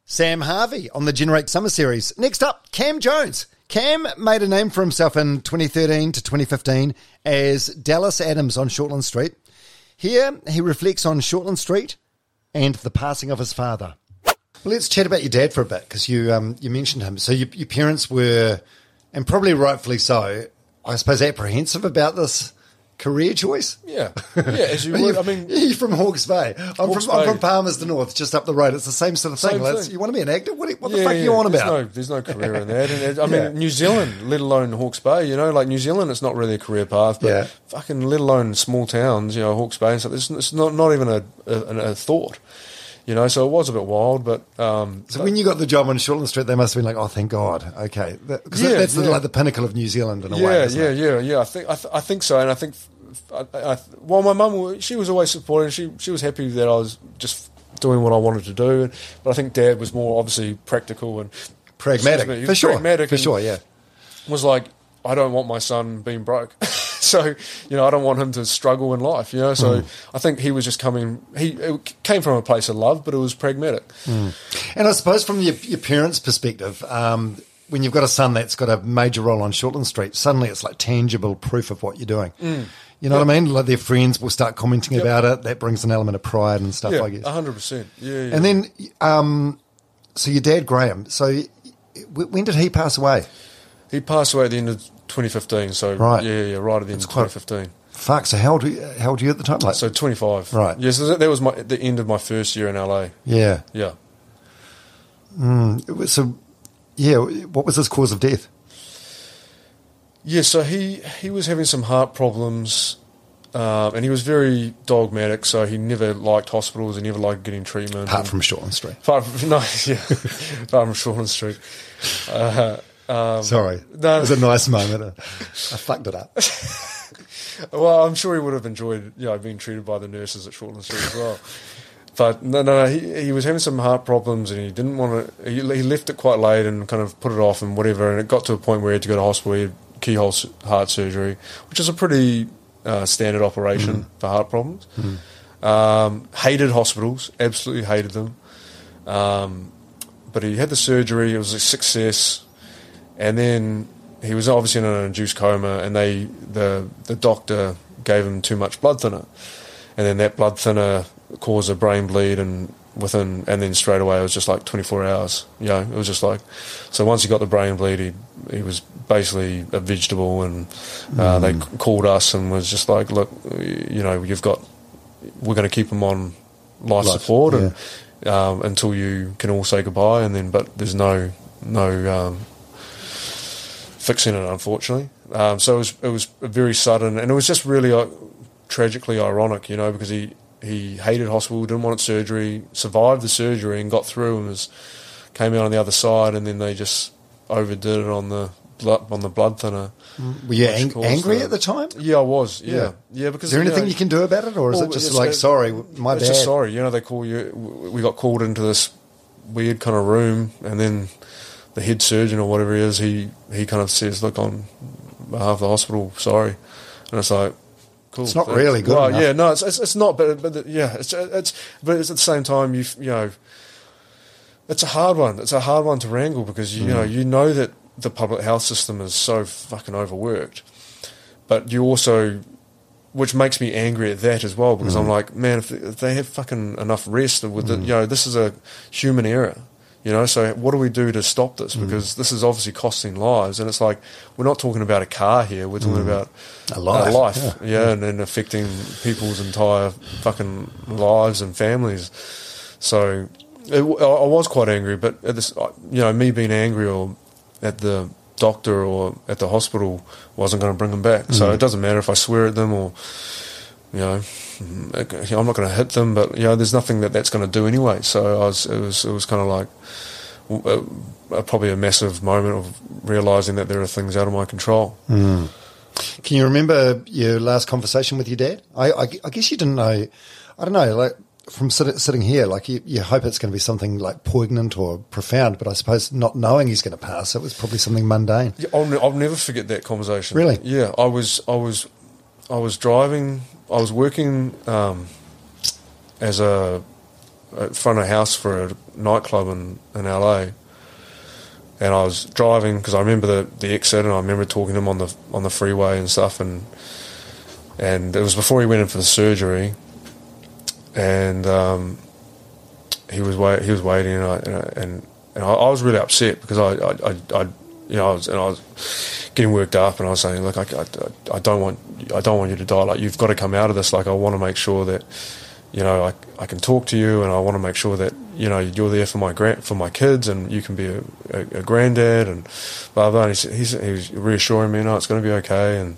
Speaker 1: Sam Harvey on the Generate Summer Series. Next up, Cam Jones. Cam made a name for himself in 2013 to 2015 as Dallas Adams on Shortland Street. Here, he reflects on Shortland Street and the passing of his father. Well, let's chat about your dad for a bit because you um, you mentioned him. So your, your parents were, and probably rightfully so, I suppose, apprehensive about this career choice.
Speaker 21: Yeah, yeah. As you would. I mean,
Speaker 1: you're from Hawke's Bay. I'm
Speaker 21: Hawke's
Speaker 1: from I'm
Speaker 21: Bay.
Speaker 1: from Palmerston North, just up the road. It's the same sort of thing.
Speaker 21: Thing.
Speaker 1: You want to be an actor? What, what the
Speaker 21: Yeah,
Speaker 1: fuck are you on
Speaker 21: there's
Speaker 1: about?
Speaker 21: No, there's no career in that. And I mean,
Speaker 1: Yeah.
Speaker 21: New Zealand, let alone Hawke's Bay, you know, like New Zealand, it's not really a career path. But
Speaker 1: Yeah.
Speaker 21: fucking, let alone small towns, you know, Hawke's Bay and stuff. It's, it's not not even a, a, a thought, you know. So it was a bit wild, but um,
Speaker 1: So when you got the job on Shortland Street, they must have been like, "Oh, thank God." Okay, because
Speaker 21: Yeah,
Speaker 1: that's the, like the pinnacle of New Zealand in a
Speaker 21: yeah,
Speaker 1: way.
Speaker 21: yeah,
Speaker 1: it?
Speaker 21: yeah, yeah. I think I, th- I think so, and I think I, I, well, my mum she was always supportive. She she was happy that I was just doing what I wanted to do, but I think Dad was more obviously practical and
Speaker 1: Pragmatic,
Speaker 21: me,
Speaker 1: for sure,
Speaker 21: pragmatic
Speaker 1: for sure, yeah.
Speaker 21: Was like, I don't want my son being broke, so you know I don't want him to struggle in life. You know, so
Speaker 1: Mm.
Speaker 21: I think he was just coming. He it came from a place of love, but it was pragmatic.
Speaker 1: Mm. And I suppose from your, your parents' perspective, um, when you've got a son that's got a major role on Shortland Street, suddenly it's like tangible proof of what you're doing.
Speaker 21: Mm.
Speaker 1: You know
Speaker 21: Yep.
Speaker 1: what I mean? Like their friends will start commenting
Speaker 21: Yep.
Speaker 1: about it. That brings an element of pride and stuff,
Speaker 21: yeah,
Speaker 1: I guess.
Speaker 21: hundred percent. Yeah, yeah.
Speaker 1: And then, um, so your dad, Graham, so when did he pass away?
Speaker 21: he passed away at the end of 2015. So
Speaker 1: Right.
Speaker 21: yeah, yeah, right at the end of 2015.
Speaker 1: Fuck, so how old, you, how old were you at the time? Like,
Speaker 21: So 25.
Speaker 1: Right.
Speaker 21: Yes, yeah, so that, was my the end of my first year in LA.
Speaker 1: yeah.
Speaker 21: Yeah.
Speaker 1: Mm, it was- so, yeah, what was his cause of death?
Speaker 21: Yeah, so he he was having some heart problems, um, and he was very dogmatic. So he never liked hospitals. He never liked getting treatment.
Speaker 1: Apart
Speaker 21: and-
Speaker 1: from Shortland Street.
Speaker 21: Apart from, no, yeah, apart from Shortland Street. Uh, um,
Speaker 1: Sorry.
Speaker 21: no,
Speaker 1: It was a nice moment. I fucked it up.
Speaker 21: well, I'm sure he would have enjoyed, you know, being treated by the nurses at Shortland Street as well. But no, no, he, he was having some heart problems, and he didn't want to. He, he left it quite late and kind of put it off and whatever. And it got to a point where he had to go to hospital. He had keyhole heart surgery, which is a pretty uh, standard operation for heart problems. Um, hated hospitals, absolutely hated them. Um, but he had the surgery; it was a success. And then he was obviously in an induced coma, and they the the doctor gave him too much blood thinner, and then that blood thinner caused a brain bleed, and within and then straight away it was just like 24 hours. You know, it was just like so. Once he got the brain bleed, he he was basically a vegetable, and uh, they
Speaker 1: Mm.
Speaker 21: c- called us and was just like, look, you know, you've got we're going to keep him on life,
Speaker 1: Life,
Speaker 21: support and um, until you can all say goodbye, and then but there's no no um, fixing it, unfortunately. Um, so it was it was very sudden, and it was just really uh, tragically ironic, you know, because he he hated hospital, didn't want surgery, survived the surgery, and got through, and was came out on the other side, and then they just overdid it on the blood on the blood thinner.
Speaker 1: Were you ang- angry
Speaker 21: the-
Speaker 1: at the time?
Speaker 21: Yeah, I was. Yeah,
Speaker 1: Yeah.
Speaker 21: yeah. because
Speaker 1: Is there anything
Speaker 21: know-
Speaker 1: you can do about it, or is
Speaker 21: Well,
Speaker 1: it just like, sorry, my
Speaker 21: it's
Speaker 1: bad?
Speaker 21: just sorry. You know, they call you. We got called into this weird kind of room, and then the head surgeon or whatever he is, he he kind of says, "Look, on behalf of the hospital, sorry," and it's like. Cool.
Speaker 1: It's not really good
Speaker 21: Well,
Speaker 1: enough.
Speaker 21: yeah, no, it's, it's it's not, but but yeah, it's it's but it's at the same time you you know, it's a hard one. It's a hard one to wrangle because you, you know
Speaker 1: Mm.
Speaker 21: you know that the public health system is so fucking overworked, but you also which makes me angry at that as well because I'm
Speaker 1: Mm.
Speaker 21: like, man, if, if they have fucking enough rest with the,
Speaker 1: Mm.
Speaker 21: you know, this is a human error, you know. So what do we do to stop this?
Speaker 1: Mm.
Speaker 21: Because this is obviously costing lives, and it's like we're not talking about a car here. We're talking
Speaker 1: Mm.
Speaker 21: about
Speaker 1: A life,
Speaker 21: life,
Speaker 1: yeah.
Speaker 21: yeah, and then affecting people's entire fucking lives and families. So it, I was quite angry, but at this, you know, me being angry or at the doctor or at the hospital wasn't going to bring them back. So
Speaker 1: Mm.
Speaker 21: it doesn't matter if I swear at them or, you know, I'm not going to hit them. But you know, there's nothing that that's going to do anyway. So I was, it was, it was kind of like. uh, uh, probably a massive moment of realizing that there are things out of my control.
Speaker 1: Mm. Can you remember your last conversation with your dad? I, I, I guess you didn't know. I don't know, like from sit, sitting here, like you, you hope it's going to be something like poignant or profound, but I suppose not knowing he's going to pass, it was probably something mundane.
Speaker 21: Yeah, I'll, I'll never forget that conversation.
Speaker 1: Really?
Speaker 21: Yeah, I was, I was, I was driving. I was working um, as a at front of house for a nightclub in in LA, and I was driving because I remember the the exit, and I remember talking to him on the on the freeway and stuff, and and it was before he went in for the surgery, and um, he was wait he was waiting, and I, and and, I, I was really upset because I, I, I you know, I was, and I was getting worked up, and I was saying, look, I, I, I don't want, I don't want you to die. Like, you've got to come out of this. Like, I want to make sure that, you know, I, I can talk to you, and I want to make sure that, you know, you're there for my grand, for my kids, and you can be a, a, a granddad, and blah blah. And he's, he's, he was reassuring me, no, it's going to be okay, and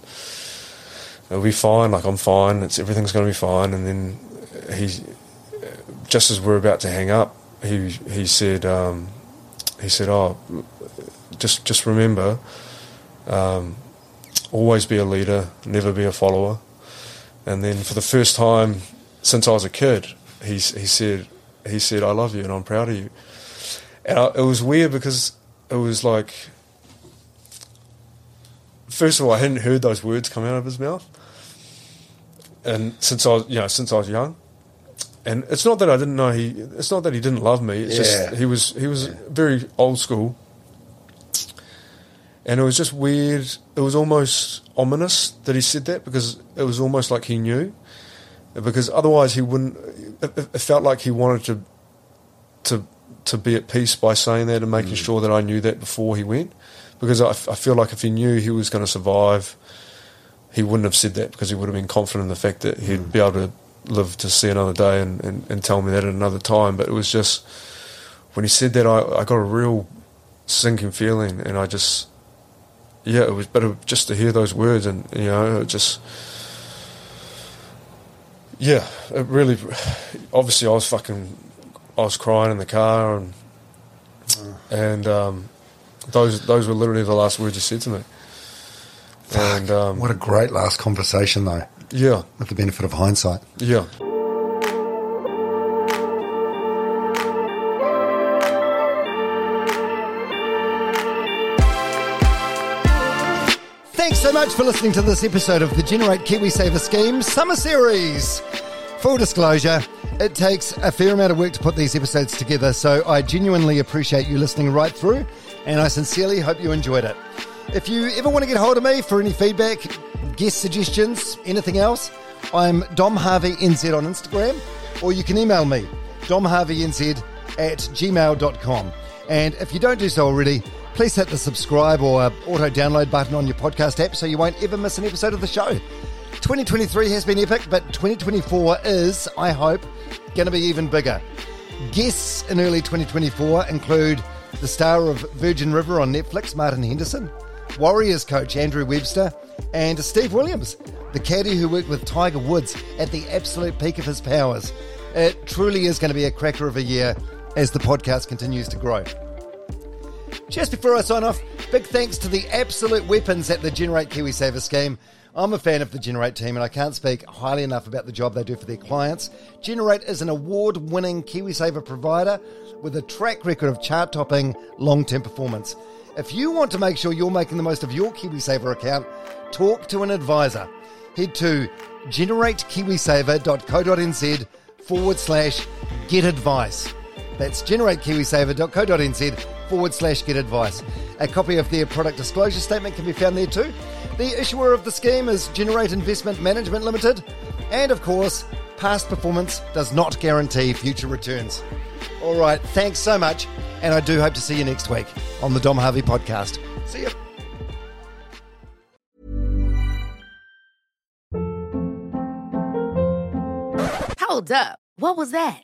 Speaker 21: it'll be fine. Like, I'm fine. It's everything's going to be fine. And then he, just as we're about to hang up, he he said, um, he said, oh just just remember, um, always be a leader, never be a follower. And then for the first time since I was a kid, he he said he said I love you and I'm proud of you. And I, it was weird because it was like, first of all, I hadn't heard those words come out of his mouth, and since I was you know since I was young. And it's not that I didn't know he. It's not that he didn't love me. It's
Speaker 1: Yeah.
Speaker 21: just he was he was very old school, and it was just weird. It was almost ominous that he said that because it was almost like he knew, because otherwise he wouldn't. It, it felt like he wanted to, to, to be at peace by saying that and making mm. sure that I knew that before he went, because I feel like if he knew he was going to survive, he wouldn't have said that because he would have been confident in the fact that he'd mm. be able to live to see another day and, and, and tell me that at another time. But it was just when he said that, I, I got a real sinking feeling, and I just yeah, it was better just to hear those words, and you know, it just yeah, it really. Obviously, I was fucking, I was crying in the car, and and um, those those were literally the last words he said to me. And um,
Speaker 1: What a great last conversation, though.
Speaker 21: Yeah.
Speaker 1: With the benefit of hindsight.
Speaker 21: yeah,
Speaker 1: so much for listening to this episode of the Generate KiwiSaver Scheme Summer Series. Full disclosure, it takes a fair amount of work to put these episodes together, so I genuinely appreciate you listening right through, and I sincerely hope you enjoyed it. If you ever want to get hold of me for any feedback, guest suggestions, anything else, I'm Dom Harvey NZ on Instagram, or you can email me, domharveynz at gmail.com. And if you don't do so already, please hit the subscribe or uh, auto download button on your podcast app so you won't ever miss an episode of the show. 2023 has been epic, but 2024 is, I hope, going to be even bigger. Guests in early 2024 include the star of Virgin River on Netflix, Martin Henderson, Warriors coach Andrew Webster, and Steve Williams, the caddy who worked with Tiger Woods at the absolute peak of his powers. It truly is going to be a cracker of a year as the podcast continues to grow. Just before I sign off, big thanks to the absolute weapons at the Generate KiwiSaver scheme. I'm a fan of the Generate team and I can't speak highly enough about the job they do for their clients. Generate is an award winning KiwiSaver provider with a track record of chart topping long term performance. If you want to make sure you're making the most of your KiwiSaver account, talk to an advisor. Head to generatekiwisaver.co.nz forward slash get advice. That's generatekiwisaver.co.nz forward slash get advice. A copy of their product disclosure statement can be found there too. The issuer of the scheme is Generate Investment Management Limited. And of course, past performance does not guarantee future returns. All right, thanks so much. And I do hope to see you next week on the Dom Harvey podcast. See you.
Speaker 22: Hold up. What was that?